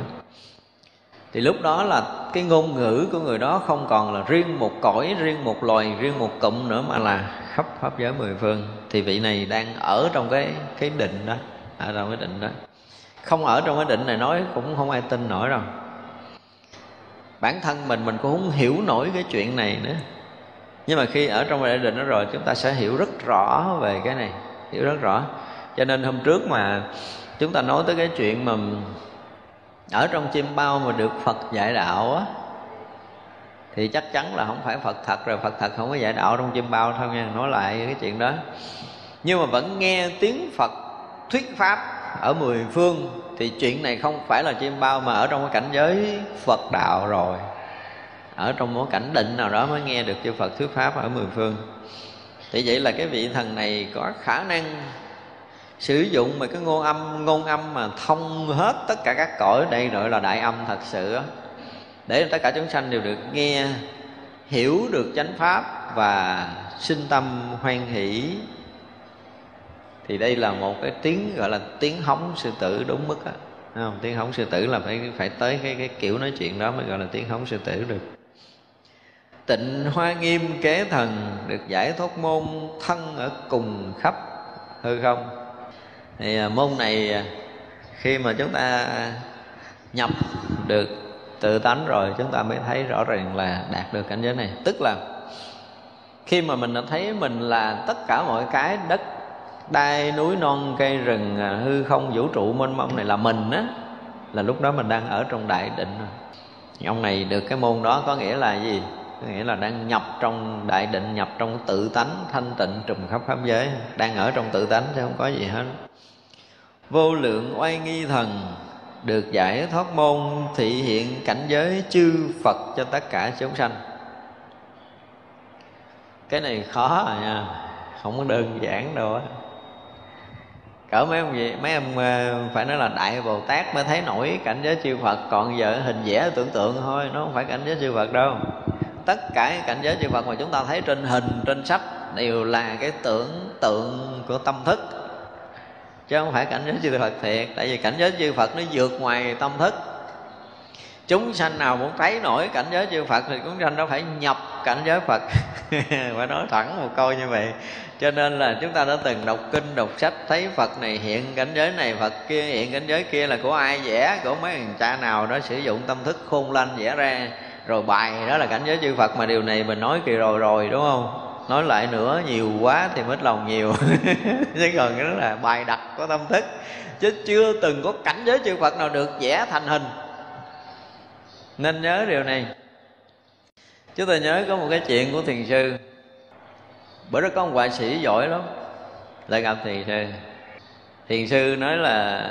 B: Thì lúc đó là cái ngôn ngữ của người đó không còn là riêng một cõi, riêng một loài, riêng một cụm nữa mà là khắp pháp giới mười phương. Thì vị này đang ở trong cái cái định đó, ở trong cái định đó không ở trong cái định này nói cũng không ai tin nổi đâu. Bản thân mình mình cũng không hiểu nổi cái chuyện này nữa. Nhưng mà khi ở trong đại định đó rồi, chúng ta sẽ hiểu rất rõ về cái này, hiểu rất rõ. Cho nên hôm trước mà chúng ta nói tới cái chuyện mà ở trong chim bao mà được Phật dạy đạo á, thì chắc chắn là không phải Phật thật rồi. Phật thật không có dạy đạo trong chim bao thôi nha, nói lại cái chuyện đó. Nhưng mà vẫn nghe tiếng Phật thuyết pháp ở mười phương thì chuyện này không phải là chim bao mà ở trong cái cảnh giới Phật đạo rồi. Ở trong một cảnh định nào đó mới nghe được chư Phật thuyết pháp ở mười phương. Thì vậy là cái vị thần này có khả năng sử dụng mà cái ngôn âm ngôn âm mà thông hết tất cả các cõi đây gọi là đại âm thật sự để tất cả chúng sanh đều được nghe, hiểu được chánh pháp và sinh tâm hoan hỷ thì đây là một cái tiếng gọi là tiếng hóng sư tử đúng mức á. Không? Tiếng hóng sư tử là phải phải tới cái cái kiểu nói chuyện đó mới gọi là tiếng hóng sư tử được. Tịnh hoa nghiêm kế thần được giải thoát môn thân ở cùng khắp, hư không? Thì à, môn này à, khi mà chúng ta nhập được tự tánh rồi, chúng ta mới thấy rõ ràng là đạt được cảnh giới này. Tức là, khi mà mình đã thấy mình là tất cả mọi cái đất đai núi non cây rừng à, hư không vũ trụ mênh mông này là mình á, là lúc đó mình đang ở trong đại định. Ông này được cái môn đó có nghĩa là gì? Có nghĩa là đang nhập trong đại định, nhập trong tự tánh, thanh tịnh, trùm khắp pháp giới. Đang ở trong tự tánh chứ không có gì hết. Vô lượng oai nghi thần, được giải thoát môn, thị hiện cảnh giới chư Phật cho tất cả chúng sanh. Cái này khó à nha, không có đơn giản đâu á cỡ mấy ông gì, mấy ông ờ, phải nói là đại bồ tát mới thấy nổi cảnh giới chư phật. Còn giờ hình vẽ tưởng tượng thôi, nó không phải cảnh giới chư phật đâu. Tất cả cảnh giới chư phật mà chúng ta thấy trên hình, trên sách đều là cái tưởng tượng của tâm thức. Chứ không phải cảnh giới chư Phật thiệt, tại vì cảnh giới chư Phật nó vượt ngoài tâm thức chúng sanh nào muốn thấy nổi cảnh giới chư Phật thì chúng sanh đó phải nhập cảnh giới Phật. Phải nói thẳng một câu như vậy. Cho nên là chúng ta đã từng đọc kinh, đọc sách, thấy Phật này hiện cảnh giới này, Phật kia hiện cảnh giới kia là của ai vẽ, của mấy thằng cha nào đó sử dụng tâm thức khôn lanh vẽ ra. Rồi bài đó là cảnh giới chư Phật mà điều này mình nói kỳ rồi rồi, đúng không? Nói lại nữa nhiều quá thì mất lòng nhiều. Chứ còn cái đó là bài đặt có tâm thức. Chứ chưa từng có cảnh giới chư phật nào được vẽ thành hình nên nhớ điều này. Chúng ta nhớ có một cái chuyện của thiền sư. Bữa đó có một họa sĩ giỏi lắm, lại gặp thiền sư. Thiền sư nói là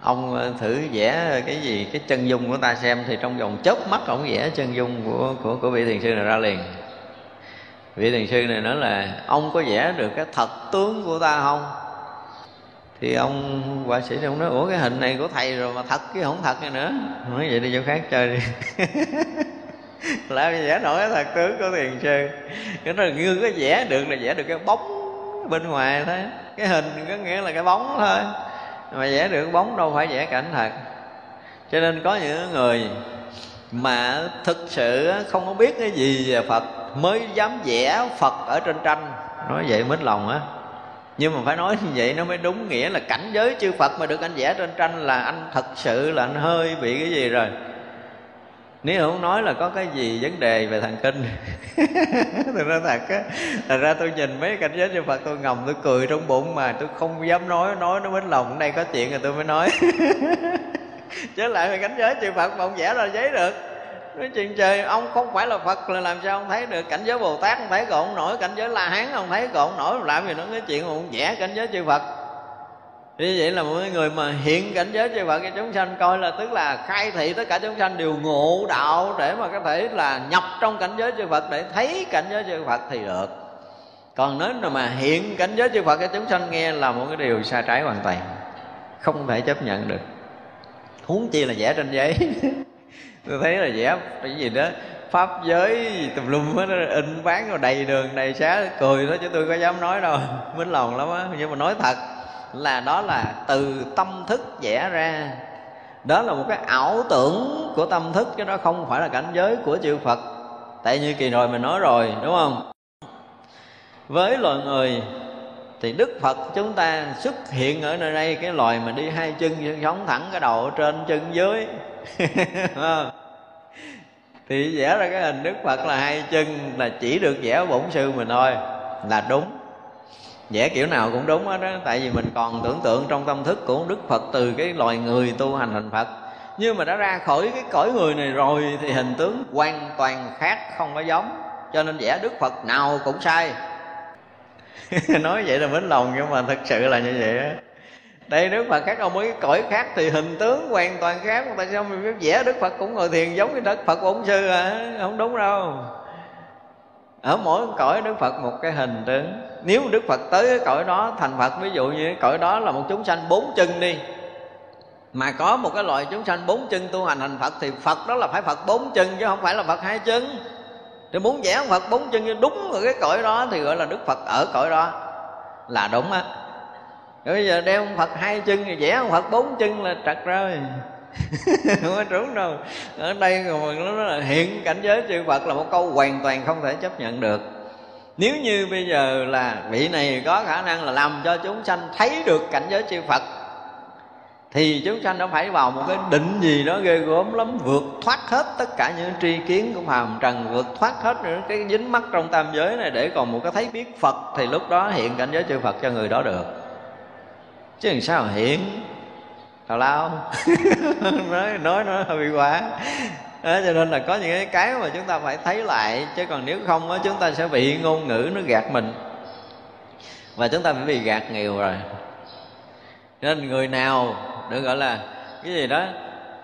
B: ông thử vẽ cái gì, cái chân dung của ta xem, thì trong vòng chớp mắt ông vẽ chân dung của của của vị thiền sư này ra liền. Vị thiền sư này nói là, ông có vẽ được cái thật tướng của ta không? Thì ông họa sĩ ông nói, ủa, cái hình này của thầy rồi mà thật chứ không thật này nữa. Nói, vậy đi chỗ khác chơi đi. Làm vẽ nổi cái thật tướng của thiền sư. Cái đó như có vẽ được là vẽ được cái bóng bên ngoài thôi. Cái hình có nghĩa là cái bóng thôi. Mà vẽ được bóng đâu phải vẽ cảnh thật. Cho nên có những người mà thực sự không có biết cái gì về phật, mới dám vẽ phật ở trên tranh. Nói vậy mến lòng á nhưng mà phải nói như vậy nó mới đúng nghĩa là cảnh giới chư phật mà được anh vẽ trên tranh là anh thật sự là anh hơi bị cái gì rồi. Nếu không nói là có cái gì vấn đề về thần kinh. Thật ra thật á, thật ra tôi nhìn mấy cảnh giới chư phật tôi ngầm tôi cười trong bụng mà tôi không dám nói nói nó mít lòng. Đây có chuyện rồi tôi mới nói. Chứ lại về cảnh giới chư phật mà ông vẽ ra giấy được nói chuyện trời, ông không phải là phật là làm sao ông thấy được? Cảnh giới bồ tát không thấy còn ông nổi, cảnh giới la hán không thấy còn ông nổi, làm gì nó nói chuyện ông vẽ cảnh giới chư phật. Như vậy là một người mà hiện cảnh giới chư Phật cho chúng sanh, coi là tức là khai thị tất cả chúng sanh đều ngộ đạo để mà có thể là nhập trong cảnh giới chư Phật để thấy cảnh giới chư Phật thì được. Còn nếu mà hiện cảnh giới chư Phật cho chúng sanh nghe là một cái điều sai trái hoàn toàn, không thể chấp nhận được. Huống chi là vẽ trên giấy. tôi thấy là vẽ cái gì đó, pháp giới, tùm lum hết in bán rồi đầy đường, đầy xá, cười thôi chứ tôi có dám nói đâu, mến lòng lắm á. Nhưng mà nói thật là đó là từ tâm thức vẽ ra. Đó là một cái ảo tưởng của tâm thức chứ đó không phải là cảnh giới của chư Phật. Tại như kỳ rồi mình nói rồi, đúng không? Với loài người thì Đức Phật chúng ta xuất hiện ở nơi đây, cái loài mà đi hai chân chân sống thẳng cái đầu ở trên chân dưới. Ờ. thì vẽ ra cái hình Đức Phật là hai chân, là chỉ được vẽ bổn sư mình thôi, là đúng. Vẽ kiểu nào cũng đúng hết đó tại vì mình còn tưởng tượng trong tâm thức của đức phật từ cái loài người tu hành thành phật. Nhưng mà đã ra khỏi cái cõi người này rồi thì hình tướng hoàn toàn khác, không có giống. Cho nên vẽ đức phật nào cũng sai. Nói vậy là mến lòng nhưng mà thật sự là như vậy á đây đức phật khác ông ấy cõi khác thì hình tướng hoàn toàn khác. Tại sao mình biết vẽ đức phật cũng ngồi thiền giống như đức phật bổn sư à? Không đúng đâu. Ở mỗi cõi đức phật một cái hình tướng. Nếu đức phật tới cái cõi đó, thành phật, ví dụ như cái cõi đó là một chúng sanh bốn chân đi, mà có một cái loại chúng sanh bốn chân tu hành thành phật, thì phật đó là phải phật bốn chân chứ không phải là phật hai chân. Thì muốn vẽ phật bốn chân như đúng ở cái cõi đó, thì gọi là đức phật ở cõi đó. Là đúng á bây giờ đeo phật hai chân thì vẽ phật bốn chân là trật rồi. Không có trốn đâu. Ở đây nó là hiện cảnh giới chư Phật là một câu hoàn toàn không thể chấp nhận được. Nếu như bây giờ là vị này có khả năng là làm cho chúng sanh thấy được cảnh giới chư Phật, thì chúng sanh nó phải vào một cái định gì đó ghê gớm lắm, vượt thoát hết tất cả những tri kiến của phàm trần, vượt thoát hết những cái dính mắc trong tam giới này để còn một cái thấy biết phật, thì lúc đó hiện cảnh giới chư phật cho người đó được chứ làm sao hiện tào lao. Nói nói nó hơi bị quá. Đó, cho nên là có những cái mà chúng ta phải thấy lại. Chứ còn nếu không á chúng ta sẽ bị ngôn ngữ nó gạt mình. Và chúng ta phải bị gạt nhiều rồi. Nên người nào được gọi là cái gì đó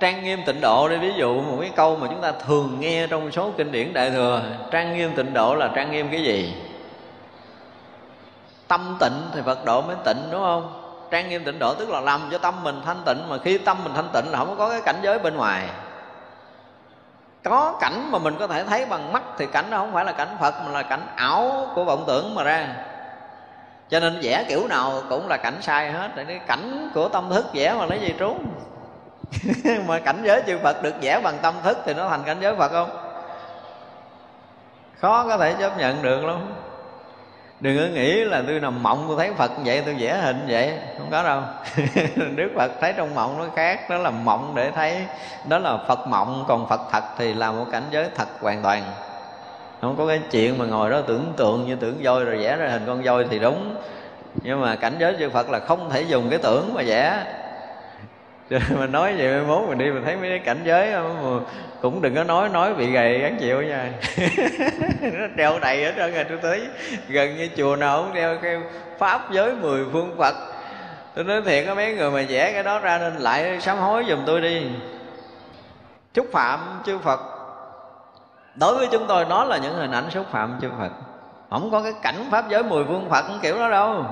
B: trang nghiêm tịnh độ đây ví dụ một cái câu mà chúng ta thường nghe trong số kinh điển đại thừa trang nghiêm tịnh độ là trang nghiêm cái gì? Tâm tịnh thì phật độ mới tịnh đúng không? Trang nghiêm tịnh độ, tức là làm cho tâm mình thanh tịnh. Mà khi tâm mình thanh tịnh là không có cái cảnh giới bên ngoài. Có cảnh mà mình có thể thấy bằng mắt thì cảnh đó không phải là cảnh phật, mà là cảnh ảo của vọng tưởng mà ra. Cho nên vẽ kiểu nào cũng là cảnh sai hết. Tại cái cảnh của tâm thức vẽ mà lấy gì trú? Mà cảnh giới chư phật được vẽ bằng tâm thức thì nó thành cảnh giới phật không? Khó có thể chấp nhận được lắm đừng có nghĩ là tôi nằm mộng, tôi thấy phật vậy, tôi vẽ hình vậy. Không có đâu. Đức phật thấy trong mộng nó khác, đó là mộng để thấy, đó là phật mộng. Còn phật thật thì là một cảnh giới thật hoàn toàn. Không có cái chuyện mà ngồi đó tưởng tượng như tưởng voi rồi vẽ ra hình con voi thì đúng. Nhưng mà cảnh giới chư phật là không thể dùng cái tưởng mà vẽ. mà nói vậy mai mốt mình đi, mình thấy mấy cái cảnh giới cũng đừng có nói nói bị gầy gắn chịu nha. Nó treo đầy hết trơn rồi, tôi tới gần như chùa nào cũng đeo cái pháp giới mười phương phật. Tôi nói thiệt có mấy người mà vẽ cái đó ra nên lại sám hối giùm tôi đi. Xúc phạm chư phật. Đối với chúng tôi, nó là những hình ảnh xúc phạm chư phật. Không có cái cảnh pháp giới mười phương phật kiểu đó đâu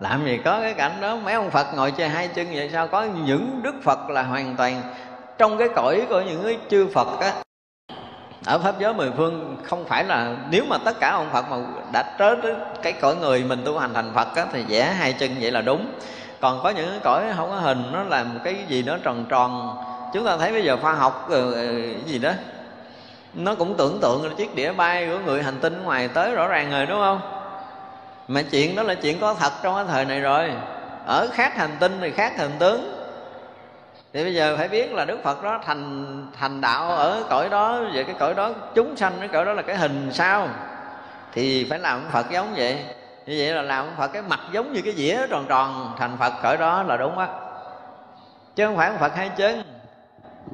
B: làm gì có cái cảnh đó? Mấy ông phật ngồi chơi hai chân vậy sao? Có những đức phật là hoàn toàn trong cái cõi của những cái chư phật á. Ở pháp giới mười phương không phải là, nếu mà tất cả ông phật mà đã tới cái cõi người mình tu hành thành phật á, thì vẽ hai chân vậy là đúng. Còn có những cái cõi không có hình, nó làm cái gì đó tròn tròn. Chúng ta thấy bây giờ khoa học cái gì đó, nó cũng tưởng tượng là chiếc đĩa bay của người hành tinh ngoài tới rõ ràng rồi, đúng không? Mà chuyện đó là chuyện có thật trong cái thời này rồi. Ở khác hành tinh thì khác thần tướng. Thì bây giờ phải biết là đức phật đó thành thành đạo ở cõi đó. Về cái cõi đó chúng sanh, cái cõi đó là cái hình sao? Thì phải làm phật giống vậy. Như vậy là làm phật cái mặt giống như cái dĩa tròn tròn. Thành phật cõi đó là đúng á. Chứ không phải phật hai chân.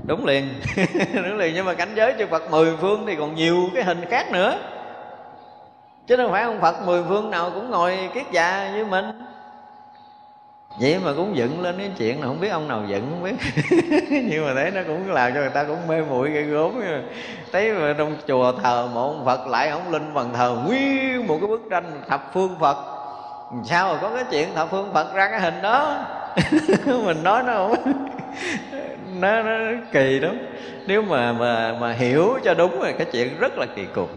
B: Đúng liền. Đúng liền, nhưng mà cảnh giới chư phật mười phương thì còn nhiều cái hình khác nữa chứ đâu phải ông phật mười phương nào cũng ngồi kiết già như mình. Vậy mà cũng dựng lên cái chuyện là không biết ông nào dựng không biết. Nhưng mà thấy nó cũng làm cho người ta cũng mê muội cái gốm thấy mà trong chùa thờ một ông phật lại không linh bằng thờ nguyên một cái bức tranh thập phương phật. Sao mà có cái chuyện thập phương phật ra cái hình đó? Mình nói nó không nó, nó kỳ lắm. Nếu mà mà mà hiểu cho đúng rồi cái chuyện rất là kỳ cục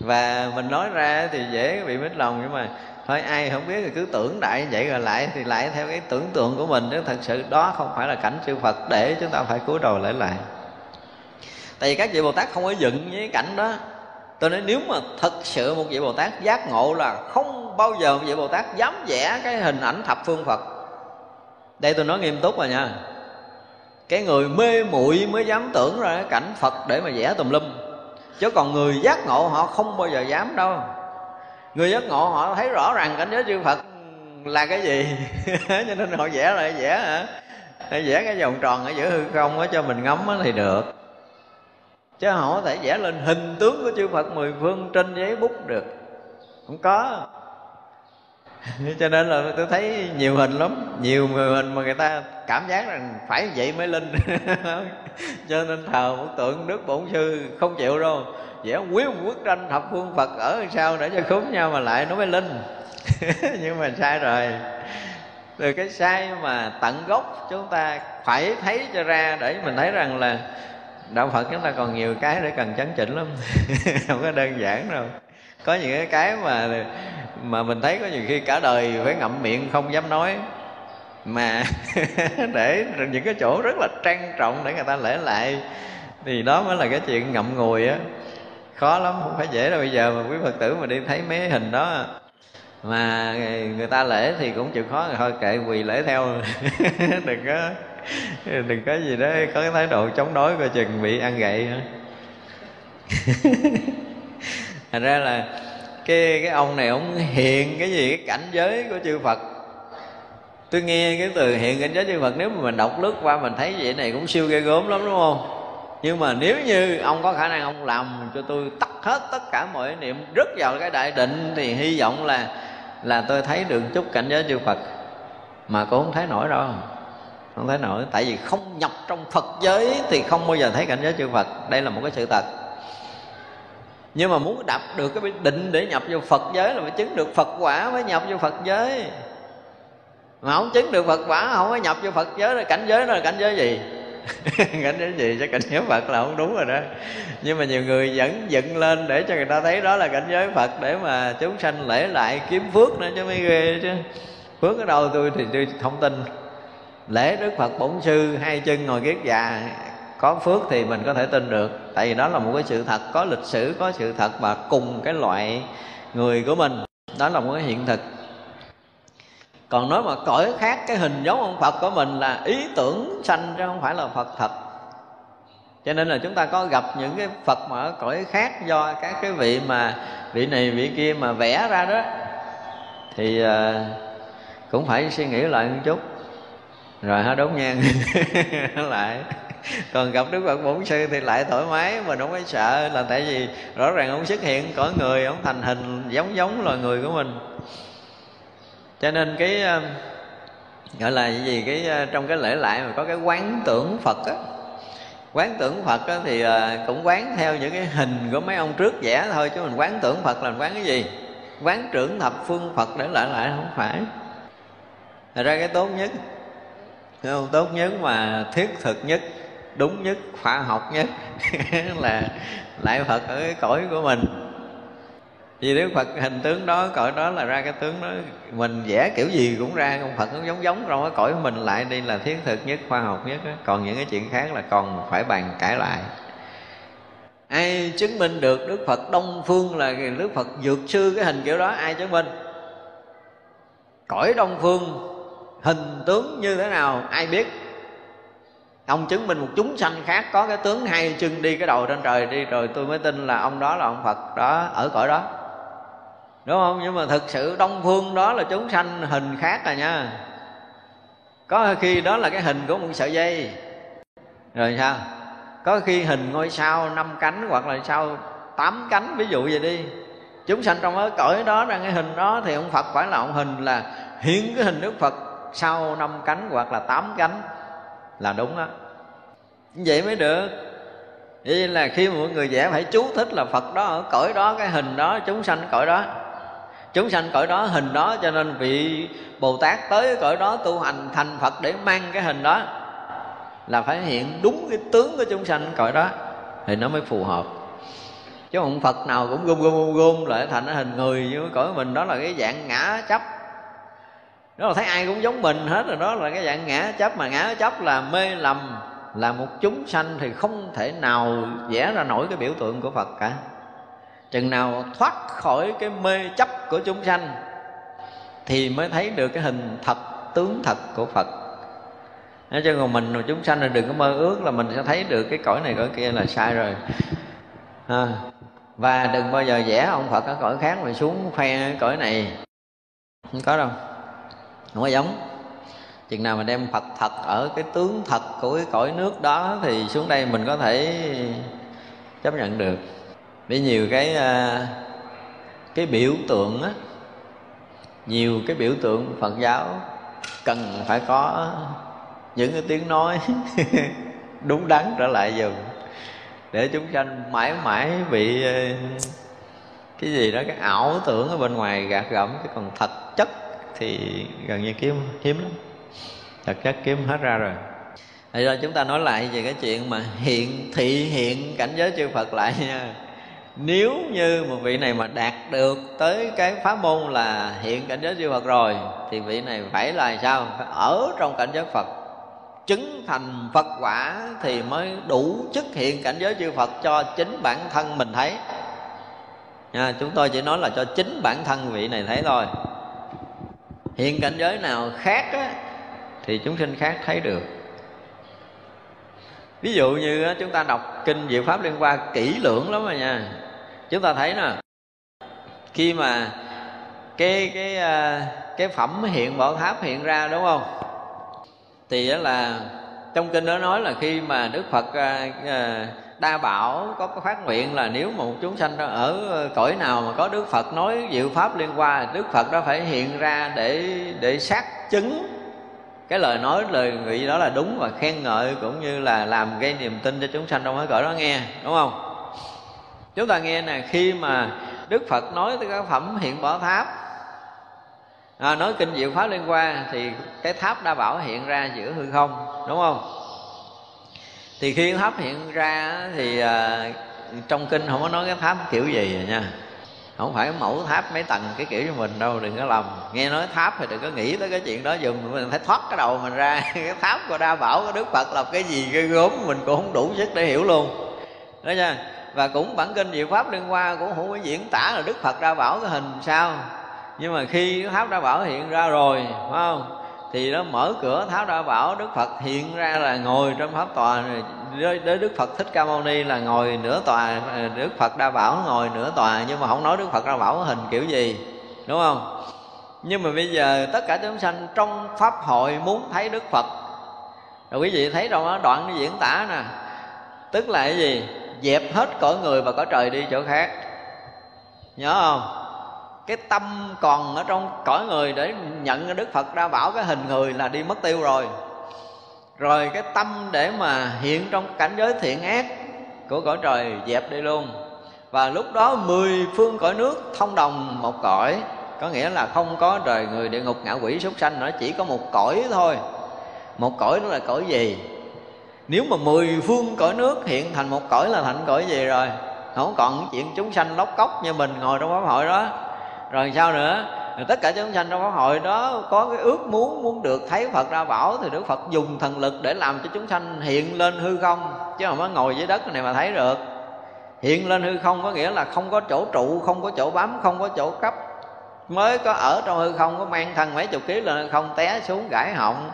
B: và mình nói ra thì dễ bị mít lòng, nhưng mà thôi, ai không biết thì cứ tưởng đại vậy rồi lại, thì lại theo cái tưởng tượng của mình. Chứ thật sự đó không phải là cảnh chư Phật để chúng ta phải cúi đầu lễ lại. Tại vì các vị Bồ Tát không có dựng với cái cảnh đó. Tôi nói nếu mà thật sự một vị Bồ Tát giác ngộ là không bao giờ một vị Bồ Tát dám vẽ cái hình ảnh thập phương Phật. Đây tôi nói nghiêm túc rồi nha. Cái người mê muội mới dám tưởng ra cái cảnh Phật để mà vẽ tùm lum chứ còn người giác ngộ họ không bao giờ dám đâu. Người giác ngộ họ thấy rõ ràng cảnh giới chư phật là cái gì? Cho nên họ vẽ lại, vẽ, hả? Vẽ cái vòng tròn ở giữa hư không đó cho mình ngắm thì được. Chứ họ có thể vẽ lên hình tướng của chư phật mười phương trên giấy bút được. Không có. cho nên là tôi thấy nhiều hình lắm, nhiều người hình mà người ta cảm giác rằng phải vậy mới linh. Cho nên thờ một tượng đức bổn sư không chịu đâu. Vẽ quý một bức tranh thập phương phật ở sao để cho khốn nhau mà lại nó mới linh? Nhưng mà sai rồi. Từ cái sai mà tận gốc chúng ta phải thấy cho ra để mình thấy rằng là đạo phật chúng ta còn nhiều cái để cần chấn chỉnh lắm. Không có đơn giản đâu. Có những cái cái mà mà mình thấy có nhiều khi cả đời phải ngậm miệng không dám nói. Mà để những cái chỗ rất là trang trọng để người ta lễ lại, thì đó mới là cái chuyện ngậm ngùi á. Khó lắm, không phải dễ đâu bây giờ, mà quý phật tử mà đi thấy mấy hình đó, mà người ta lễ thì cũng chịu khó, thôi kệ quỳ lễ theo. Đừng có đừng có gì đó, có cái thái độ chống đối coi chừng bị ăn gậy nữa thành ra là cái cái ông này ông hiện cái gì, cái cảnh giới của chư Phật. Tôi nghe cái từ hiện cảnh giới chư Phật, nếu mà mình đọc lướt qua mình thấy vậy này cũng siêu ghê gớm lắm, đúng không? Nhưng mà nếu như ông có khả năng ông làm cho tôi tắt hết tất cả mọi niệm rất vào cái đại định, thì hy vọng là là tôi thấy được chút cảnh giới chư Phật. Mà cũng không thấy nổi đâu. Không thấy nổi, tại vì không nhập trong Phật giới thì không bao giờ thấy cảnh giới chư Phật. Đây là một cái sự thật nhưng mà muốn đập được cái định để nhập vô Phật giới là phải chứng được Phật quả, mới nhập vô Phật giới. Mà không chứng được Phật quả, không có nhập vô Phật giới là cảnh giới đó là cảnh giới gì? Cảnh giới gì? Chứ cảnh giới Phật là không đúng rồi đó. Nhưng mà nhiều người vẫn dựng lên để cho người ta thấy đó là cảnh giới Phật để mà chúng sanh lễ lại kiếm phước nữa chứ mới ghê chứ. Phước ở đâu tôi thì tôi không tin. Lễ Đức Phật Bổn Sư hai chân ngồi kiết già có phước thì mình có thể tin được. Tại vì đó là một cái sự thật, có lịch sử, có sự thật và cùng cái loại người của mình. Đó là một cái hiện thực. Còn nói mà cõi khác cái hình giống ông phật của mình là ý tưởng sanh chứ không phải là phật thật. Cho nên là chúng ta có gặp những cái phật mà ở cõi khác do các cái vị mà vị này, vị kia mà vẽ ra đó. Thì ờ, cũng phải suy nghĩ lại một chút. Rồi hả, đốt nhang. Lại còn gặp đức phật bổn sư thì lại thoải mái mình không phải sợ là tại vì rõ ràng ông xuất hiện có người ông thành hình giống giống loài người của mình. Cho nên cái ờ, gọi là gì cái ờ, trong cái lễ lại mà có cái quán tưởng phật á. Quán tưởng phật á, thì ờ, cũng quán theo những cái hình của mấy ông trước vẽ thôi chứ mình quán tưởng phật là mình quán cái gì? Quán trưởng thập phương phật để lại lại không phải. Thật ra cái tốt nhất không? tốt nhất mà thiết thực nhất đúng nhất, khoa học nhất, là lại phật ở cái cõi của mình. Vì Đức Phật hình tướng đó, cõi đó là ra cái tướng đó, mình vẽ kiểu gì cũng ra, ông Phật nó giống giống trong cái cõi của mình lại đi là thiết thực nhất, khoa học nhất đó. còn những cái chuyện khác là còn phải bàn cãi lại. Ai chứng minh được Đức Phật Đông Phương là Đức Phật dược sư, cái hình kiểu đó, ai chứng minh? Cõi Đông Phương hình tướng như thế nào, ai biết? Ông chứng minh một chúng sanh khác có cái tướng hai chân đi cái đầu trên trời đi, rồi tôi mới tin là ông đó là ông phật đó, ở cõi đó. Đúng không? Nhưng mà thực sự đông phương đó là chúng sanh hình khác à nha. Có khi đó là cái hình của một sợi dây. Rồi sao? Có khi hình ngôi sao năm cánh hoặc là sao tám cánh, ví dụ vậy đi. Chúng sanh trong cái cõi đó ra cái hình đó thì ông phật phải là ông hình là hiện cái hình đức phật sau năm cánh hoặc là tám cánh là đúng đó vậy mới được. Vậy là khi mà mọi người vẽ phải chú thích là phật đó ở cõi đó, cái hình đó, chúng sanh cõi đó. Chúng sanh cõi đó, hình đó, cho nên vị bồ tát tới cõi đó tu hành thành phật để mang cái hình đó là phải hiện đúng cái tướng của chúng sanh cõi đó. Thì nó mới phù hợp. Chứ không phật nào cũng gom gom gom gom lại thành hình người như cõi mình. Đó là cái dạng ngã chấp đó là thấy ai cũng giống mình hết rồi đó là cái dạng ngã chấp mà ngã chấp là mê lầm là một chúng sanh thì không thể nào vẽ ra nổi cái biểu tượng của phật cả. Chừng nào thoát khỏi cái mê chấp của chúng sanh thì mới thấy được cái hình thật tướng thật của phật. Nói cho còn mình chúng sanh là đừng có mơ ước là mình sẽ thấy được cái cõi này cõi kia là sai rồi. À, và đừng bao giờ vẽ ông phật ở cõi khác mà xuống khoe cõi này. Không có đâu không có giống. Chừng nào mà đem phật thật ở cái tướng thật của cái cõi nước đó thì xuống đây mình có thể chấp nhận được. Với nhiều cái à, cái biểu tượng á, nhiều cái biểu tượng phật giáo cần phải có những cái tiếng nói đúng đắn trở lại dùng để chúng sanh mãi mãi bị à, cái gì đó, cái ảo tưởng ở bên ngoài gạt gẫm chứ còn thật chất thì gần như kiếm hiếm lắm. Thật chất kiếm hết ra rồi. Bây giờ chúng ta nói lại về cái chuyện mà hiện thị hiện cảnh giới chư Phật lại nha. Nếu như một vị này mà đạt được tới cái pháp môn là hiện cảnh giới chư Phật rồi Thì vị này phải là sao? Phải ở trong cảnh giới Phật. Chứng thành Phật quả thì mới đủ chức hiện cảnh giới chư Phật cho chính bản thân mình thấy. Nha, chúng tôi chỉ nói là cho chính bản thân vị này thấy thôi hiện cảnh giới nào khác á, thì chúng sinh khác thấy được. Ví dụ như chúng ta đọc kinh diệu pháp liên quan kỹ lưỡng lắm rồi nha. Chúng ta thấy nè khi mà cái cái à, cái phẩm hiện bảo tháp hiện ra đúng không? Thì đó là trong kinh đó nói là khi mà đức phật à, à, đa bảo có phát nguyện là nếu một chúng sanh ở cõi nào mà có đức phật nói diệu pháp liên quan đức phật đó phải hiện ra để để xác chứng. Cái lời nói lời vị đó là đúng và khen ngợi cũng như là làm gây niềm tin cho chúng sanh trong cái cõi đó nghe đúng không? Chúng ta nghe nè khi mà đức phật nói tới cái phẩm hiện bỏ tháp à, nói kinh diệu pháp liên quan thì cái tháp đa bảo hiện ra giữa hư không đúng không? Thì khi tháp hiện ra thì à, trong kinh không có nói cái tháp kiểu gì vậy nha. Không phải mẫu tháp mấy tầng cái kiểu cho mình đâu đừng có lầm. Nghe nói tháp thì đừng có nghĩ tới cái chuyện đó dùng mình phải thoát cái đầu mình ra. Cái tháp của đa bảo của đức phật là cái gì cái gốm mình cũng không đủ sức để hiểu luôn. Đó nha. Và cũng bản kinh diệu pháp liên qua cũng không có diễn tả là đức phật đa bảo cái hình sao. Nhưng mà khi tháp đa bảo hiện ra rồi phải không? Thì nó mở cửa, tháo ra bảo, đức phật hiện ra là ngồi trong pháp tòa. Đến đức phật thích ca mâu ni là ngồi nửa tòa, đức phật đa bảo ngồi nửa tòa. Nhưng mà không nói đức phật đa bảo hình kiểu gì, đúng không? Nhưng mà bây giờ tất cả chúng sanh trong pháp hội muốn thấy đức phật. Rồi quý vị thấy trong đó, đoạn diễn tả nè. Tức là cái gì? Dẹp hết cõi người và cõi trời đi chỗ khác. Nhớ không? Cái tâm còn ở trong cõi người để nhận đức phật ra bảo cái hình người là đi mất tiêu rồi. Rồi cái tâm để mà hiện trong cảnh giới thiện ác của cõi trời dẹp đi luôn. Và lúc đó mười phương cõi nước thông đồng một cõi. Có nghĩa là không có trời người địa ngục ngạ quỷ súc sanh nữa, chỉ có một cõi thôi. Một cõi đó là cõi gì? Nếu mà mười phương cõi nước hiện thành một cõi là thành cõi gì rồi? Không còn chuyện chúng sanh lóc cốc như mình ngồi trong pháp hội đó rồi sao nữa? Rồi tất cả chúng sanh trong pháp hội đó có cái ước muốn muốn được thấy Phật ra bảo thì Đức Phật dùng thần lực để làm cho chúng sanh hiện lên hư không, chứ không có ngồi dưới đất này mà thấy được. Hiện lên hư không có nghĩa là không có chỗ trụ, không có chỗ bám, không có chỗ cấp. Mới có ở trong hư không, có mang thân mấy chục ký lên hư không, té xuống gãi họng.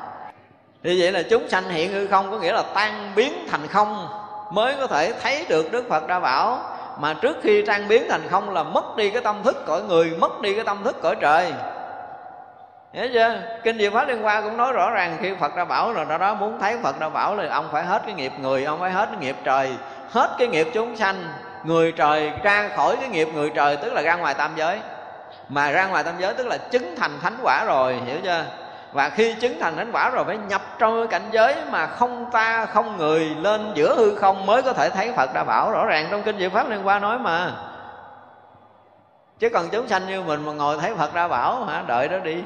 B: Như vậy là chúng sanh hiện hư không có nghĩa là tan biến thành không, mới có thể thấy được Đức Phật ra bảo mà trước khi tan biến thành không là mất đi cái tâm thức cõi người mất đi cái tâm thức cõi trời Hiểu chưa? Kinh Diệu Pháp Liên Hoa cũng nói rõ ràng khi Phật đã bảo rồi đó, đó muốn thấy Phật đã bảo là ông phải hết cái nghiệp người, ông phải hết cái nghiệp trời, hết cái nghiệp chúng sanh, người trời ra khỏi cái nghiệp người trời tức là ra ngoài tam giới. Mà ra ngoài tam giới tức là chứng thành thánh quả rồi, hiểu chưa? Và khi chứng thành thánh quả rồi phải nhập trong cái cảnh giới mà không ta, không người lên giữa hư không mới có thể thấy Phật đã bảo. Rõ ràng trong kinh Diệu Pháp Liên Hoa nói mà. Chứ còn chúng sanh như mình mà ngồi thấy phật ra bảo hả? Đợi đó đi.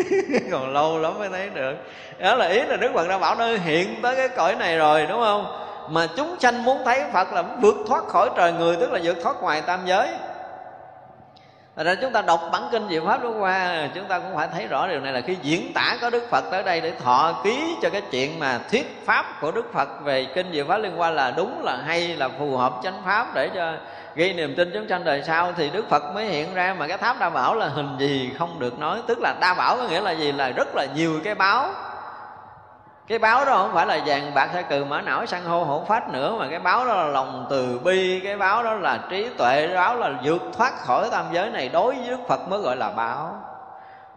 B: Còn lâu lắm mới thấy được. Đó là ý là đức phật ra bảo nó hiện tới cái cõi này rồi, đúng không? Mà chúng sanh muốn thấy phật là vượt thoát khỏi trời người, tức là vượt thoát ngoài tam giới. Thật ra chúng ta đọc bản kinh Diệu Pháp lúc qua Chúng ta cũng phải thấy rõ điều này là khi diễn tả có Đức Phật tới đây Để thọ ký cho cái chuyện mà thuyết Pháp của Đức Phật Về kinh Diệu Pháp liên quan là đúng, là hay, là phù hợp chánh Pháp Để cho gây niềm tin chúng sanh đời sau, thì đức phật mới hiện ra mà cái tháp đa bảo là hình gì không được nói. Tức là đa bảo có nghĩa là gì? Là rất là nhiều cái báo cái báo đó không phải là vàng bạc hay cừ mã não săn hô hổ phách nữa, mà cái báo đó là lòng từ bi, cái báo đó là trí tuệ, cái báo là vượt thoát khỏi tam giới này, đối với đức phật mới gọi là báo.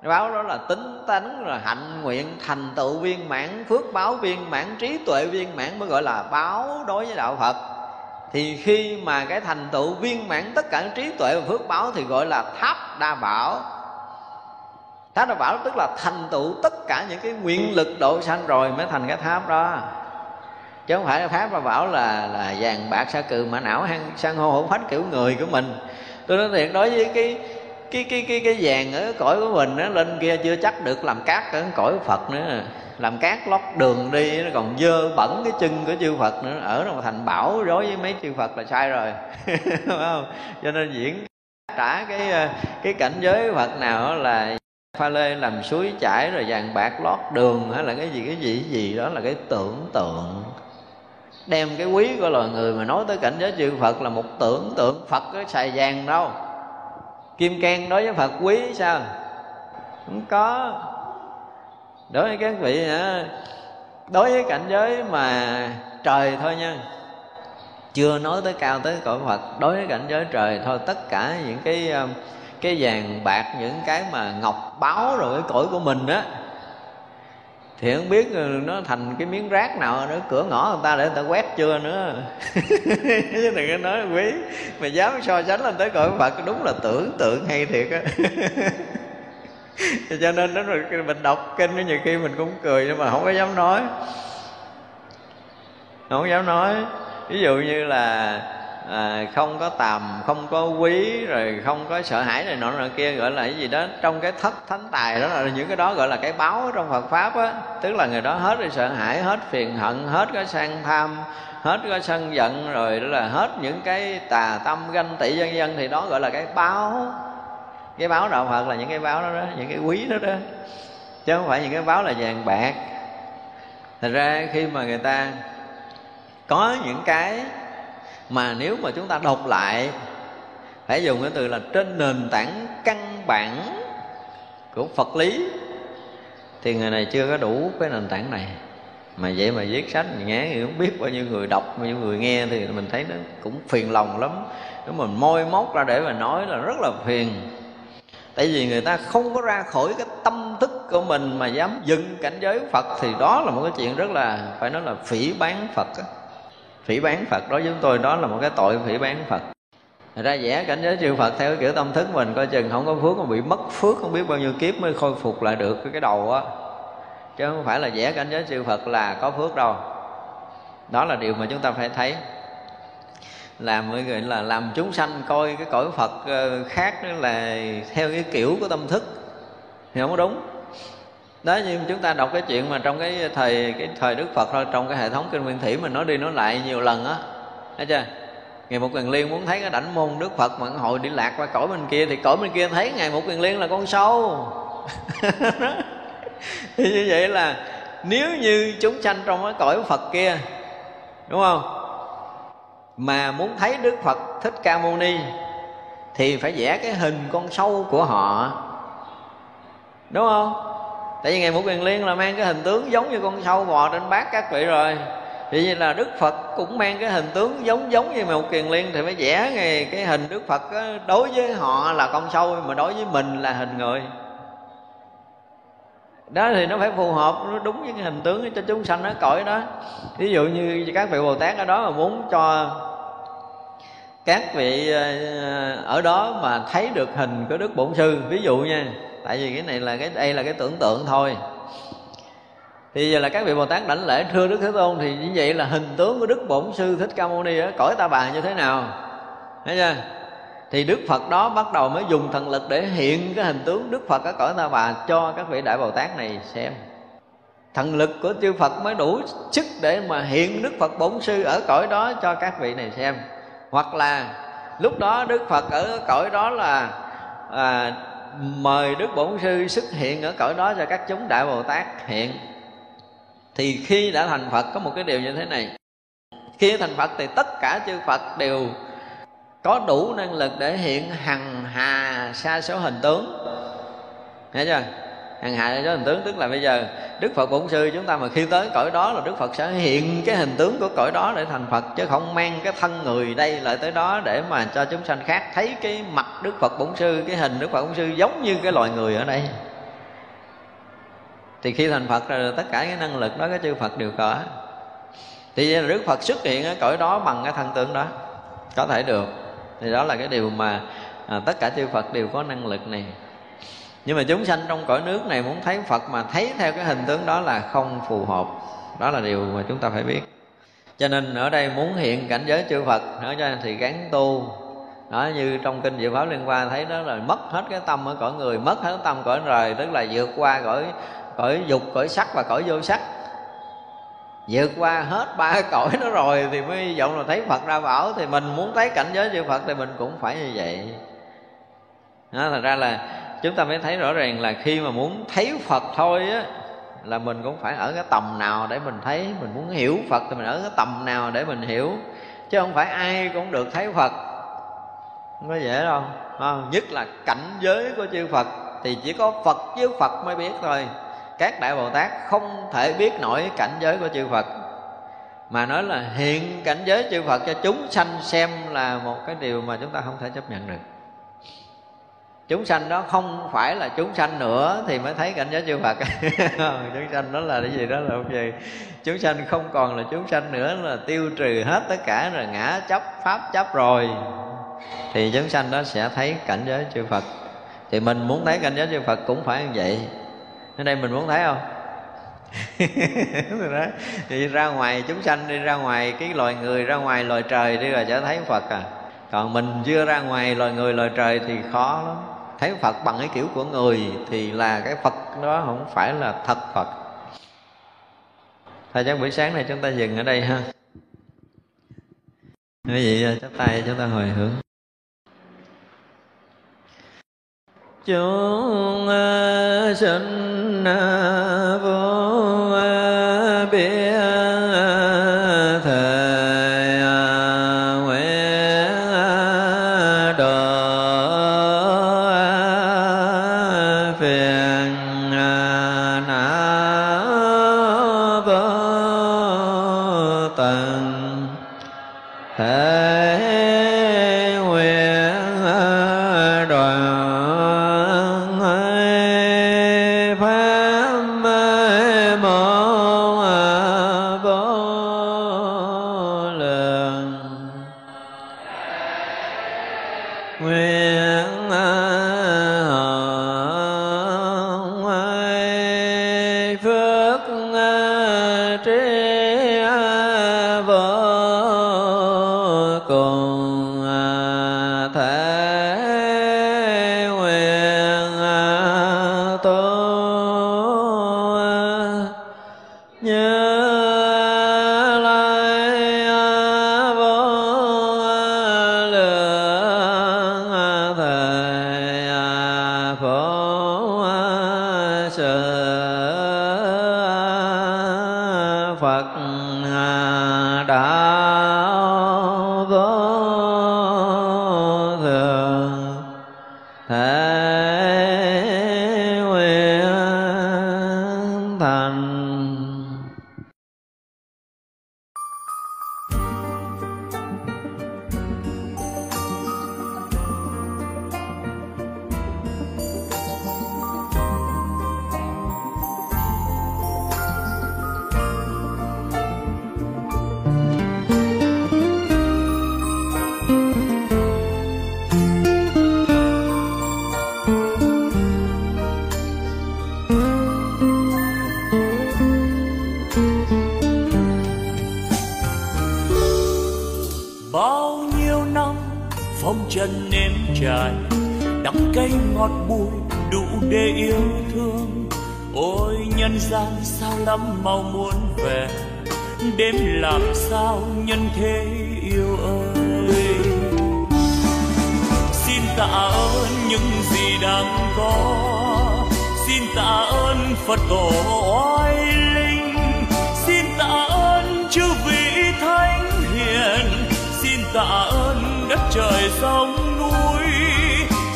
B: Cái báo đó là tính tánh, là hạnh nguyện, thành tựu viên mãn, phước báo viên mãn, trí tuệ viên mãn mới gọi là báo đối với đạo phật. Thì khi mà cái thành tựu viên mãn, tất cả trí tuệ và phước báo thì gọi là tháp đa bảo tháp nó bảo tức là thành tựu tất cả những cái nguyện lực độ sanh rồi mới thành cái tháp đó. Chứ không phải tháp mà bảo là là vàng bạc sa cừ mà não hăng san hô hổ phách kiểu người của mình. Tôi nói thiệt, đối với cái cái cái cái cái vàng ở cõi của mình nó lên kia chưa chắc được làm cát ở cõi Phật nữa. Làm cát lót đường đi, nó còn dơ bẩn cái chân của chư Phật nữa. Ở đâu thành bảo đối với mấy chư Phật là sai rồi. Phải không? Cho nên diễn trả cái ờ, cái cảnh giới Phật nào là pha lê làm suối chảy rồi vàng bạc lót đường hay là cái gì cái gì cái gì đó là cái tưởng tượng. Đem cái quý của loài người mà nói tới cảnh giới chư Phật là một tưởng tượng Phật có xài vàng đâu. Kim cang đối với Phật quý sao? Không có. Đối với các vị đối với cảnh giới mà trời thôi nha. Chưa nói tới cao tới cõi Phật, đối với cảnh giới trời thôi, tất cả những cái um, cái vàng bạc những cái mà ngọc báo rồi cái cõi của mình á, thì không biết nó thành cái miếng rác nào nữa, cửa ngõ người ta để người ta quét chưa nữa. Chứ đừng có nói quý, mà dám so sánh lên tới cõi phật đúng là tưởng tượng hay thiệt á. Cho nên đó rồi mình đọc kinh nhiều khi mình cũng cười, nhưng mà không có dám nói. Không dám nói. Ví dụ như là à, không có tàm không có quý rồi không có sợ hãi này nọ nọ kia gọi là cái gì đó. Trong cái thất thánh tài đó là những cái đó gọi là cái báo trong Phật pháp á. Tức là người đó hết rồi sợ hãi hết phiền hận hết cái sang tham hết cái sân giận rồi đó là hết những cái tà tâm ganh tị dân dân thì đó gọi là cái báo cái báo đạo phật là những cái báo đó đó những cái quý đó đó. Chứ không phải những cái báo là vàng bạc. Thật ra khi mà người ta có những cái mà nếu mà chúng ta đọc lại phải dùng cái từ là trên nền tảng căn bản của phật lý, thì người này chưa có đủ cái nền tảng này. Mà vậy mà viết sách nghe thì không biết bao nhiêu người đọc, bao nhiêu người nghe thì mình thấy nó cũng phiền lòng lắm. Nếu mình môi móc ra để mà nói là rất là phiền. Tại vì người ta không có ra khỏi cái tâm thức của mình mà dám dừng cảnh giới phật, thì đó là một cái chuyện rất là, phải nói là phỉ bán phật á phỉ bán phật đối với chúng tôi, đó là một cái tội phỉ bán phật. Thật ra vẽ cảnh giới chư Phật theo cái kiểu tâm thức mình, coi chừng không có phước mà bị mất phước, không biết bao nhiêu kiếp mới khôi phục lại được cái đầu á. Chứ không phải là vẽ cảnh giới chư Phật là có phước đâu. Đó là điều mà chúng ta phải thấy. Làm mọi người là làm chúng sanh coi cái cõi Phật ờ, khác là theo cái kiểu của tâm thức thì không có đúng đó nhưng chúng ta đọc cái chuyện mà trong cái thời cái thời Đức Phật thôi, trong cái hệ thống kinh nguyên thủy mình nói đi nói lại nhiều lần á. Thấy chưa? Ngày một quyền liên muốn thấy cái đảnh môn Đức Phật mà hội đi lạc qua cõi bên kia thì cõi bên kia thấy ngày một quyền liên là con sâu. Thì như vậy là nếu như chúng sanh trong cái cõi Phật kia, đúng không? Mà muốn thấy Đức Phật Thích Ca Mâu Ni thì phải vẽ cái hình con sâu của họ. Đúng không? Tại vì ngày một quyền liên là mang cái hình tướng giống như con sâu bò trên bát các vị rồi. Thì như là đức phật cũng mang cái hình tướng giống giống như một kiền liên thì mới vẽ ngày cái hình đức phật đó, đối với họ là con sâu mà đối với mình là hình người. Đó thì nó phải phù hợp nó đúng với cái hình tướng cho chúng sanh nó cõi đó. Ví dụ như các vị bồ tát ở đó mà muốn cho các vị ờ, ở đó mà thấy được hình của đức bổn sư ví dụ nha tại vì cái này là cái đây là cái tưởng tượng thôi. Thì giờ là các vị bồ tát đảnh lễ thưa đức thế tôn thì như vậy là hình tướng của đức bổn sư thích ca mâu ni ở cõi ta bà như thế nào? Thấy chưa? Thì đức phật đó bắt đầu mới dùng thần lực để hiện cái hình tướng đức phật ở cõi ta bà cho các vị đại bồ tát này xem. Thần lực của chư phật mới đủ sức để mà hiện đức phật bổn sư ở cõi đó cho các vị này xem. Hoặc là lúc đó đức phật ở cõi đó là à, mời đức bổn sư xuất hiện ở cõi đó cho các chúng đại bồ tát hiện. Thì khi đã thành phật, có một cái điều như thế này. Khi thành phật thì tất cả chư phật đều có đủ năng lực để hiện hằng hà sa số hình tướng. Nghe chưa? Hằng hại sa hình tướng tức là bây giờ đức phật bổn sư chúng ta mà khi tới cõi đó là đức phật sẽ hiện cái hình tướng của cõi đó để thành phật chứ không mang cái thân người đây lại tới đó để mà cho chúng sanh khác thấy cái mặt đức phật bổn sư cái hình đức phật bổn sư giống như cái loài người ở đây. Thì khi thành phật rồi tất cả cái năng lực đó cái chư phật đều có. Thì là đức phật xuất hiện ở cõi đó bằng cái thân tướng đó có thể được. Thì đó là cái điều mà à, tất cả chư phật đều có năng lực này nhưng mà chúng sanh trong cõi nước này muốn thấy phật mà thấy theo cái hình tướng đó là không phù hợp. Đó là điều mà chúng ta phải biết. Cho nên ở đây muốn hiện cảnh giới chư phật nói cho thì gắn tu. Đó như trong kinh diệu pháp liên quan thấy đó là mất hết cái tâm ở cõi người mất hết cái tâm cõi trời tức là vượt qua cõi cõi dục cõi sắc và cõi vô sắc. Vượt qua hết ba cõi đó rồi thì mới hy vọng là thấy phật ra bảo. Thì mình muốn thấy cảnh giới chư phật thì mình cũng phải như vậy. Đó, thật ra là chúng ta mới thấy rõ ràng là khi mà muốn thấy phật thôi á, là mình cũng phải ở cái tầm nào để mình thấy. Mình muốn hiểu phật thì mình ở cái tầm nào để mình hiểu. Chứ không phải ai cũng được thấy phật. Không có dễ đâu không? nhất là cảnh giới của chư phật thì chỉ có phật với phật mới biết thôi. Các đại bồ tát không thể biết nổi cảnh giới của chư phật. Mà nói là hiện cảnh giới chư phật cho chúng sanh xem là một cái điều mà chúng ta không thể chấp nhận được chúng sanh đó không phải là chúng sanh nữa thì mới thấy cảnh giới chư Phật. Ừ, chúng sanh đó là cái gì đó là không gì chúng sanh không còn là chúng sanh nữa, là tiêu trừ hết tất cả rồi ngã chấp pháp chấp rồi. Thì chúng sanh đó sẽ thấy cảnh giới chư Phật. Thì mình muốn thấy cảnh giới chư Phật cũng phải như vậy. Ở đây mình muốn thấy không? Đó. thì ra ngoài chúng sanh đi ra ngoài, cái loài người ra ngoài loài trời đi rồi sẽ thấy Phật à. Còn mình chưa ra ngoài loài người loài trời thì khó lắm thấy Phật bằng cái kiểu của người thì là cái Phật đó không phải là thật Phật. Thầy chắc buổi sáng này chúng ta dừng ở đây ha. Quý vị chắp tay chúng ta hồi hướng. Chúng sinh vô
A: oai linh, xin tạ ơn chư vị thánh hiền. Xin tạ ơn đất trời sông núi.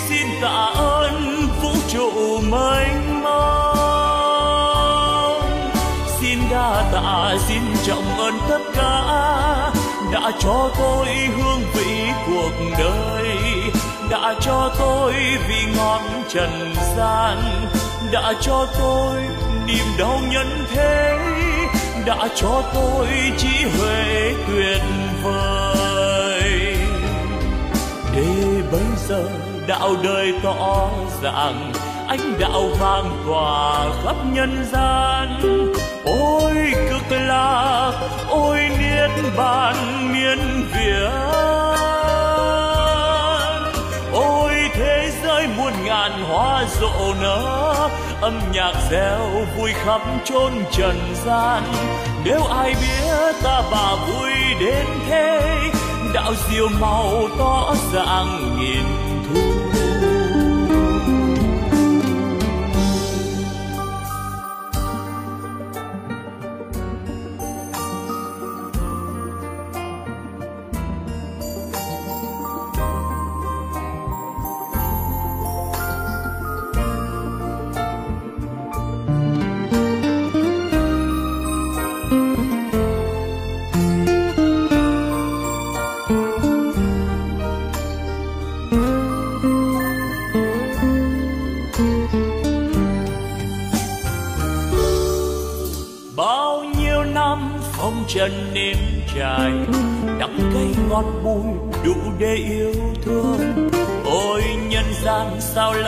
A: Xin tạ ơn vũ trụ mênh mông. Xin đa tạ, xin trọng ơn tất cả đã cho tôi hương vị cuộc đời. Đã cho tôi vị ngọn trần gian. Đã cho tôi niềm đau nhân thế, đã cho tôi trí huệ tuyệt vời. Để bây giờ đạo đời tỏ ràng ánh đạo vang tỏa khắp nhân gian. Ôi cực lạc, ôi niết bàn miên việt ôi thế giới muôn ngàn hoa rộ nở, âm nhạc reo vui khắp chốn trần gian. Nếu ai biết ta bà vui đến thế, đạo diệu màu tỏ ràng nghìn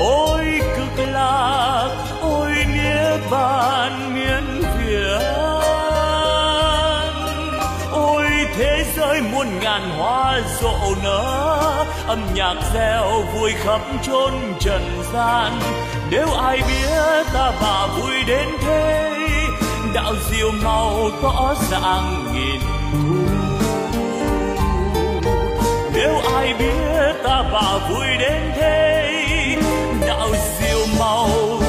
A: ôi cực lạc, ôi nghĩa bàn miên việt ôi thế giới muôn ngàn hoa rộ nở, âm nhạc reo vui khắp chốn trần gian. Nếu ai biết ta bà vui đến thế, đạo diệu màu tỏ ràng nghìn thu. Nếu ai biết ta bà vui đến thế đạo diệu màu